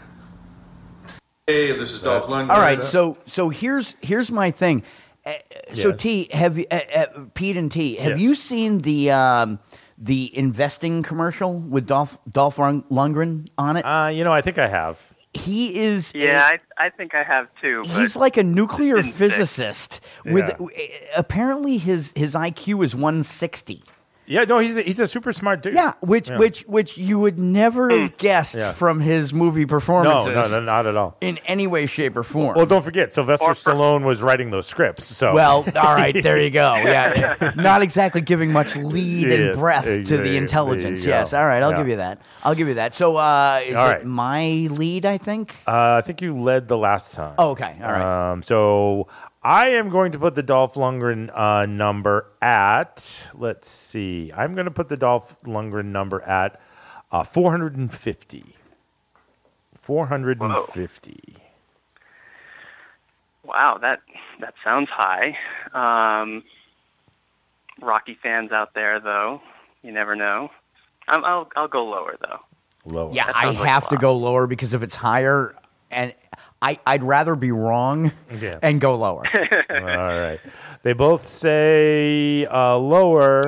Hey, this is Dolph Lundgren.
All right. So so here's here's my thing. Uh, So
Yes.
T, have you- uh, uh, Pete and T, have
Yes.
you seen the um, the investing commercial with Dolph Dolph Lund- Lundgren on it?
Uh, you know, I think I have.
He is.
Yeah, I, I think I have too. But
He's like a nuclear
didn't stick.
physicist. With
Yeah.
apparently his his IQ is 160.
Yeah, no, he's a, he's a super smart dude.
Yeah, which
Yeah.
which which you would never have guessed
Yeah.
from his movie
No,
performances.
no, no, not at all.
in any way, shape, or form.
Well, don't forget, Sylvester Stallone was writing those scripts. So
Well, all right, there you go. Yeah, not exactly giving much lead and
Yes,
breath to
exactly.
the intelligence. Yes, all right, I'll
Yeah.
give you that. I'll give you that. So, uh, is
All
it
right.
my lead? I think.
Uh, I think you led the last time.
Oh, okay. All right.
Um, so I am going to put the Dolph Lundgren uh, number at. Let's see. I'm going to put the Dolph Lundgren number at uh, 450. 450.
Wow, that that sounds high. Um, Rocky fans out there, though, you never know. I'm, I'll I'll go lower though.
Lower.
Yeah, I
sounds like
have to go lower because if it's higher, and I, I'd rather be wrong
Yeah.
and go lower.
All right. They both say uh, lower.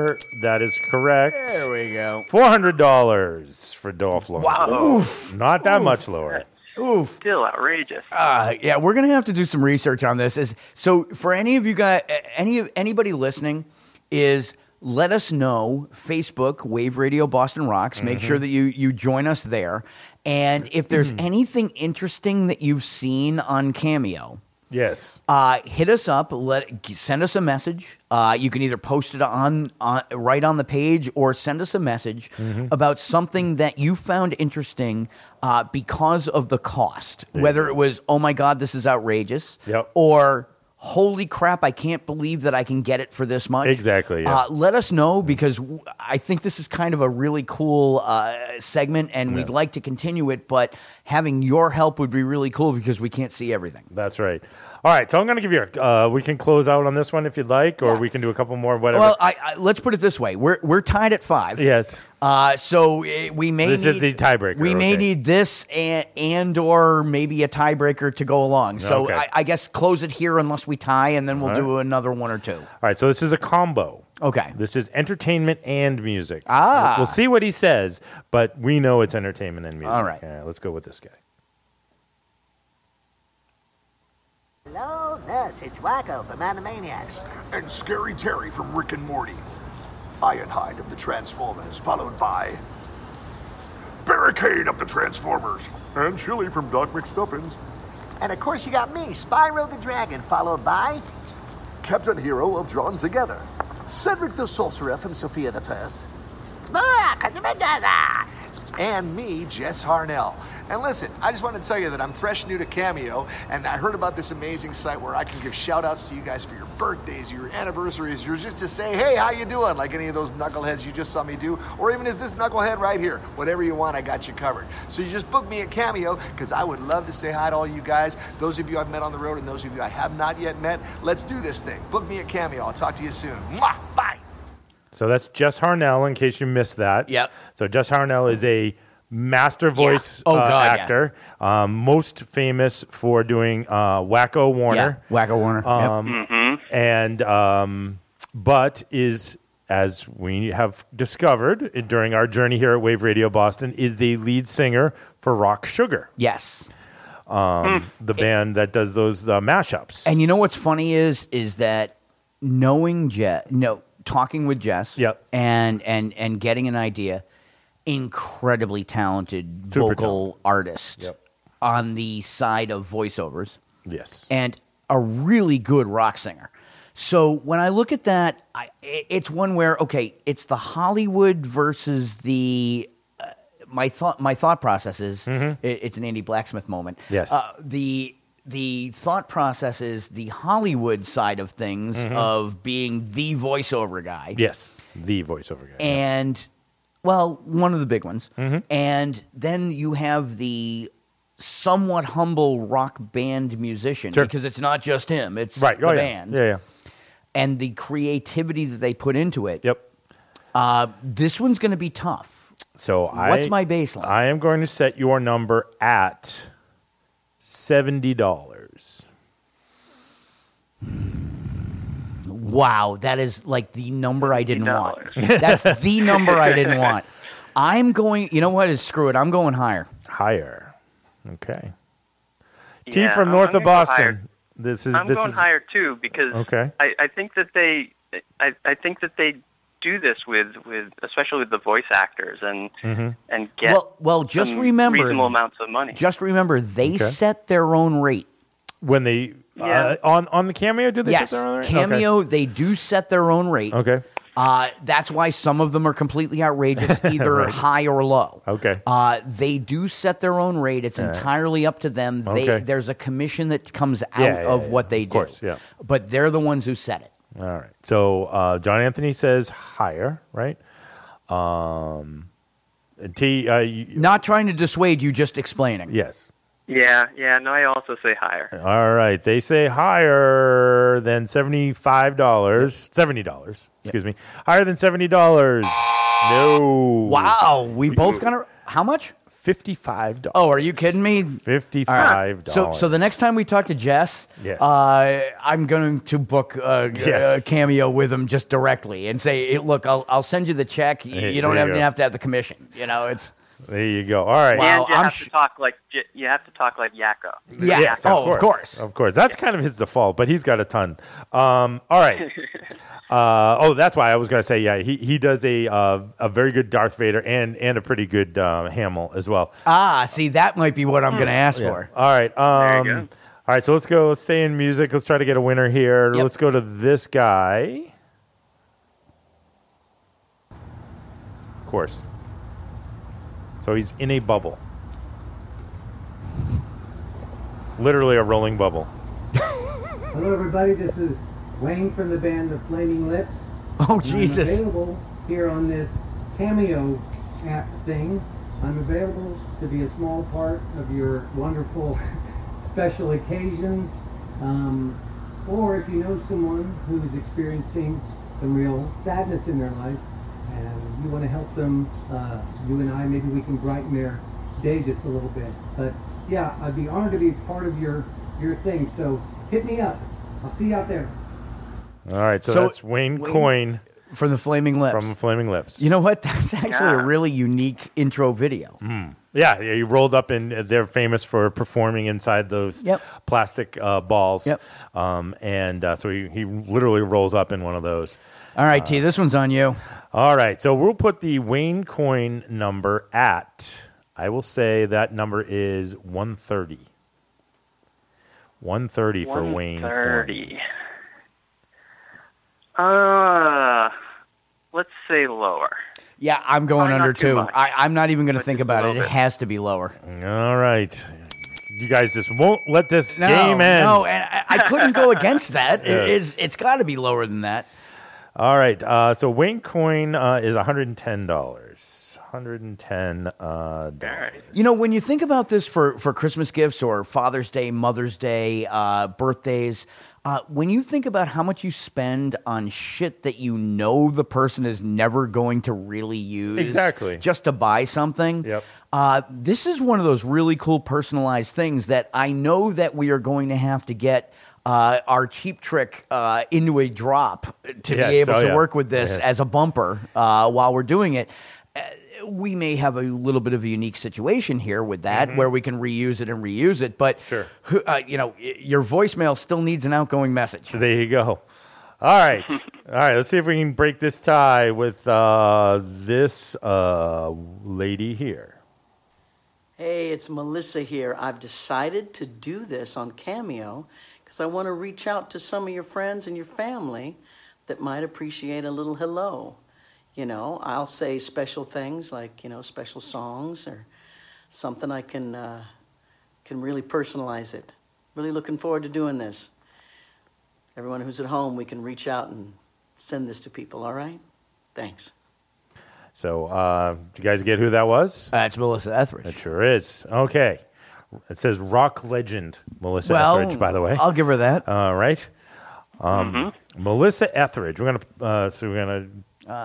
That is correct.
There we go.
Four hundred dollars for Dolph Lundgren.
Wow. Oof.
Not that
Oof.
much lower.
Oof.
Still outrageous.
Uh, yeah, we're gonna have to do some research on this. Is so for any of you guys, any anybody listening, is let us know. Facebook Wave Radio Boston Rocks. Make
Mm-hmm.
sure that you you join us there. And if there's anything interesting that you've seen on Cameo,
Yes.
uh, hit us up. Let send us a message. Uh, you can either post it on, on right on the page or send us a message
Mm-hmm.
about something that you found interesting uh, because of the cost. Whether it was oh my god, this is outrageous,
Yep.
or holy crap, I can't believe that I can get it for this much.
Exactly, yeah.
Uh, let us know because w- I think this is kind of a really cool uh, segment, and we'd like to continue it. But having your help would be really cool because we can't see everything.
That's right. All right, so I'm going to give you. A, uh, we can close out on this one if you'd like, or we can do a couple more. Whatever.
Well, I, I, let's put it this way: we're we're tied at five.
yes.
Uh, so eh, we may
This
need,
is the tiebreaker,
We may
okay.
need this and, and or maybe a tiebreaker to go along. So
Okay.
I, I guess close it here unless we tie, and then we'll
All
do another one or two.
All right, so this is a combo.
Okay.
This is entertainment and music.
Ah.
We'll, we'll see what he says, but we know it's entertainment and music.
All right.
let's go with this guy.
Hello, Nurse. It's Wakko from Animaniacs.
and Scary Terry from Rick and Morty. Ironhide of the Transformers, followed by Barricade of the Transformers, and Chili from Doc McStuffins.
And of course, you got me, Spyro the Dragon, followed by
Captain Hero of Drawn Together, Cedric the Sorcerer from Sofia the First, and me, Jess Harnell. And listen, I just want to tell you that I'm fresh new to Cameo, and I heard about this amazing site where I can give shout outs to you guys for your birthdays, your anniversaries, or just to say, hey, how you doing? Like any of those knuckleheads you just saw me do, or even as this knucklehead right here. Whatever you want, I got you covered. So you just book me at Cameo, because I would love to say hi to all you guys. Those of you I've met on the road and those of you I have not yet met, let's do this thing. Book me at Cameo. I'll talk to you soon. Mwah! Bye!
So that's Jess Harnell, in case you missed that.
Yep.
So Jess Harnell is a master voice
Oh,
uh,
God, yeah.
actor, um, most famous for doing uh, Wakko Warner.
Yeah, Wakko Warner. Yep.
Um, And um, but is as we have discovered during our journey here at Wave Radio Boston, is the lead singer for Rock Sugar.
Yes.
Um, the band that does those uh, mashups.
And you know what's funny is is that knowing Jess, no, talking with Jess,
Yep.
and and and getting an idea, incredibly talented
Super
vocal artist
Yep.
on the side of voiceovers.
Yes.
and a really good rock singer. So when I look at that, I, it's one where okay, it's the Hollywood versus the. Uh, my thought, my thought process is it- it's an Andy Blacksmith moment.
Mm-hmm. Yes.
Uh, the the thought process is the Hollywood side of things
Mhm.
of being the voiceover guy.
Yes, the voiceover guy.
And well, one of the big ones.
Mm-hmm.
And then you have the somewhat humble rock band musician
Sure.
because it's not just him; it's
Right.
the
Oh, yeah.
band.
Yeah, yeah.
And the creativity that they put into it.
Yep.
Uh, this one's going to be tough.
So I,
What's my baseline?
I am going to set your number at seventy dollars.
Wow, that is like the number I didn't want. That's the number I didn't want. I'm going. You know what? Is screw it. I'm going higher.
Higher. Okay. T
Yeah,
from
I'm
north of Boston. This is
I'm
this
going
is
higher too because
Okay.
I, I think that they I, I think that they do this with, with especially with the voice actors and
Mhm.
and get
Well- well, just
some
remember-
reasonable amounts of money.
Just remember, they
Okay.
set their own rate.
when they
Yeah.
uh, on on the cameo. Do they
yes,
set their own rate?
cameo. They do set their own rate.
Okay. okay.
Uh, that's why some of them are completely outrageous, either
Right.
high or low.
Okay.
Uh, they do set their own rate. It's entirely up to them. They,
Okay.
There's a commission that comes out
Yeah, yeah,
of what they
of
do.
course, yeah.
But they're the ones who set it.
All right. So uh, John Anthony says higher, right? Um, T. Uh, you,
Not trying to dissuade you, just explaining.
yes.
Yeah, yeah. No, I also say higher.
All right. They say higher than seventy-five dollars, seventy dollars. Excuse me. Higher than seventy dollars. No.
Wow. We both kind of. How much?
Fifty-five dollars.
Oh, are you kidding me?
Fifty-five
So,
dollars.
so so the next time we talk to Jess,
Yes.
uh, I'm going to book a,
Yes.
a cameo with him just directly and say, hey, "Look, I'll, I'll send you the check. You,
Hey,
you don't
there
have,
you
to
go.
have to have the commission. You know, it's
there you go. All right.
Wow,
and you
I'm
have
sh-
to talk like J- you have to talk like Yakko.
Yeah.
Yes,
Oh, of course.
Of course. That's kind of his default, but he's got a ton. Um, all right. uh, oh, that's why I was going to say, yeah, he, he does a uh, a very good Darth Vader and, and a pretty good uh, Hamill as well.
ah, see, that might be what I'm going to ask
Yeah.
for.
All right. Um,
There you go.
All right, so let's go. Let's stay in music. Let's try to get a winner here.
Yep.
Let's go to this guy. Of course. So he's in a bubble. Literally a rolling bubble.
Hello, everybody. This is Wayne from the band The Flaming Lips.
Oh,
And
Jesus.
I'm available here on this Cameo app thing. I'm available to be a small part of your wonderful special occasions. Um, or if you know someone who's experiencing some real sadness in their life and you want to help them, uh, you and I, maybe we can brighten their day just a little bit. But yeah, I'd be honored to be part of your, your thing. So hit me up. I'll see you out there.
All right, so,
So,
that's Wayne,
Wayne-
Coyne
From the Flaming Lips.
from the Flaming Lips.
you know what? That's actually
Yeah.
a really unique intro video.
Yeah, yeah, he rolled up and they're famous for performing inside those
Yep.
plastic uh, balls.
Yep.
Um, and uh, so he, he literally rolls up in one of those.
All right, T, this one's on you.
All right, so we'll put the Wayne Coyne number at, I will say that number is 130. 130 for Wayne Coyne.
130. Uh, let's say lower.
Yeah, I'm going
Probably not
under
too
two.
much.
I, I'm not even going to think about it. It has to be lower.
All right. You guys just won't let this
No,
game end.
no, and I, I couldn't go against that. It
Yes.
is, it's got to be lower than that.
All right. Uh, so Wayne Coyne uh, is $110. $110. Uh.
You know, when you think about this for, for Christmas gifts or Father's Day, Mother's Day, uh, birthdays, uh, when you think about how much you spend on shit that you know the person is never going to really use,
Exactly.
just to buy something,
Yep.
uh, this is one of those really cool personalized things that I know that we are going to have to get. Uh, our cheap trick uh, into a drop to
Yes.
be able
Oh,
to
yeah.
work with this
Yes.
as a bumper uh, while we're doing it. Uh, we may have a little bit of a unique situation here with that, where we can reuse it and reuse it. But
Mm-hmm. Sure.
uh, you know, your voicemail still needs an outgoing message.
There you go. All right. All right. Let's see if we can break this tie with uh, this uh, lady here.
Hey, it's Melissa here. I've decided to do this on Cameo because I want to reach out to some of your friends and your family that might appreciate a little hello. You know, I'll say special things like, you know, special songs or something I can uh, can really personalize it. Really looking forward to doing this. Everyone who's at home, we can reach out and send this to people, all right? Thanks.
So, uh, do you guys get who that was?
That's Melissa Etheridge.
It sure is. Okay. It says rock legend Melissa
Well,
Etheridge, by the way.
I'll give her that.
All right. Um, Melissa Etheridge. We're gonna uh, so we're gonna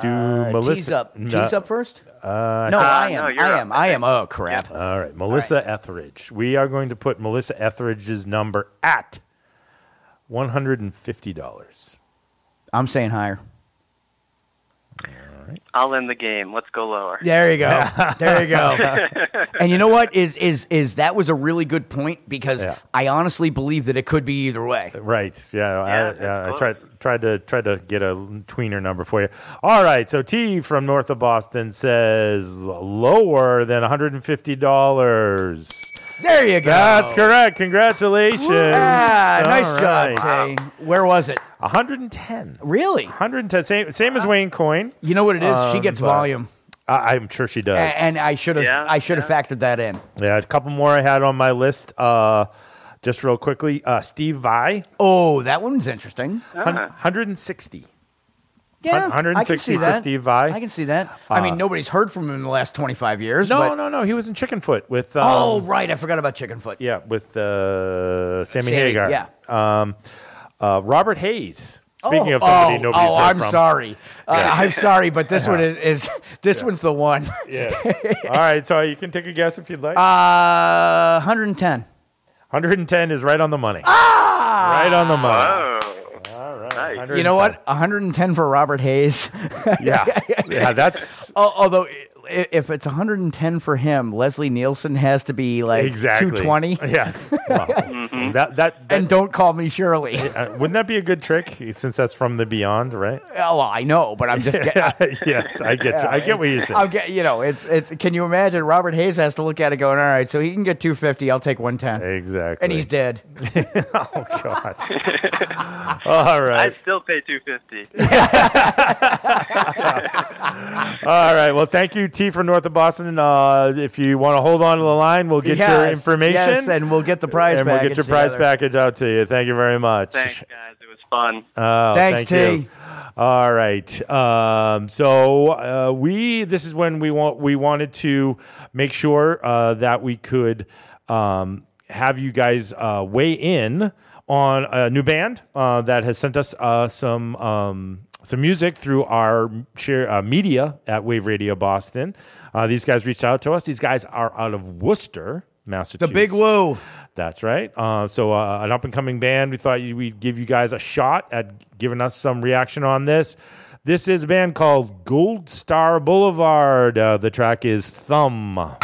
do
Uh,
Melissa.
Tease up.
No.
Tease up first?
Uh,
no, I am.
you're
I
up,
am. I am. Oh, crap.
All right, Melissa Etheridge. We are going to put Melissa Etheridge's number at one hundred and fifty dollars.
I'm saying higher.
I'll end the game. Let's go lower.
There you go. there you go. and you know what is is is that was a really good point because
Yeah.
I honestly believe that it could be either way.
Right. Yeah.
Yeah,
I, yeah, I tried tried to tried to get a tweener number for you. All right. So T from north of Boston says lower than one hundred and fifty dollars.
There you go.
That's correct. Congratulations.
Ah, nice
All
job,
right.
Tay. Where was it?
110.
Really?
110. Same, same as Wayne Coyne.
You know what it is? she
Um,
gets
but
volume.
I, I'm sure she does.
A- And I should have I should have factored that in.
Yeah, a couple more I had on my list. Uh, just real quickly, uh, Steve Vai.
Oh, that one's interesting.
Hun- 160.
Yeah,
Hun-
I can
160
see
for
that.
Steve Vai.
I can see that. I mean,
Uh,
nobody's heard from him in the last 25 years.
No,
but-
no, no. He was in Chickenfoot with. Um,
oh, right. I forgot about Chickenfoot.
Yeah, with uh, Sammy,
Sammy,
Hagar.
yeah.
Um, uh, Robert Hays. Speaking
oh,
of somebody
oh,
nobody's
oh,
heard
I'm
from.
sorry. Uh,
Yeah.
I'm sorry, but this one is, is this one's the one.
Yeah. All right, so you can take a guess if you'd like.
Uh, 110.
110 is right on the money.
Ah!
Right on the money.
Oh.
All right.
You know what? 110 for Robert Hays.
Yeah. Yeah, that's.
Al- Although, i- if it's 110 for him, Leslie Nielsen has to be like
Exactly.
220.
Yes. Well, that, that,
and don't call me Shirley.
Uh, wouldn't that be a good trick since that's from the beyond, right?
Oh, well, I know, but I'm just getting.
yes, I get you. I get what you're saying.
I'm get, you know, it's it's. Can you imagine? Robert Hays has to look at it, going, "All right, so he can get 250. I'll take 110."
Exactly.
And he's dead.
oh God. All right.
I'd still pay two fifty.
All right. Well, thank you, T from North of Boston. Uh, if you want to hold on to the line, we'll get your information.
yes, and we'll get the prize
and we'll get
package
your prize package out to you. Thank you very much.
Thanks, guys. It was fun.
Oh,
Thanks,
thank
T.
you. All right. Um, so uh, we this is when we want we wanted to make sure uh, that we could um, have you guys uh, weigh in on a new band uh, that has sent us uh, some. Um, some music through our share uh, media at Wave Radio Boston. Uh, these guys reached out to us. These guys are out of Worcester, Massachusetts.
The Big Woo.
That's right. Uh, so, uh, an up and coming band. We thought we'd give you guys a shot at giving us some reaction on this. This is a band called Gold Star Boulevard. Uh, the track is Thumb.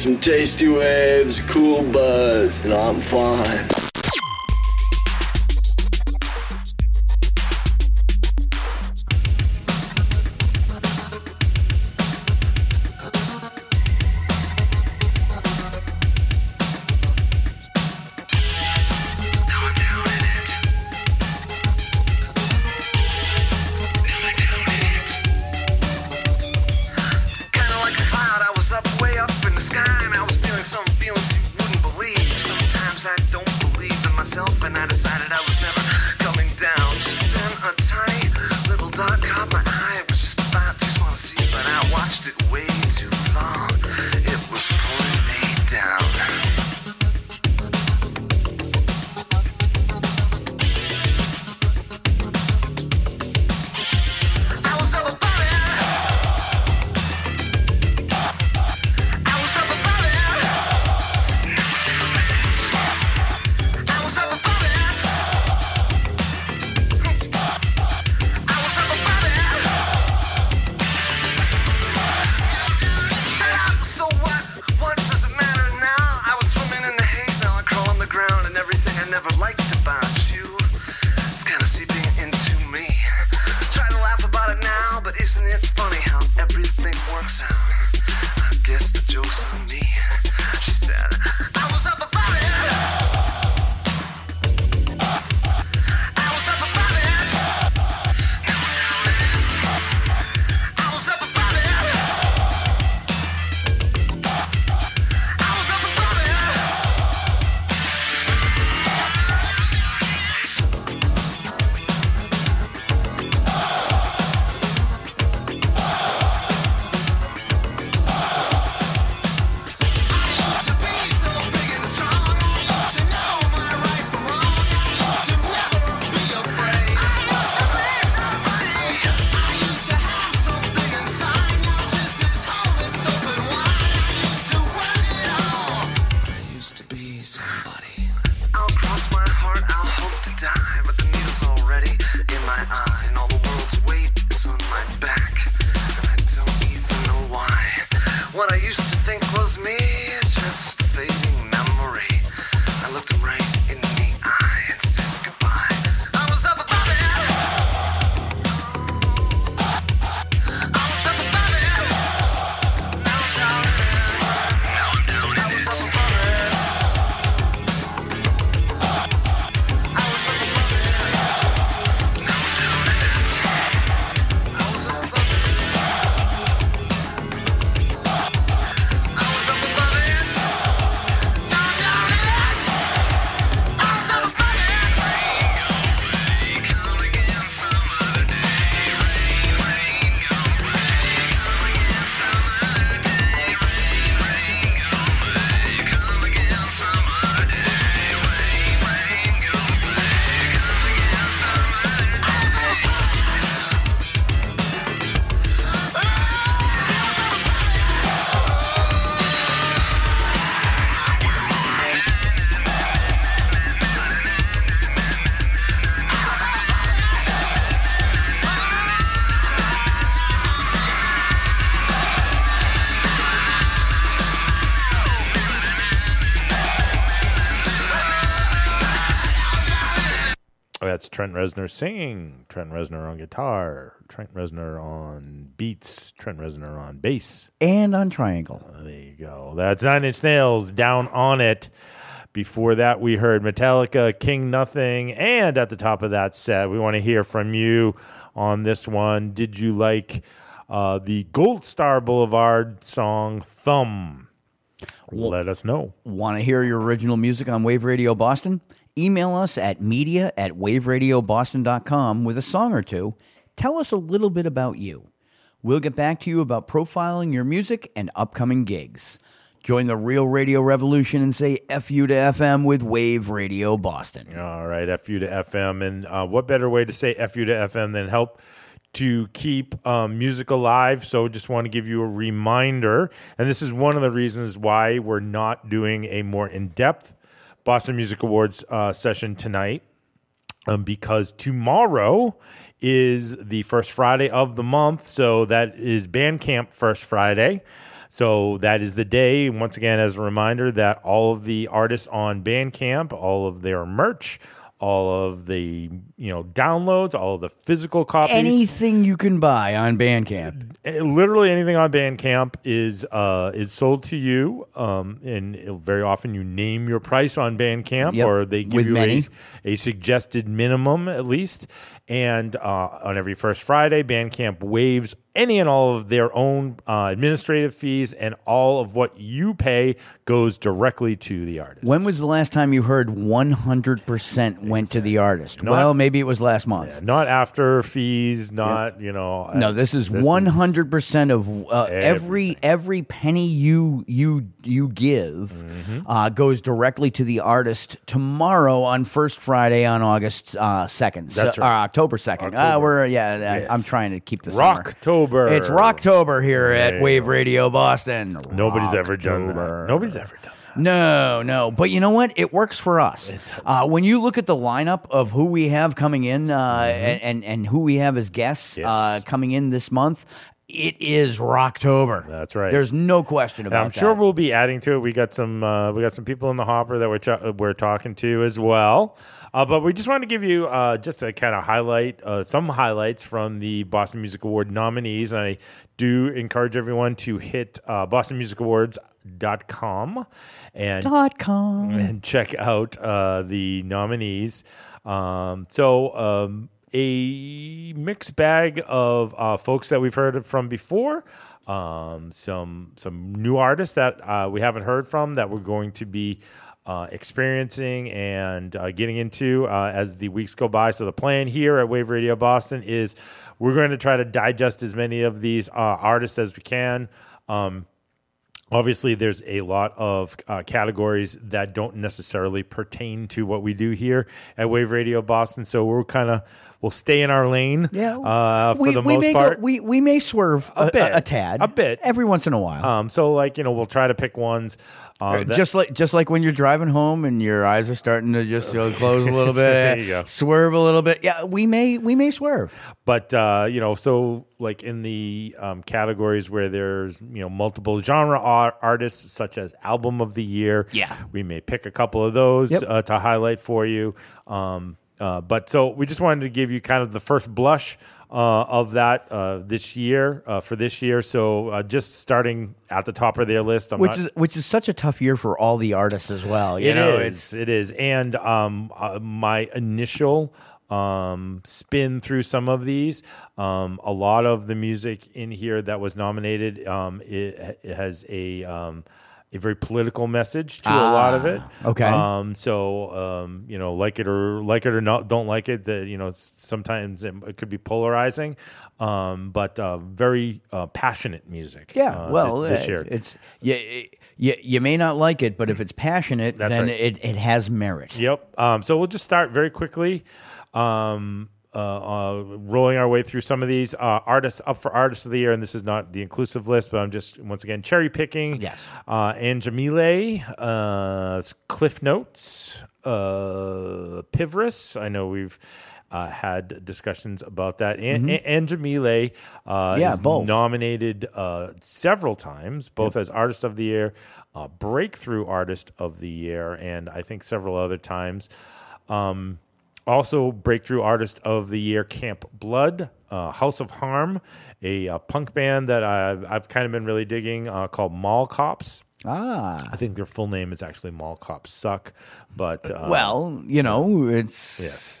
Some tasty waves, cool buzz, and I'm fine.
Reznor singing, Trent Reznor on guitar, Trent Reznor on beats, Trent Reznor on bass.
And on triangle.
There you go. That's Nine Inch Nails down on it. Before that, we heard Metallica, King Nothing, and at the top of that set, we want to hear from you on this one. Did you like uh, the Gold Star Boulevard song "Thumb"? Let us know.
Want to hear your original music on Wave Radio Boston? Email us at media at waveradioboston.com with a song or two. Tell us a little bit about you. We'll get back to you about profiling your music and upcoming gigs. Join the real radio revolution and say FU to FM with Wave Radio Boston.
All right, FU to FM. And uh, what better way to say FU to FM than help to keep um, music alive? So just want to give you a reminder. And this is one of the reasons why we're not doing a more in depth Boston Music Awards uh, session tonight. Um, because tomorrow is the first Friday of the month. So that is Bandcamp First Friday. So that is the day, once again, as a reminder, that all of the artists on Bandcamp, all of their merch, all of the you know downloads, all of the physical copies,
Anything you can buy on Bandcamp.
eh, literally anything on Bandcamp is uh, is sold to you, um, and very often you name your price on Bandcamp,
Yep,
or they give
with
you a, a suggested minimum at least. And uh, on every first Friday, Bandcamp waives any and all of their own uh, administrative fees, and all of what you pay goes directly to the artist.
When was the last time you heard 100% went to the artist?
Not-
well, maybe it was last month.
Not after fees, not you know.
No,
uh,
this is one hundred percent of uh, every every penny you you you give
Mm-hmm.
uh, goes directly to the artist tomorrow on First Friday on August uh, second,
That's
so,
right.
or October second. Uh, we're yeah,
Yes.
I, am trying to keep this
Rocktober.
It's Rocktober here
There
at Wave Radio Boston.
Nobody's ever done that. Nobody's ever done. That.
No, no, but you know what? It works for us. Uh, when you look at the lineup of who we have coming in uh,
Mm-hmm.
and, and and who we have as guests uh, coming in this month, it is Rocktober.
That's right.
There's no question
And
about
I'm
that.
sure we'll be adding to it. We got some uh, we got some people in the hopper that we're ch- we're talking to as well. Uh, but we just wanted to give you uh, just a kind of highlight uh, some highlights from the Boston Music Award nominees. And I do encourage everyone to hit uh, BostonMusicAwards.com and
Dot com.
and check out uh, the nominees. Um, so, um, a mixed bag of uh, folks that we've heard from before. Um, some some new artists that uh, we haven't heard from that we're going to be uh, experiencing and uh, getting into uh, as the weeks go by. So the plan here at Wave Radio Boston is we're going to try to digest as many of these uh, artists as we can. Um, Obviously, there's a lot of uh, categories that don't necessarily pertain to what we do here at Wave Radio Boston. So we're kind of we'll stay in our lane.
Yeah,
uh, for
we,
the
we
most
may
part.
Go, we we may swerve a,
A bit.
a, a tad,
A bit.
every once in a while.
um, so like you know, we'll try to pick ones. Uh, that-
just like just like when you're driving home and your eyes are starting to just you know, close a little bit,
There you go.
swerve a little bit. Yeah, we may we may swerve.
but uh, you know, so like in the um, categories where there's you know multiple genre ar- artists, such as album of the year,
Yeah.
we may pick a couple of those
Yep.
uh, to highlight for you. Um, uh, but so we just wanted to give you kind of the first blush uh, of that uh, this year uh, for this year. So uh, just starting at the top of their list, I'm
which
not-
is which is such a tough year for all the artists as well. You
It
know,
is, It is. And um, uh, my initial um, spin through some of these, um, a lot of the music in here that was nominated, um, it, it has a. A very political message to a lot of it.
Ah, okay.
Um, so um, you know, like it or like it or not, don't like it. That you know, sometimes it, it could be polarizing, um, but uh, very uh, passionate music.
Yeah,
uh,
well,
this, this
uh,
year.
it's you, you you may not like it, but if it's passionate,
That's
then
right.
it, it has merit.
Yep. Um, so we'll just start very quickly, um, uh, uh, rolling our way through some of these uh, artists up for artists of the year, and this is not the inclusive list, but I'm just once again cherry picking.
Yes.
Uh, Anjimile, uh, Cliff Notes, uh, Pivris. I know we've. Uh, had discussions about that. An-
Mhm.
An- Anjimile uh,
Yeah,
is
both.
nominated uh, several times, both as Artist of the Year, uh, Breakthrough Artist of the Year, and I think several other times. Um, also, Breakthrough Artist of the Year, Camp Blood, uh, House of Harm, a, uh punk band that I've, I've kind of been really digging uh, called Mall Cops.
Ah.
I think their full name is actually Mall Cops Suck, but uh,
well, you know, it's
yes.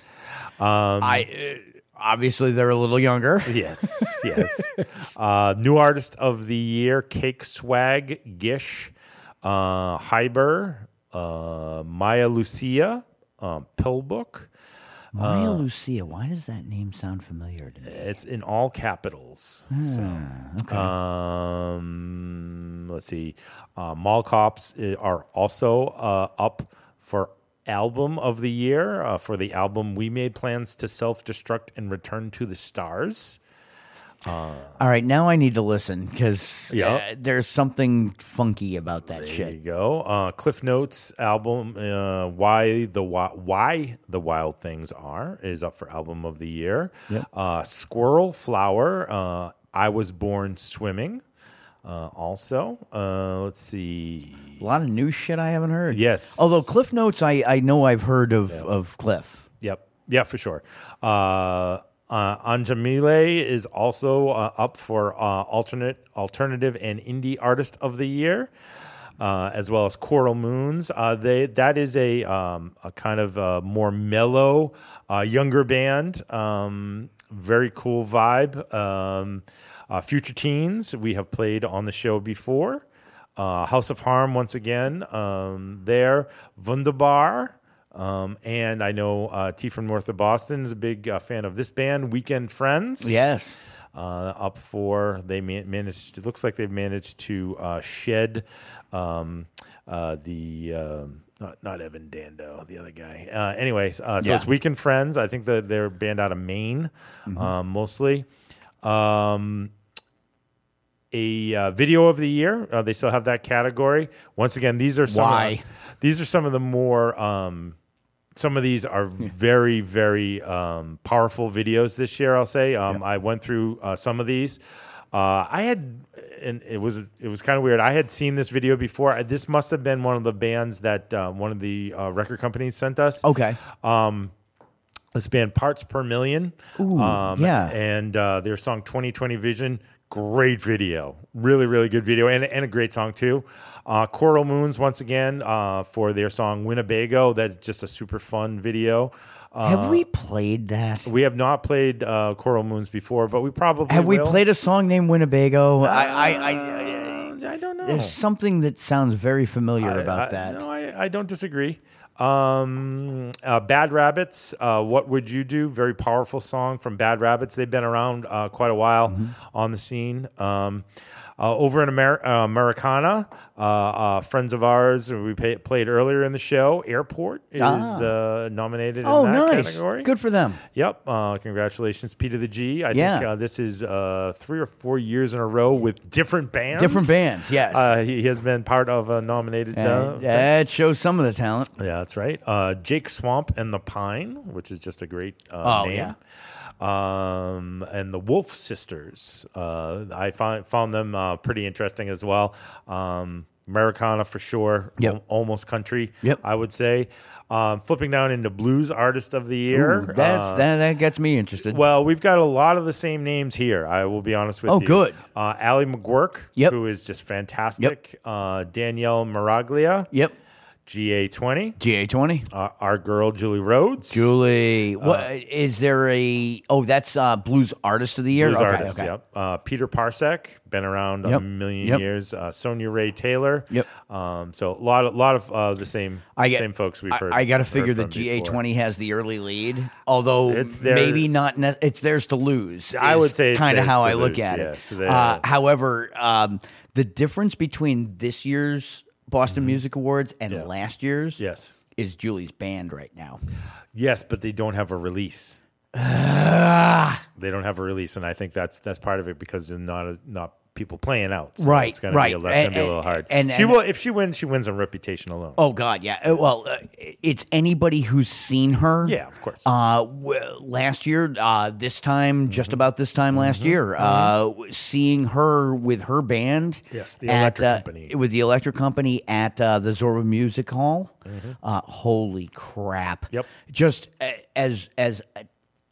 Um,
I uh, obviously they're a little younger.
Yes, yes. uh, new artist of the year: Cake Swag, Gish, uh, Hyber, uh, Maya Lucia, um, Pillbook.
Maria
Uh,
Lucia. Why does that name sound familiar to me?
It's in all capitals. so,
Hmm, okay.
um, let's see. Uh, Mall Cops uh, are also uh, up for album of the year uh, for the album "We Made Plans to Self Destruct and Return to the Stars." Uh,
All right, now I need to listen because
Yeah.
there's something funky about that
There
shit.
you go. Uh, Cliff Notes album, uh, "Why the Wi- Why the Wild Things Are" is up for album of the year.
Yep.
Uh, Squirrel Flower, uh, "I Was Born Swimming." Uh, also, uh, let's see.
A lot of new shit I haven't heard.
Yes.
Although Cliff Notes, I, I know I've heard of, of Cliff.
Yep. Yeah, for sure. Uh, uh, Anjimile is also uh, up for uh, alternate, alternative, and indie artist of the year, uh, as well as Coral Moons. Uh, they that is a um, a kind of uh more mellow, younger band. Um, very cool vibe. Um, Future Teens we have played on the show before. House of Harm once again um, there. Vundabar. Um, and I know uh, T from north of Boston is a big uh, fan of this band, Weekend Friends.
Yes.
Uh, up for they ma- managed. It looks like they've managed to uh, shed um, uh, the um, not, not Evan Dando, the other guy. Uh, anyways, uh, so
Yeah.
it's Weekend Friends. I think that they're band out of Maine,
Mhm.
um, mostly. Um, a uh, video of the year. Uh, they still have that category. Once again, these are some
Why?
Of, these are some of the more. Um, some of these are very, very um, powerful videos this year. I'll say. Um, I went through uh, some of these. Uh, I had, and it was it was kind of weird. I had seen this video before. I- This must have been one of the bands that uh, one of the uh, record companies sent us.
Okay.
Um, this band Parts Per Million.
Ooh,
um,
yeah.
And uh, their song 2020 Vision. Great video. Really, really good video. And, and a great song, too. Uh, Coral Moons, once again, uh, for their song Winnebago. That's just a super fun video. Uh,
Have we played that?
We have not played uh, Coral Moons before, but we probably
Have we played a song named Winnebago? I, I, I, I,
I don't know.
There's something that sounds very familiar
I-
about
I-
that.
No, I, I don't disagree. Um, uh, Bad Rabbits, uh, What Would You Do? Very powerful song from Bad Rabbits. They've been around uh, quite a while
Mm-hmm.
on the scene. Um, uh, over in Amer- uh, Americana, uh, uh, friends of ours who we pay- played earlier in the show, Airport is
Ah.
uh, nominated
Oh,
in that
nice.
category.
Good for them.
Yep. Uh, congratulations, Peter the G. I
Yeah.
think uh, this is uh, three or four years in a row with different bands.
Different bands, yes.
Uh, he, he has been part of a nominated.
That shows some of the talent.
yeah, that's right. Uh, Jake Swamp and the Pine, which is just a great uh,
Oh,
name.
yeah.
Um, and the Wolf Sisters. Uh, I found found them uh, pretty interesting as well. Um, Americana for sure.
Yep.
Al- almost country.
Yep.
I would say. Um, flipping down into Blues Artist of the Year.
Ooh, that's
uh,
that, that gets me interested.
well, we've got a lot of the same names here. I will be honest with
Oh,
you.
good.
Uh, Ali McGuirk,
Yep.
who is just fantastic. Uh, Danielle Miraglia.
Yep.
GA20.
GA20.
Uh, our girl, Julie Rhodes.
Julie, what
Uh,
is there a? Oh, that's uh, Blues Artist of the Year.
Blues
okay,
artist,
okay.
yep. Uh, Peter Parcek, been around a million
Yep.
years. Uh, Sonia Ray Taylor.
Yep.
Um, so a lot, a lot of uh, the same,
I get,
same folks we've heard.
I, got to figure that GA
before.
twenty has the early lead, although
It's their-
maybe not. Ne- it's theirs to lose.
I would say it's
kind of how I look at
yes.
it. Uh, however, um, the difference between this year's Boston Music Awards and last year's,
Mm-hmm. yes,
is Julie's band right now.
Yes, but they don't have a release. they don't have a release, and I think that's that's part of it because they're not a, not people playing out. So
Right,
It's gonna
right.
Be, a- that's
And-
gonna be a little hard.
and-
she
and-
will if she wins. She wins on reputation alone.
Oh God, yeah. Uh, Well, uh, it's anybody who's seen her.
Yeah, of course.
Uh, w- last year, uh, this time,
Mm-hmm.
just about this time last year, uh, w- seeing her with her band.
Yes, the
at,
Electric
uh,
Company.
With the Electric Company at uh, the Zorba Music Hall.
Mhm.
Uh, holy crap!
Yep.
Just as as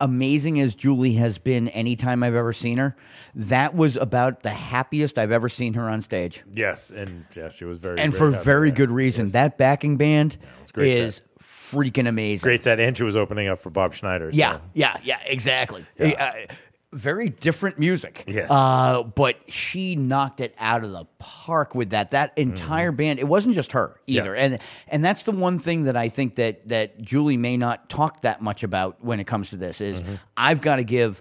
amazing as Julie has been anytime I've ever seen her, that was about the happiest I've ever seen her on stage
Yes, and yes, she was very
and for very good reason. That backing band
set.
is freaking amazing.
Great set, and she was opening up for Bob Schneider. so-
Yeah, yeah, yeah, exactly. Uh, very different music.
Yes.
Uh, but she knocked it out of the park with that. That entire band. It wasn't just her
Mm-hmm. Yeah.
either. And and that's the one thing that I think that that Julie may not talk that much about when it comes to this is
Mm-hmm.
I've got to give.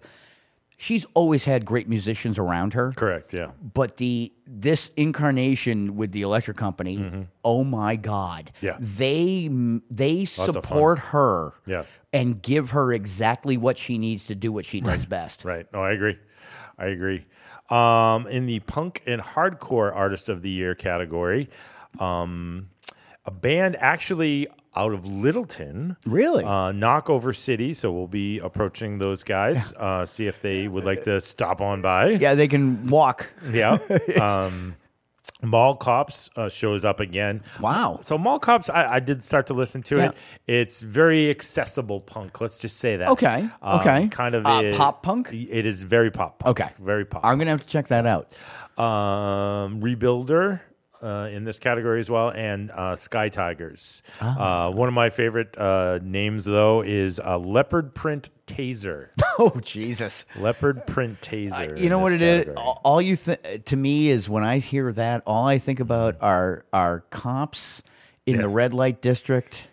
She's always had great musicians around her.
Correct. Yeah.
But the this incarnation with the electric company, oh my god,
Mm-hmm. Yeah.
they they
fun.
support her,
Yeah.
And give her exactly what she needs to do what she does best.
Right. No, I agree. I agree. Um, in the punk and hardcore artist of the year category, um, a band actually out of Littleton,
really,
uh, Knockover City. So we'll be approaching those guys, uh, see if they would like to stop on by.
Yeah, they can walk.
Yeah. Um, Mall Cops uh, shows up again.
Wow.
So Mall Cops, I, I did start to listen to
Yeah.
it. It's very accessible punk. Let's just say that.
Okay,
Um,
okay.
Kind of
Uh,
a-
pop punk?
It is very pop punk.
Okay.
Very pop.
I'm gonna have to check that out.
Um, Rebuilder. Uh, in this category as well, and uh, Sky Tigers.
Ah.
Uh, one of my favorite uh, names, though, is Leopard Print Taser.
Oh Jesus!
Leopard Print Taser.
You know what it is?
category.
All all you th- to me is when I hear that, all I think about are are cops in the red light district.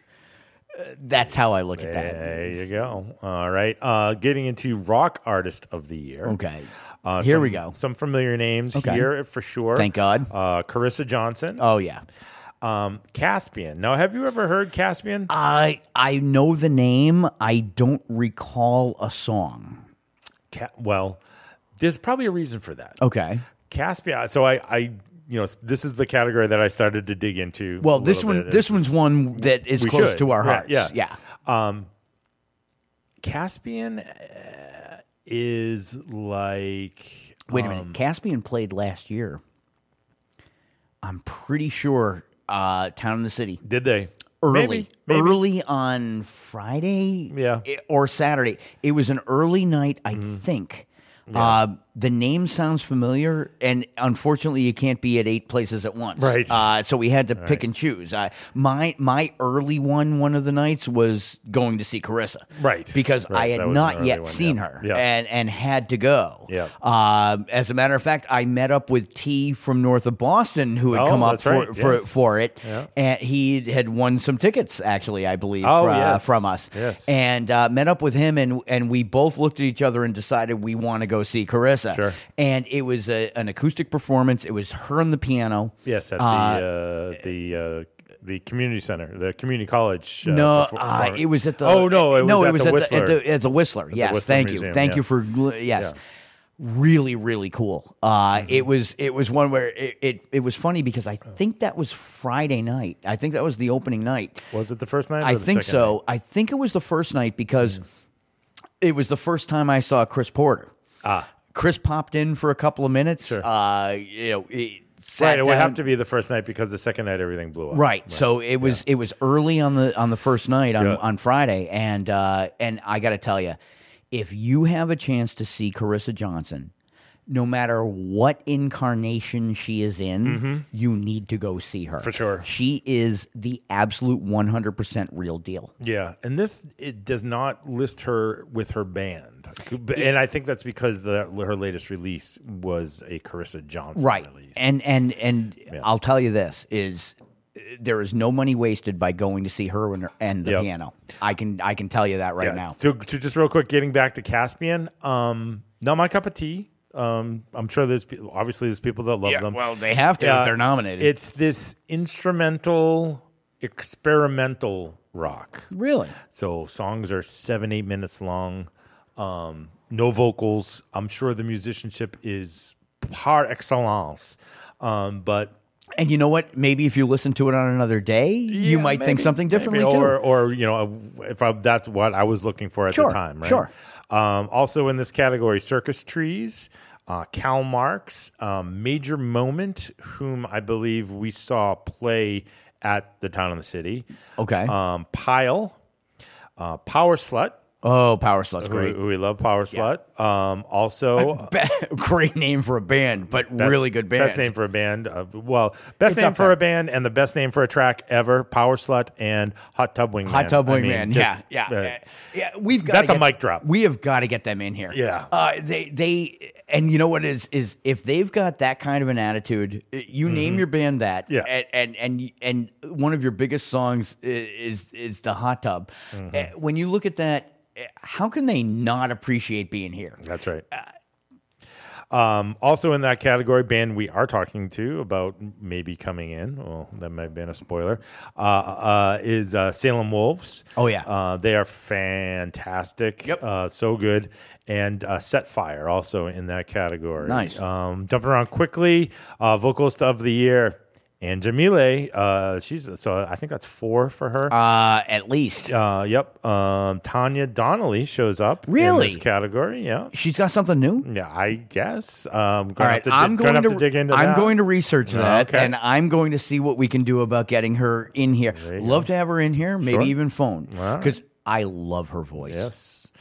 Uh, That's how I look at that.
There you go. All right. Uh, getting into rock artist of the year.
Okay.
Uh,
Here
some-
we go.
Some familiar names
Okay.
here for sure.
Thank God.
Uh, Carissa Johnson.
Oh yeah.
Um, Caspian. Now, have you ever heard Caspian?
I I know the name. I don't recall a song.
Ca- well, there's probably a reason for that.
Okay.
Caspian. So I, I, you know, this is the category that I started to dig into.
Well, this one this one's one that is close
should.
to our
Yeah,
hearts.
Yeah,
yeah.
Um, Caspian is like
Wait a
Um,
minute. Caspian played last year. I'm pretty sure uh, Town and the City.
Did they?
Early.
Maybe, maybe.
Early on Friday
Yeah.
or Saturday. It was an early night, I
Mm-hmm.
think. Uh, the name sounds familiar, and unfortunately, you can't be at eight places at once.
Right.
Uh, so we had to pick and choose. Uh, my my early one, one of the nights, was going to see Carissa.
Right.
Because
Right,
I had not yet
one,
seen her,
Yeah.
and and had to go.
Yeah.
Um, as a matter of fact, I met up with T from north of Boston, who had
Oh,
come up for
right.
for,
Yes.
for it,
Yeah.
and he had won some tickets. Actually, I believe,
Oh,
fr- uh,
yes.
from us.
Yes.
and uh, met up with him, and and we both looked at each other and decided we want to go see Carissa.
Sure.
And it was a, an acoustic performance. It was her on the piano.
Yes, at
Uh,
the uh, the uh, the community center, the community college. Uh,
no, uh, it was at the.
Oh no, it
no,
was
it
at
was
the
at,
Whistler.
the, at the at the Whistler.
At the
yes,
Whistler
thank
Museum,
you, thank
yeah.
you for yes.
Yeah.
Really, really cool. Uh,
Mm-hmm.
It was it was one where it, it it was funny because I think that was Friday night. I think that was the opening night.
Was it the first night? or
I
the
think so.
night?
I think it was the first night because it was the first time I saw Chris Porter.
Ah.
Chris popped in for a couple of minutes.
Sure.
Uh, you know, sat
Right, it would
down-
have to be the first night because the second night everything blew up.
Right. So it was it was early on the on the first night on,
Yeah.
on Friday, and uh, and I got to tell you, if you have a chance to see Carissa Johnson, no matter what incarnation she is in,
Mhm.
you need to go see her
For sure.
She is the absolute one hundred percent real deal.
Yeah, and this it does not list her with her band, and I think that's because the, her latest release was a Carissa Johnson
right
release.
and and and i'll tell you this is uh, there is no money wasted by going to see her and, and the
Yep.
piano i can i can tell you that right
Yeah.
now
So, to just real quick, getting back to Caspian, um, not my cup of tea. Um, I'm sure there's pe- obviously there's people that love
Yeah,
them.
well, they have to if they're nominated.
It's this instrumental, experimental rock.
Really?
So songs are seven, eight minutes long. Um, no vocals. I'm sure the musicianship is par excellence. Um, but
and you know what maybe if you listen to it on another day you
Yeah,
might think something differently
maybe.
too
or, or you know, if I, that's what I was looking for at
Sure,
the time, right?
sure.
Um, also in this category, Circus Trees, uh, Cal Marx, um, Major Moment, whom I believe we saw play at the Town and the City.
Okay.
Um, Pile, uh, Power Slut.
Oh, Power Slut's great.
Who we love, Power Slut. Um, also,
great name for a band but
Best-
really good band
Best name for a band. Uh, well, best
It's
name
up
for
there.
a band and the best name for a track ever. Power Slut and Hot Tub Wingman.
Hot Tub
I mean,
Wingman,
just,
yeah, yeah,
uh,
yeah. yeah. We've got
That's a mic drop.
We have got to get them in here.
Yeah.
uh, they they and you know what is is if they've got that kind of an attitude, uh, you name
Mhm.
your band that,
Yeah.
and and and, and one of your biggest songs i- is is the Hot Tub.
Mhm.
Uh, When you look at that, how can they not appreciate being here?
That's right. Um, also in that category, band we are talking to about maybe coming in. Well, that might have been a spoiler. Uh, uh, is uh, Salem Wolves?
Oh, yeah.
uh, they are fantastic. Yep, uh, so good. And uh, Set Fire also in that category.
Nice.
Um, jumping around quickly, uh, vocalist of the year. Anjimile, uh, she's so I think that's four for her.
Uh, at least.
Uh, yep. Um, Tanya Donelly shows up.
Really?
In this category, yeah.
She's got something new.
Yeah, I guess. Um,
All right, I'm
have
to,
to dig into
I'm
that.
going to research that,
okay.
and I'm going to see what we can do about getting her in here. Love to have her in here, maybe
Sure.
even phone,
All right.
because I love her voice.
Yes.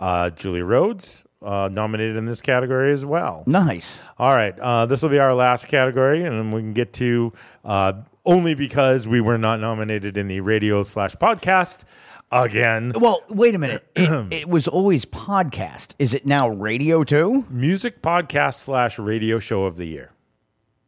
Uh, Julie Rhodes uh, nominated in this category as well.
Nice.
All right. Uh, this will be our last category, and then we can get to uh, only because we were not nominated in the radio slash podcast again.
Well, wait a minute. It, it was always podcast. Is it now radio too?
Music podcast slash radio show of the year.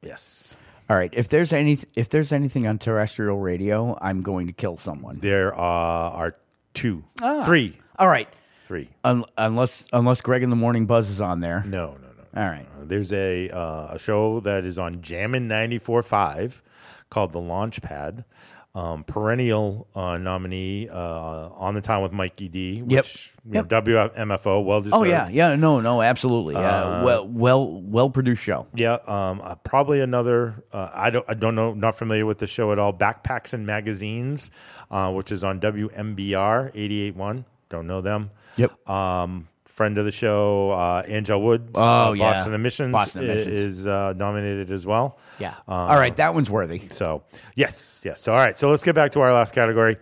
Yes.
All right. If there's any, if there's anything on terrestrial radio, I'm going to kill someone.
There uh, are two,
Ah.
three.
All right.
Three.
Un- unless unless Greg in the Morning Buzz is on there.
No, no, no.
All right.
There's a uh, a show that is on Jammin' 94.5 called The Launchpad. Um, perennial uh, nominee uh, on the time with Mikey D, which
Yep.
know, WMFO, well deserved.
Oh yeah, yeah. No, no, absolutely. Yeah.
Uh,
well, well, well produced show.
Yeah, um, uh, probably another. Uh, I don't. I don't know. Not familiar with the show at all. Backpacks and magazines, uh, which is on WMBR 88.1. Don't know them.
Yep.
Um, friend of the show, uh, Anngelle Woods.
Oh,
uh,
yeah.
Boston Emissions,
Boston Emissions.
is uh, nominated as well.
Yeah.
Uh,
All right, that one's worthy.
So yes, yes. All right, so let's get back to our last category.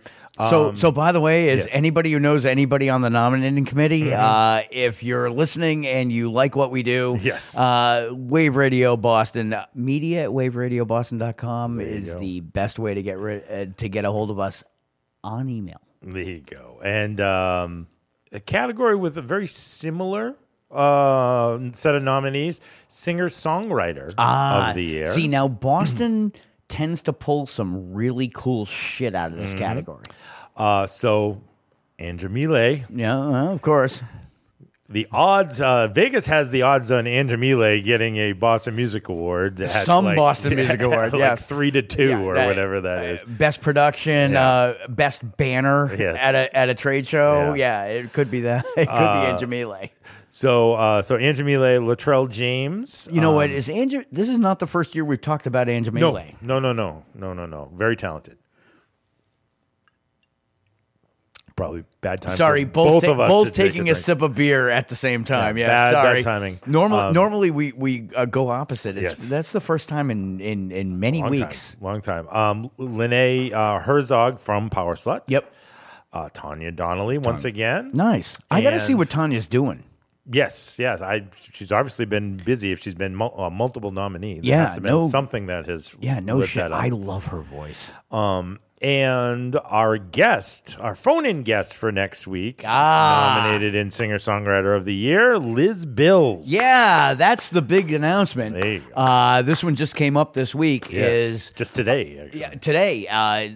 So,
Um,
so by the way, is
yes.
anybody who knows anybody on the nominating committee,
Mhm.
uh, if you're listening and you like what we do,
Yes.
uh, Wave Radio Boston uh, media at waveradioboston.com is the best way to get rid, uh, to get a hold of us on email.
There you go. And um, a category with a very similar uh, set of nominees: singer songwriter
Ah,
of the year.
See, now Boston tends to pull some really cool shit out of this
Mhm.
category.
Uh, so Andrew Millet.
Yeah, well, of course.
The odds, uh, Vegas has the odds on Andrew Millet getting a Boston Music Award. at
Some
like-
Boston Music Award,
like
yeah.
three to two
Yeah,
or
that-
whatever that is.
Best production, uh, best banner
Yes.
at a at a trade show.
Yeah.
Yeah, it could be that. It could
Uh,
be Andrew Millet.
So, uh, so Andrew Latrell James.
You know what?
um,
Is Andrew? This is not the first year we've talked about Andrew
no, no, no, no, no, no, no. Very talented. Probably bad time.
Sorry, both
both
ta-
of us.
both
to take
taking a
drink.
sip of beer at the same time.
Yeah,
Yeah,
bad- bad
sorry.
timing.
Normal,
Um,
normally we we uh, go opposite. It's,
Yes.
that's the first time in in in many
Long
weeks.
time, long time. Um, Lene uh, Herzog from Power Slut.
Yep.
Uh, Tanya Donelly once again.
Nice. I got to see
And-
what Tanya's doing.
Yes, yes. I she's obviously been busy. If she's been mul- uh, multiple nominee, there
Yeah,
must have been
no-
something that has
Yeah, no
lit
shit.
that up.
I love her voice.
Um, and our guest, our phone-in guest for next week,
Ah.
nominated in singer songwriter of the year, Liz Bills.
Yeah, that's the big announcement.
There you go.
Uh, this one just came up this week.
Yes,
Is
just today. Actually.
Yeah, today, uh,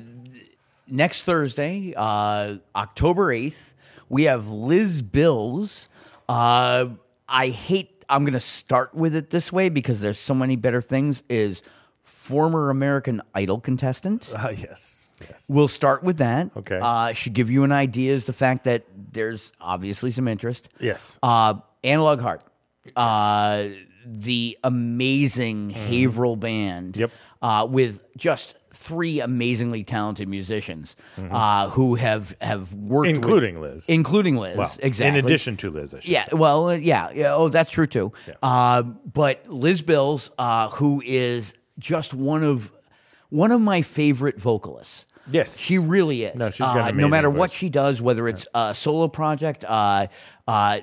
next Thursday, uh, October 8th, we have Liz Bills. Uh, I hate, I'm going to start with it this way because there's so many better things. Is former American Idol contestant.
Uh, yes. Yes.
We'll start with that.
Okay.
Uh, should give you an idea is the fact that there's obviously some interest.
Yes.
Uh, Analog Heart. Uh, the amazing
Mm-hmm.
Haverhill band. Yep. Uh, with just three amazingly talented musicians uh, who have have worked, with-
Mm-hmm. Including Liz.
including Liz.
Well,
exactly.
in addition to Liz, I should
Yeah, well, uh, yeah, yeah. Oh, that's true too. Uh, but Liz Bills, uh, who is just one of one of my favorite vocalists.
Yes,
she really is.
No, she's got
Uh, no matter what she does, whether it's a solo project, uh, uh,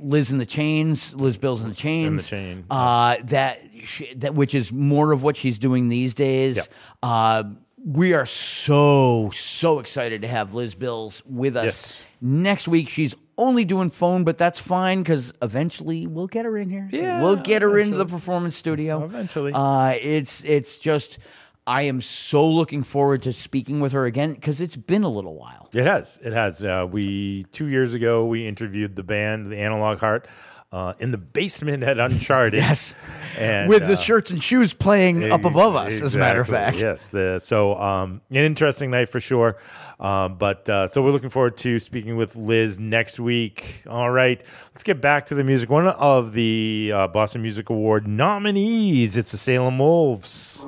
Liz in the Chains, Liz Bills in the Chains,
Chain,
uh, that she, that which is more of what she's doing these days. Uh, we are so so excited to have Liz Bills with us
Yes.
next week. She's only doing phone, but that's fine because eventually we'll get her in here.
Yeah,
we'll get her into the performance studio
Eventually.
Uh, it's it's just I am so looking forward to speaking with her again because it's been a little while.
It has. It has. Uh, we two years ago we interviewed the band, the Analog Heart, uh, in the basement at Uncharted.
Yes.
and
with the
uh,
shirts and shoes playing up above us, as a matter of fact.
Yes. The, so um, an interesting night for sure. Um, but uh, so we're looking forward to speaking with Liz next week. All right. Let's get back to the music. One of the uh, Boston Music Award nominees. It's the Salem Wolves.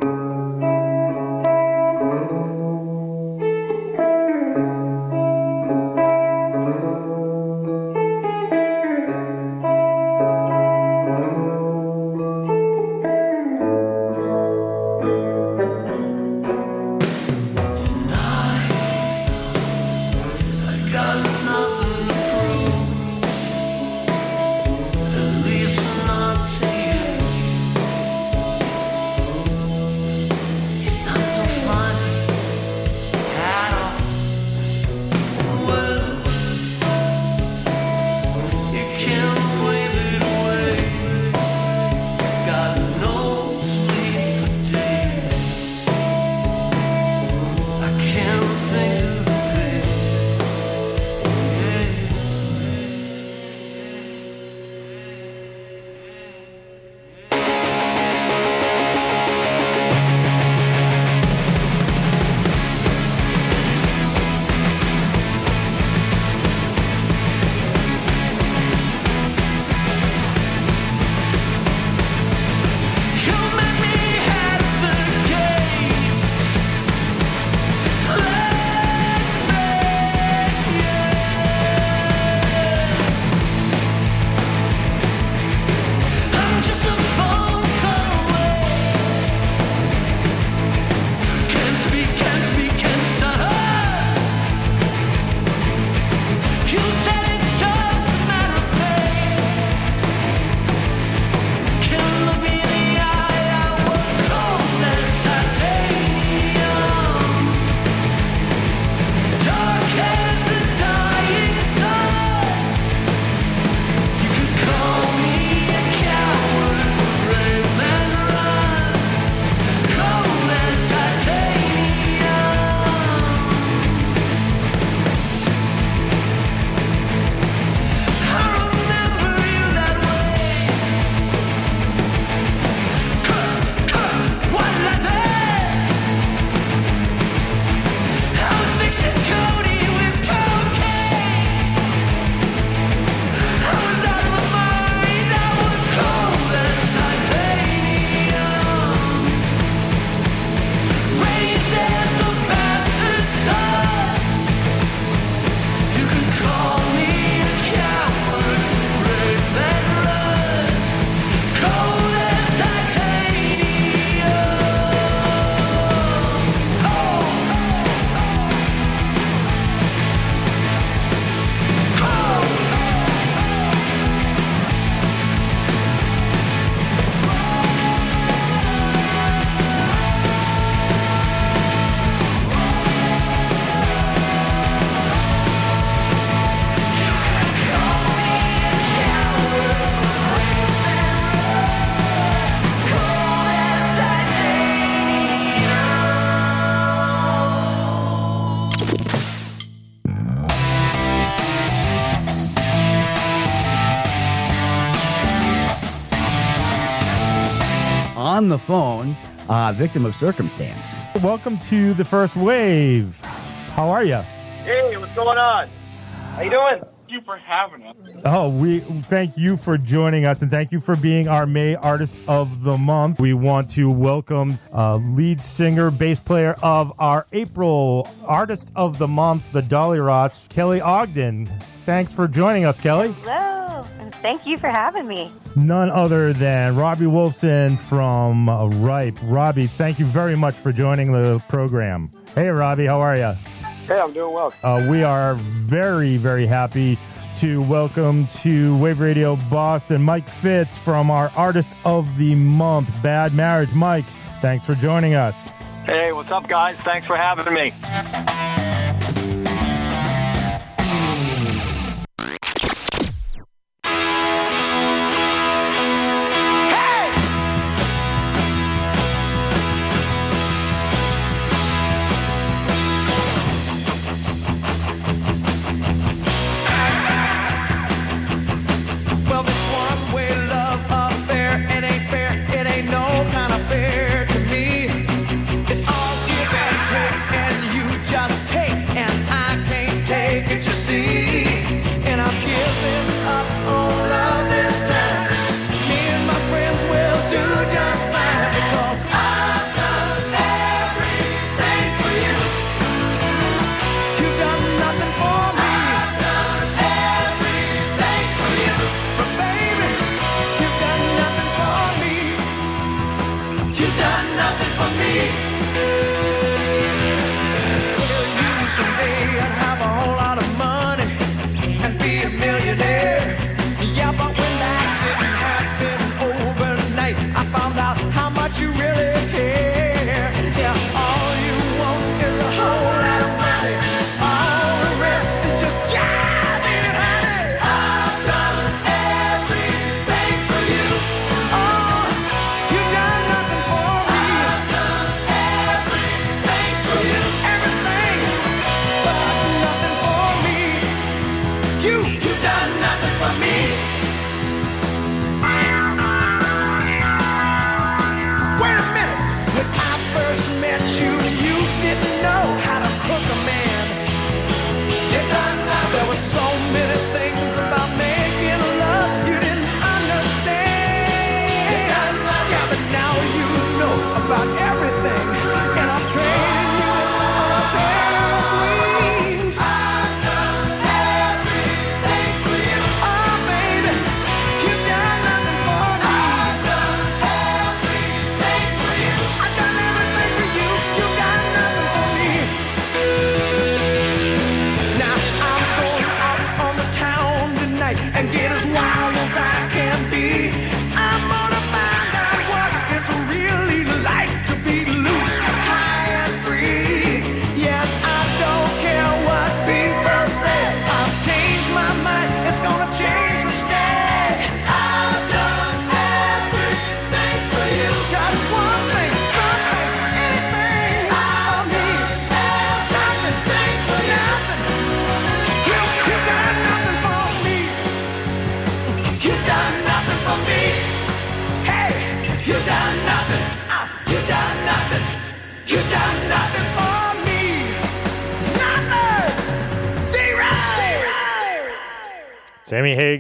On the phone, uh, victim of circumstance.
Welcome to the first wave. How are you?
Hey, what's going on? How you doing? Thank you for having us.
Oh, we thank you for joining us and thank you for being our May Artist of the Month. We want to welcome uh, lead singer, bass player of our April Artist of the Month, the Dollyrots, Kelly Ogden. Thanks for joining us, Kelly.
Hello, and thank you for having me.
None other than Robbie Wolfson from uh, Ripe. Robbie, thank you very much for joining the program. Hey, Robbie, how are you?
Hey, I'm doing well.
Uh, we are very, very happy to welcome to Wave Radio Boston Mike Fitz from our Artist of the Month, Bad Marriage. Mike, thanks for joining us.
Hey, what's up, guys? Thanks for having me.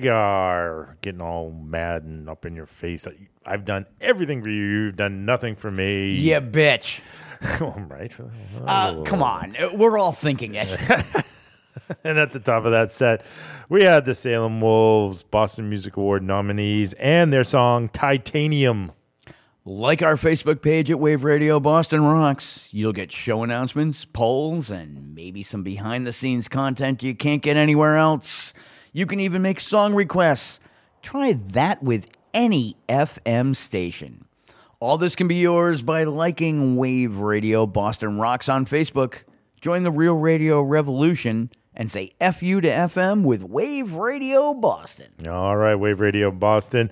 Hagar getting all mad and up in your face. I've done everything for you. You've done nothing for me.
Yeah, bitch.
right.
Uh, come on. We're all thinking it.
and at the top of that set, we had the Salem Wolves Boston Music Award nominees and their song Titanium.
Like our Facebook page at Wave Radio Boston Rocks. You'll get show announcements, polls, and maybe some behind the scenes content you can't get anywhere else. You can even make song requests. Try that with any FM station. All this can be yours by liking Wave Radio Boston Rocks on Facebook. Join the Real Radio Revolution and say FU to FM with Wave Radio Boston.
All right, Wave Radio Boston.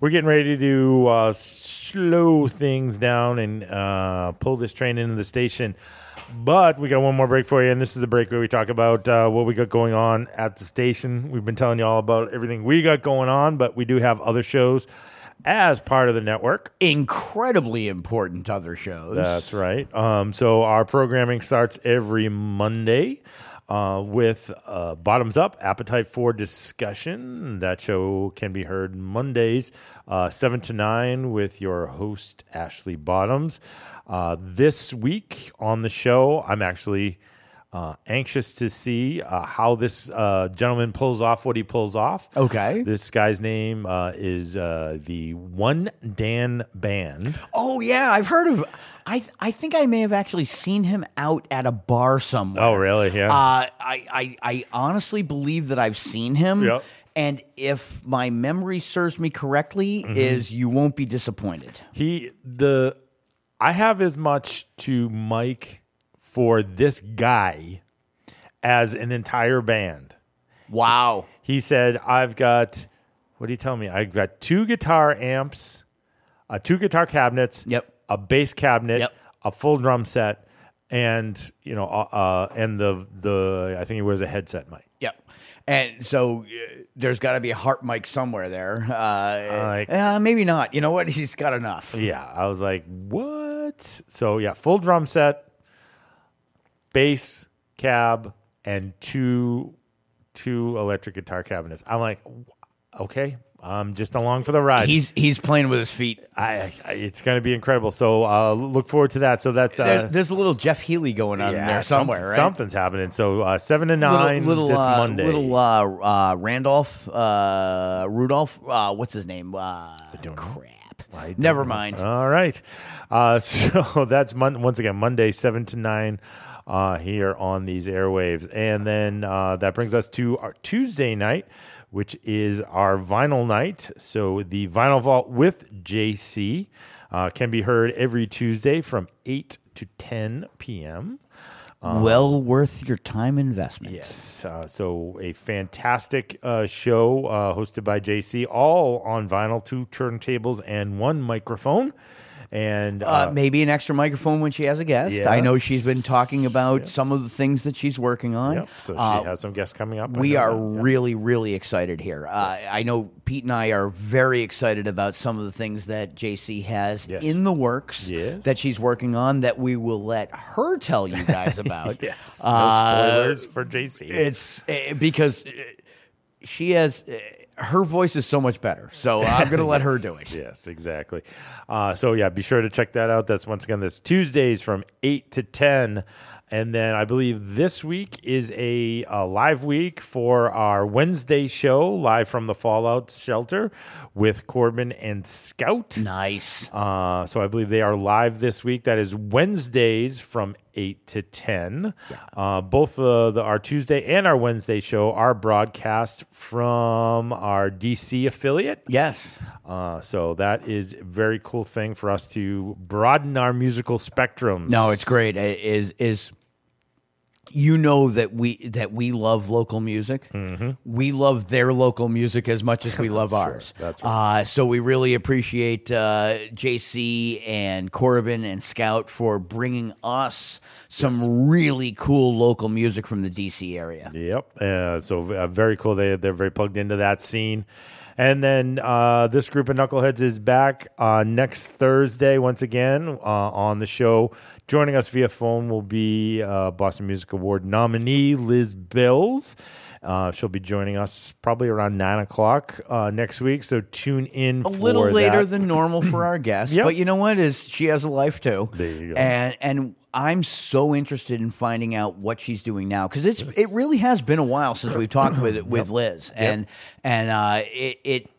We're getting ready to uh, slow things down and uh, pull this train into the station. But we got one more break for you, and this is the break where we talk about uh, what we got going on at the station. We've been telling you all about everything we got going on, but we do have other shows as part of the network.
Incredibly important other shows.
That's right. Um, so our programming starts every Monday uh, with uh, Bottoms Up Appetite for Discussion. That show can be heard Mondays, uh, 7 to 9, with your host, Ashley Bottoms. Uh, this week on the show, I'm actually. Uh, anxious to see uh, how this uh, gentleman pulls off what he pulls off.
Okay.
This guy's name uh, is uh, the One Dan Band.
Oh yeah, I've heard of. I I think I may have actually seen him out at a bar somewhere.
Oh, really? Yeah.
Uh, I, I I honestly believe that I've seen him.
Yep.
And if my memory serves me correctly,
Mhm.
is you won't be disappointed.
He the I have as much to Mike for this guy as an entire band.
Wow.
He said, I've got what did you tell me? I've got two guitar amps, uh, two guitar cabinets,
yep,
a bass cabinet,
Yep.
a full drum set, and you know, uh, uh, and the the I think it was a headset mic.
Yep. And so uh, there's got to be a heart mic somewhere there. Uh, uh, maybe not. You know what? He's got enough.
Yeah, I was like, what? So yeah, full drum set, bass, cab, and two two electric guitar cabinets. I'm like, okay, I'm just along for the ride.
He's he's playing with his feet.
I, I it's going to be incredible. So uh, look forward to that. So that's uh,
There- there's a little Jeff Healey going on
yeah,
there somewhere,
something-
right?
Something's happening. So uh, seven to nine
little,
this
uh,
Monday.
Little uh, uh, Randolph, uh, Rudolph. Uh, what's his name? Uh, crap.
I
Never
don't know.
mind.
All right. Uh, so that's mon- once again Monday, seven to nine, uh, here on these airwaves, and then uh, that brings us to our Tuesday night, which is our vinyl night. So the Vinyl Vault with JC uh, can be heard every Tuesday from eight to ten p.m. Uh,
well worth your time investment.
Yes. Uh, so a fantastic uh, show uh, hosted by JC, all on vinyl, two turntables and one microphone. And
Uh,
uh,
maybe an extra microphone when she has a guest. I know she's been talking about some of the things that she's working on.
Yep, so she
Uh,
has some guests coming up.
We are
yeah.
really, really excited here. Uh, I know Pete and I are very excited about some of the things that JC has
Yes.
in the works
Yes.
that she's working on that we will let her tell you guys about.
Yes. No
Uh,
spoilers for JC.
It's uh, because uh, she has. Her voice is so much better, so I'm going to let her do it.
Yes, exactly. Uh, so yeah, be sure to check that out. That's once again this Tuesdays from eight to ten, and then I believe this week is a, a live week for our Wednesday show live from the Fallout Shelter with Corbin and Scout.
Nice.
Uh, so I believe they are live this week. That is Wednesdays from eight to ten. Uh, both uh, the, our Tuesday and our Wednesday show are broadcast from our DC affiliate.
Yes.
Uh, so that is a very cool thing for us to broaden our musical spectrum.
No, it's great. It Is is you know that we that we love local music.
Mm-hmm.
We love their local music as much as we love ours.
that's
Uh, so we really appreciate uh, JC and Corbin and Scout for bringing us some really cool local music from the DC area.
Yep. Uh, so uh, very cool. They they're very plugged into that scene. And then uh, this group of knuckleheads is back uh, next Thursday once again uh, on the show. Joining us via phone will be uh, Boston Music Award nominee Liz Bills. Uh, she'll be joining us probably around nine o'clock uh, next week. So tune in
A little later
that.
than normal for our guests,
Yep.
but you know what? Is she has a life too?
There you go.
And and I'm so interested in finding out what she's doing now because it's it really has been a while since we've talked with with Liz, and and uh, it it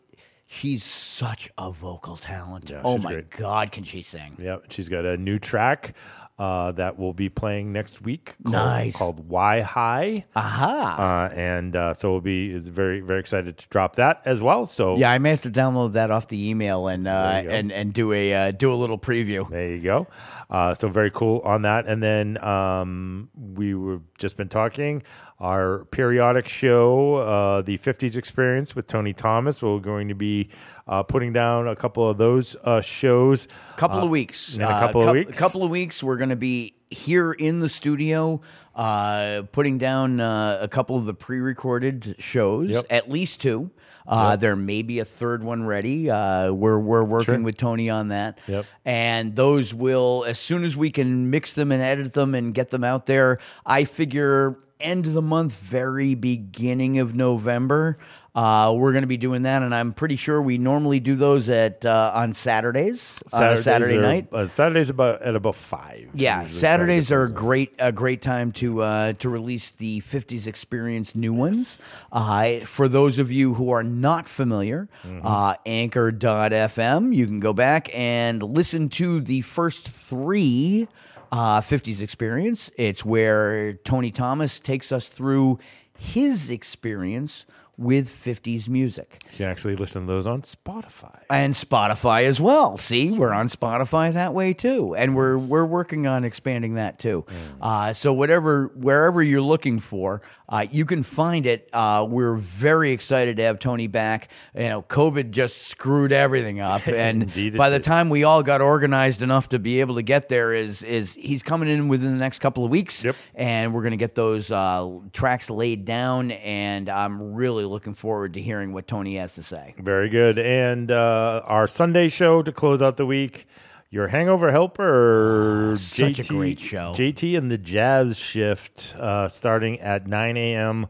she's such a vocal talent. oh my
great.
God, can she sing?
Yeah, she's got a new track uh, that will be playing next week. Called,
Nice.
Called Why High.
Aha.
Uh, and uh, so we'll be very very excited to drop that as well. So
Yeah, I may have to download that off the email and uh,
There you go.
and and do a uh, do a little preview.
There you go. Uh, so very cool on that. And then um, we were just been talking our periodic show, uh, the '50s Experience with Tony Thomas. We're going to be uh, putting down a couple of those uh, shows.
A couple
uh,
of weeks.
In a
Uh,
couple of weeks.
couple of weeks. We're going to be here in the studio, uh, putting down uh, a couple of the pre-recorded shows, at least two. Uh,
Yep.
There may be a third one ready. Uh, we're we're working
Sure.
with Tony on that.
Yep.
And those will, as soon as we can mix them and edit them and get them out there, I figure end of the month, very beginning of November. Uh, we're going to be doing that, and I'm pretty sure we normally do those at uh, on Saturdays, on a Saturday
are-
night.
Uh, Saturdays about at about five.
Yeah, Saturdays are a great a great time to uh, to release the '50s Experience new ones. Uh, for those of you who are not familiar,
Mm-hmm.
uh, Anchor.fm, you can go back and listen to the first three uh, '50s Experience. It's where Tony Thomas takes us through his experience with '50s music
You can actually listen to those on Spotify.
and Spotify as well. See, we're on Spotify that way too, and we're we're working on expanding that too. Uh, so whatever wherever you're looking for, uh, you can find it. Uh, we're very excited to have Tony back. You know, COVID just screwed everything up, and
Indeed
by the
did.
time we all got organized enough to be able to get there, is is he's coming in within the next couple of weeks, and we're gonna get those uh, tracks laid down, and I'm really looking forward to hearing what Tony has to say.
Very good. And uh, our Sunday show to close out the week. Your Hangover Helper,
Ah, such a
JT
great show.
JT and the Jazz Shift, uh, starting at 9 a.m.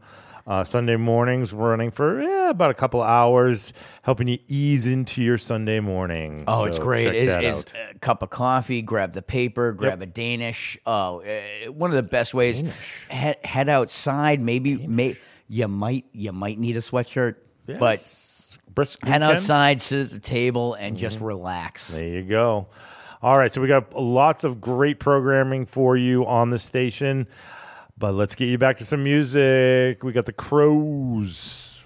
Uh, Sunday mornings, running for eh, about a couple hours, helping you ease into your Sunday morning.
Oh,
So
it's great. It is
out.
a cup of coffee, grab the paper, grab a Danish. Oh, uh, one of the best ways. Head, head outside. Maybe, may, you might you might need a sweatshirt,
Yes.
but
Brisk
head
weekend.
outside, sit at the table, and just
Mhm.
relax.
There you go. All right, so we got lots of great programming for you on the station, but let's get you back to some music. We got the Crows.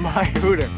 my hooter.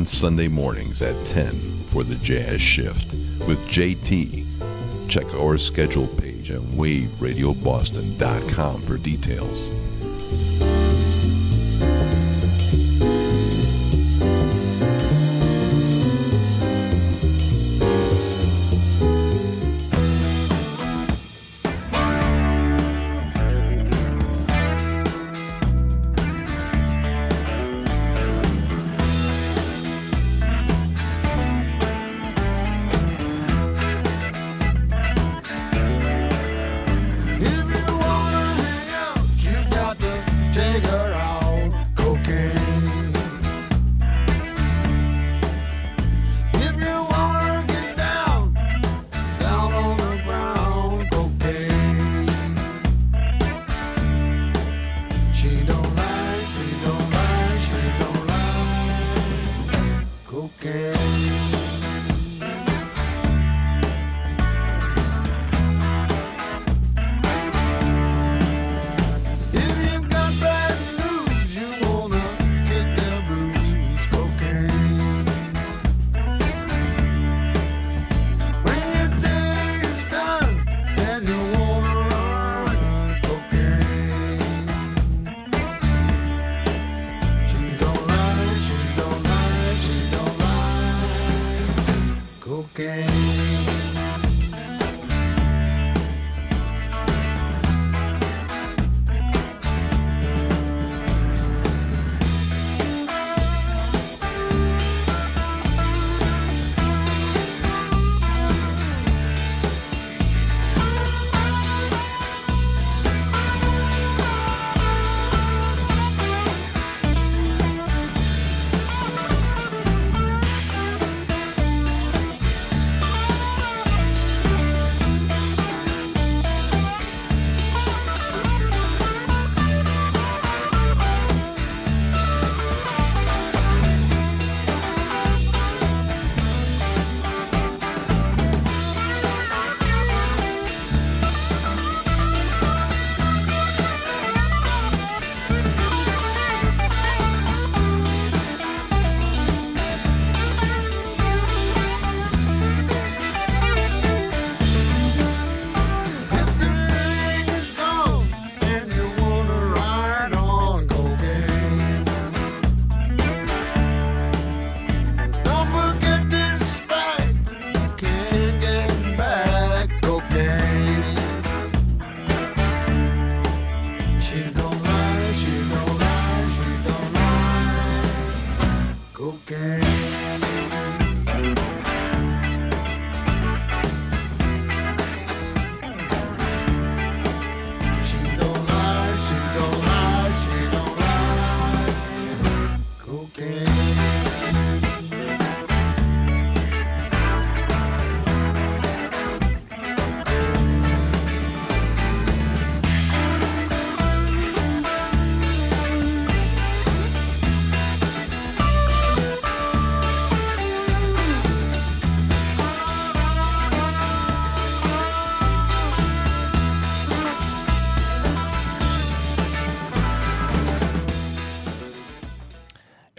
on
Sunday mornings at 10 for the Jazz Shift with JT. Check our schedule page at waveradioboston.com for details.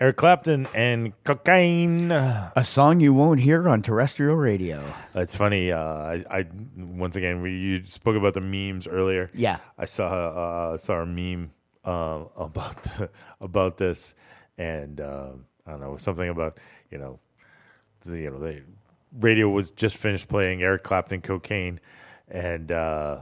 Eric Clapton and cocaine.
A song you won't hear on terrestrial radio.
It's funny. Uh, I, I once again we you spoke about the memes earlier.
Yeah.
I saw uh, saw a meme uh, about about this, and uh, I don't know something about you know, the- you know, the radio was just finished playing Eric Clapton cocaine, and uh,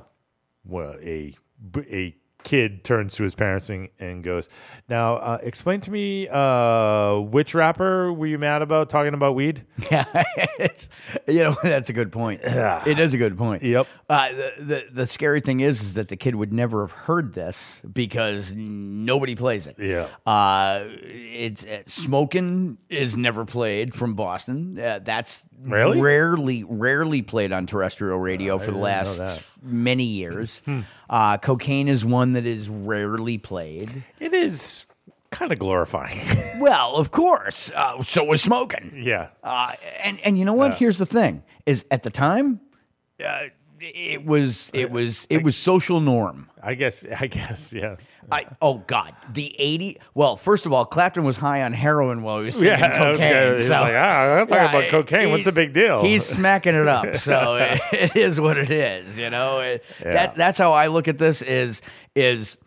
well, a a kid turns to his parents and, and goes, "Now, uh, explain to me uh, which rapper were you mad about talking about weed?"
Yeah, it's you know that's a good point. It is a good point.
Yep.
Uh, the, the the scary thing is, is that the kid would never have heard this because nobody plays it.
Yeah.
Uh, it's uh, smoking is never played from Boston. Uh, that's
Really?
rarely rarely played on terrestrial radio for the last many years.
Hmm.
uh, cocaine is one that is rarely played.
It is kind of glorifying.
Well, of course. Uh, so was smoking.
yeah.
Uh, and and you know what? Here's the thing: is at the time, uh, it was it was it was social norm.
I guess. I guess. Yeah.
I oh god, the eighty. Well, first of all, Clapton was high on heroin while he was singing
Yeah,
cocaine.
gonna- he's
so,
like, "Ah, I'm talking about cocaine. What's the big deal?"
He's smacking it up, so it, it is what it is. You know, It-
Yeah.
that that's how I look at this. Is is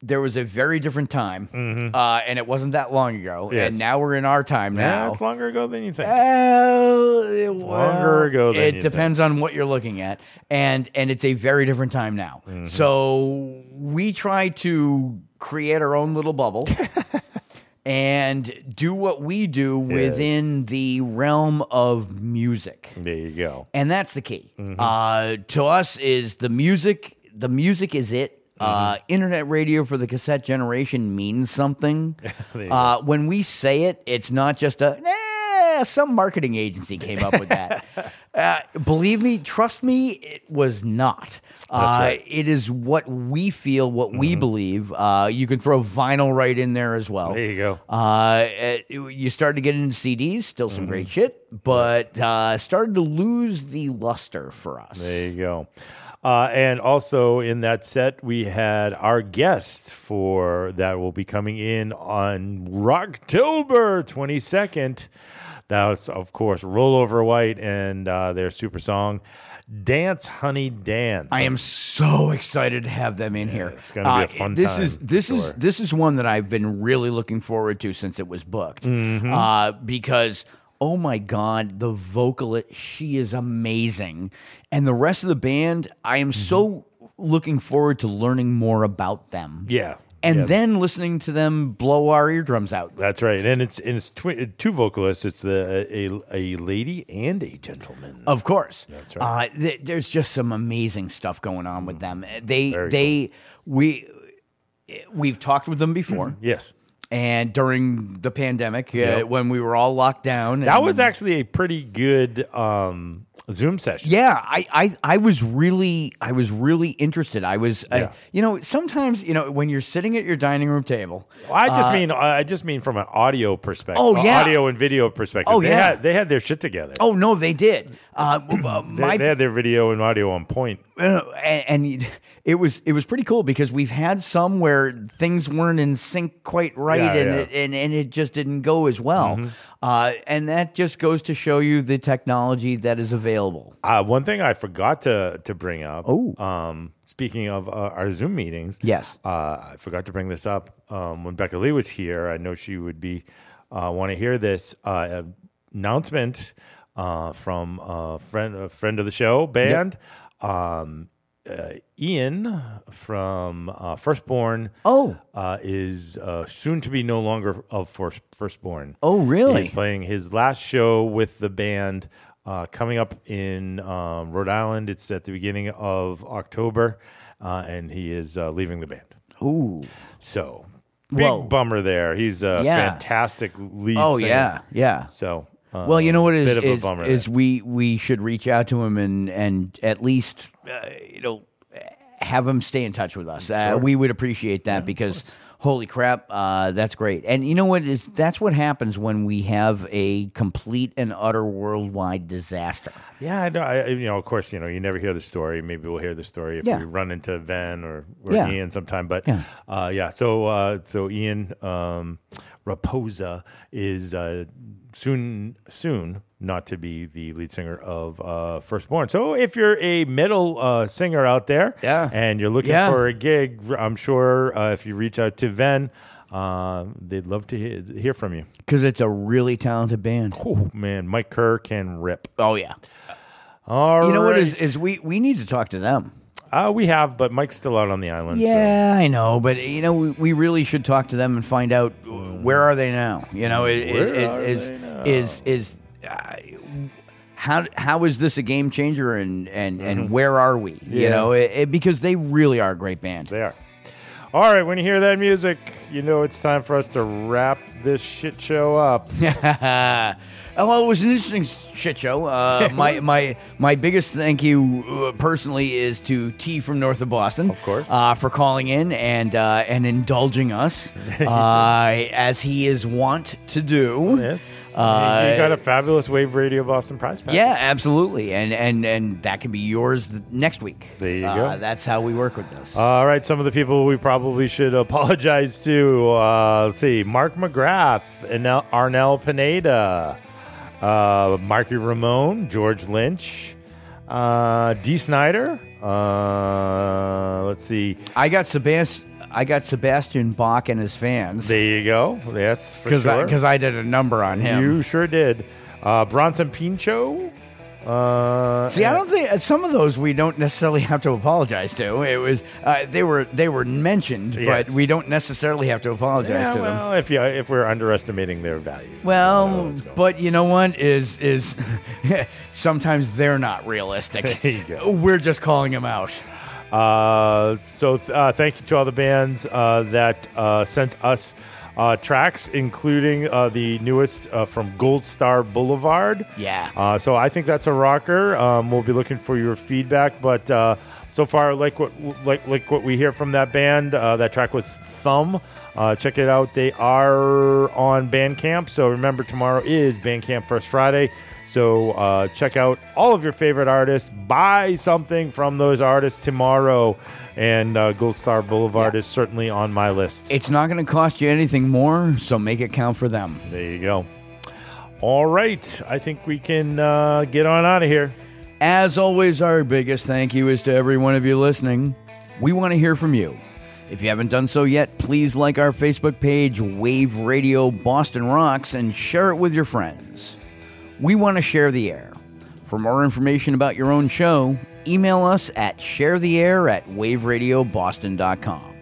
there was a very different time, uh, and it wasn't that long ago,
Mm-hmm. Yes.
and now we're in our time
Yeah,
now.
it's longer ago than you think.
Well,
Longer ago than
it depends on what you're looking at, and and it's a very different time now.
Mm-hmm.
So we try to create our own little bubble. And do what we do within the realm of music.
There you go.
And that's the key.
Mm-hmm.
Uh, to us is the music. The music is it. Uh,
Mm-hmm.
internet radio for the cassette generation means something.
There you
uh, when we say it, it's not just a. Eh, some marketing agency came up with that. uh, believe me, trust me, it was not. Uh,
right.
It is what we feel, what we believe. Uh, you can throw vinyl right in there as well.
There you go.
Uh, it- you started to get into CDs, still some great shit, but uh, started to lose the luster for us.
There you go. Uh, and also in that set, we had our guest for that will be coming in on Rocktober 22nd. That's, of course, Rollover White and uh, their super song, Dance Honey Dance.
I am so excited to have them in here.
it's gonna be a fun
this
time,
Is, this
for
is this is one that I've been really looking forward to since it was booked.
Mhm.
Uh, because oh my god, the vocalist, she is amazing, and the rest of the band, I am
Mm-hmm.
so looking forward to learning more about them.
Yeah.
And
Yeah.
then listening to them blow our eardrums out.
That's right, and it's and it's twi- two vocalists. It's a, a a lady and a gentleman.
Of course,
That's right.
Uh, th- there's just some amazing stuff going on with them. They
Very
they we we've talked with them before.
Yes.
And during the pandemic, uh, when we were all locked down,
That was actually a pretty good um, Zoom session.
Yeah, I, I, I was really, I was really interested. I was,
Yeah.
uh, you know, sometimes, you know, when you're sitting at your dining room table,
I just
uh,
mean I just mean from an audio perspective.
Oh, yeah.
audio and video perspective.
Oh,
they
yeah.
had they had their shit together.
oh no, they did. Uh, uh,
They,
my
they had their video and audio on point.
Uh, and, and it was it was pretty cool because we've had some where things weren't in sync quite right
Yeah,
and,
yeah.
It, and and it just didn't go as well
Mhm.
uh, and that just goes to show you the technology that is available
Uh, one thing I forgot to to bring up.
Oh.
um, speaking of uh, our Zoom meetings,
Yes.
uh, I forgot to bring this up um, when Becca Lee was here. I know she would be uh, want to hear this uh, announcement uh, from a friend a friend of the show band. Um, uh, Ian from uh, Firstborn.
Oh.
uh, is uh, soon to be no longer of First, Firstborn.
Oh, really?
He's playing his last show with the band uh, coming up in um, Rhode Island. It's at the beginning of October, uh, and he is uh, leaving the band.
Ooh.
So big
Whoa.
bummer there. He's a
Yeah.
fantastic lead.
Oh,
singer.
yeah, yeah.
So.
Well, you know what is
bit of
is,
a bummer
is
there.
we we should reach out to him and and at least uh, you know have him stay in touch with us. Uh,
Sure.
we would appreciate that because holy crap, uh, that's great. And you know what is that's what happens when we have a complete and utter worldwide disaster.
Yeah, I, know, I you know, of course, you know, you never hear the story. Maybe we'll hear the story if
Yeah.
we run into Ven or, or
Yeah.
Ian sometime. But
Yeah.
uh, yeah, so uh, so Ian um, Raposa is uh, soon soon not to be the lead singer of uh, Firstborn. So if you're a metal uh, singer out there,
Yeah.
and you're looking
Yeah.
for a gig, I'm sure uh, if you reach out to Ven. Uh, they'd love to hear, hear from you.
Because it's a really talented band.
Oh man, Mike Kerr can rip.
Oh yeah.
All
you know what is is we we need to talk to them.
Uh, we have, but Mike's still out on the island. so-
Yeah, I know, but you know, we, we really should talk to them and find out where are they now. You know, is
Where
is is, is is uh, how how is this a game changer and and and
Mhm.
where are we? You know, it, it- because they really are a great band.
They are. All right, when you hear that music, you know it's time for us to wrap this shit show up.
Oh, well, it was an interesting shit show. Uh, my my my biggest thank you uh, personally is to T from north of Boston, of
course,
uh, for calling in and uh, and indulging us uh, as he is wont to do.
Yes,
uh,
you got a fabulous Wave Radio Boston prize pack.
yeah, absolutely, and and and that can be yours next week.
There you
Uh,
go.
That's how we work with this.
All right, some of the people we probably should apologize to. Uh, let's see, Mark McGrath, and Arnel Pineda, uh, Marky Ramone, George Lynch, uh, Dee Snider. Uh, let's see.
I got Sebastian. I got Sebastian Bach and his fans.
There you go. Yes, for
because
sure.
because I, did a number on him.
You sure did. Uh, Bronson Pinchot. Uh,
See, I don't think uh, some of those we don't necessarily have to apologize to. It was uh, they were they were mentioned,
Yes.
but we don't necessarily have to apologize
Yeah,
to them.
well, if you if we're underestimating their value.
Well, but you know what is is sometimes they're not realistic.
There you go.
We're just calling them out.
Uh, so th- uh, thank you to all the bands uh, that uh, sent us uh, tracks, including uh, the newest uh, from Gold Star Boulevard.
Yeah.
Uh, so I think that's a rocker. Um, we'll be looking for your feedback, but uh, so far, like what like like what we hear from that band, uh, that track was Thumb. Uh, check it out. They are on Bandcamp. So remember, tomorrow is Bandcamp First Friday. So uh, check out all of your favorite artists. Buy something from those artists tomorrow. And uh, Gold Star Boulevard is certainly on my list.
It's not going to cost you anything more, so make it count for them.
There you go. All right. I think we can uh, get on out of here.
As always, our biggest thank you is to every one of you listening. We want to hear from you. If you haven't done so yet, please like our Facebook page, Wave Radio Boston Rocks, and share it with your friends. We want to share the air. For more information about your own show, email us at sharetheair at waveradioboston.com.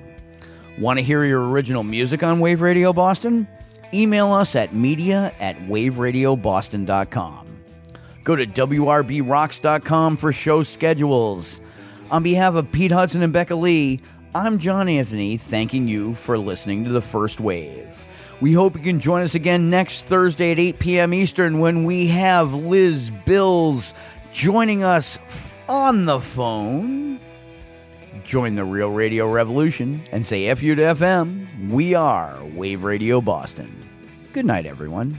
Want to hear your original music on Wave Radio Boston? Email us at media at waveradioboston.com. Go to WRBRocks.com for show schedules. On behalf of Pete Hudson and Becca Lee, I'm John Anthony, thanking you for listening to The First Wave. We hope you can join us again next Thursday at 8 p.m. Eastern when we have Liz Bills joining us on the phone. Join the real radio revolution and say F you to FM. We are Wave Radio Boston. Good night, everyone.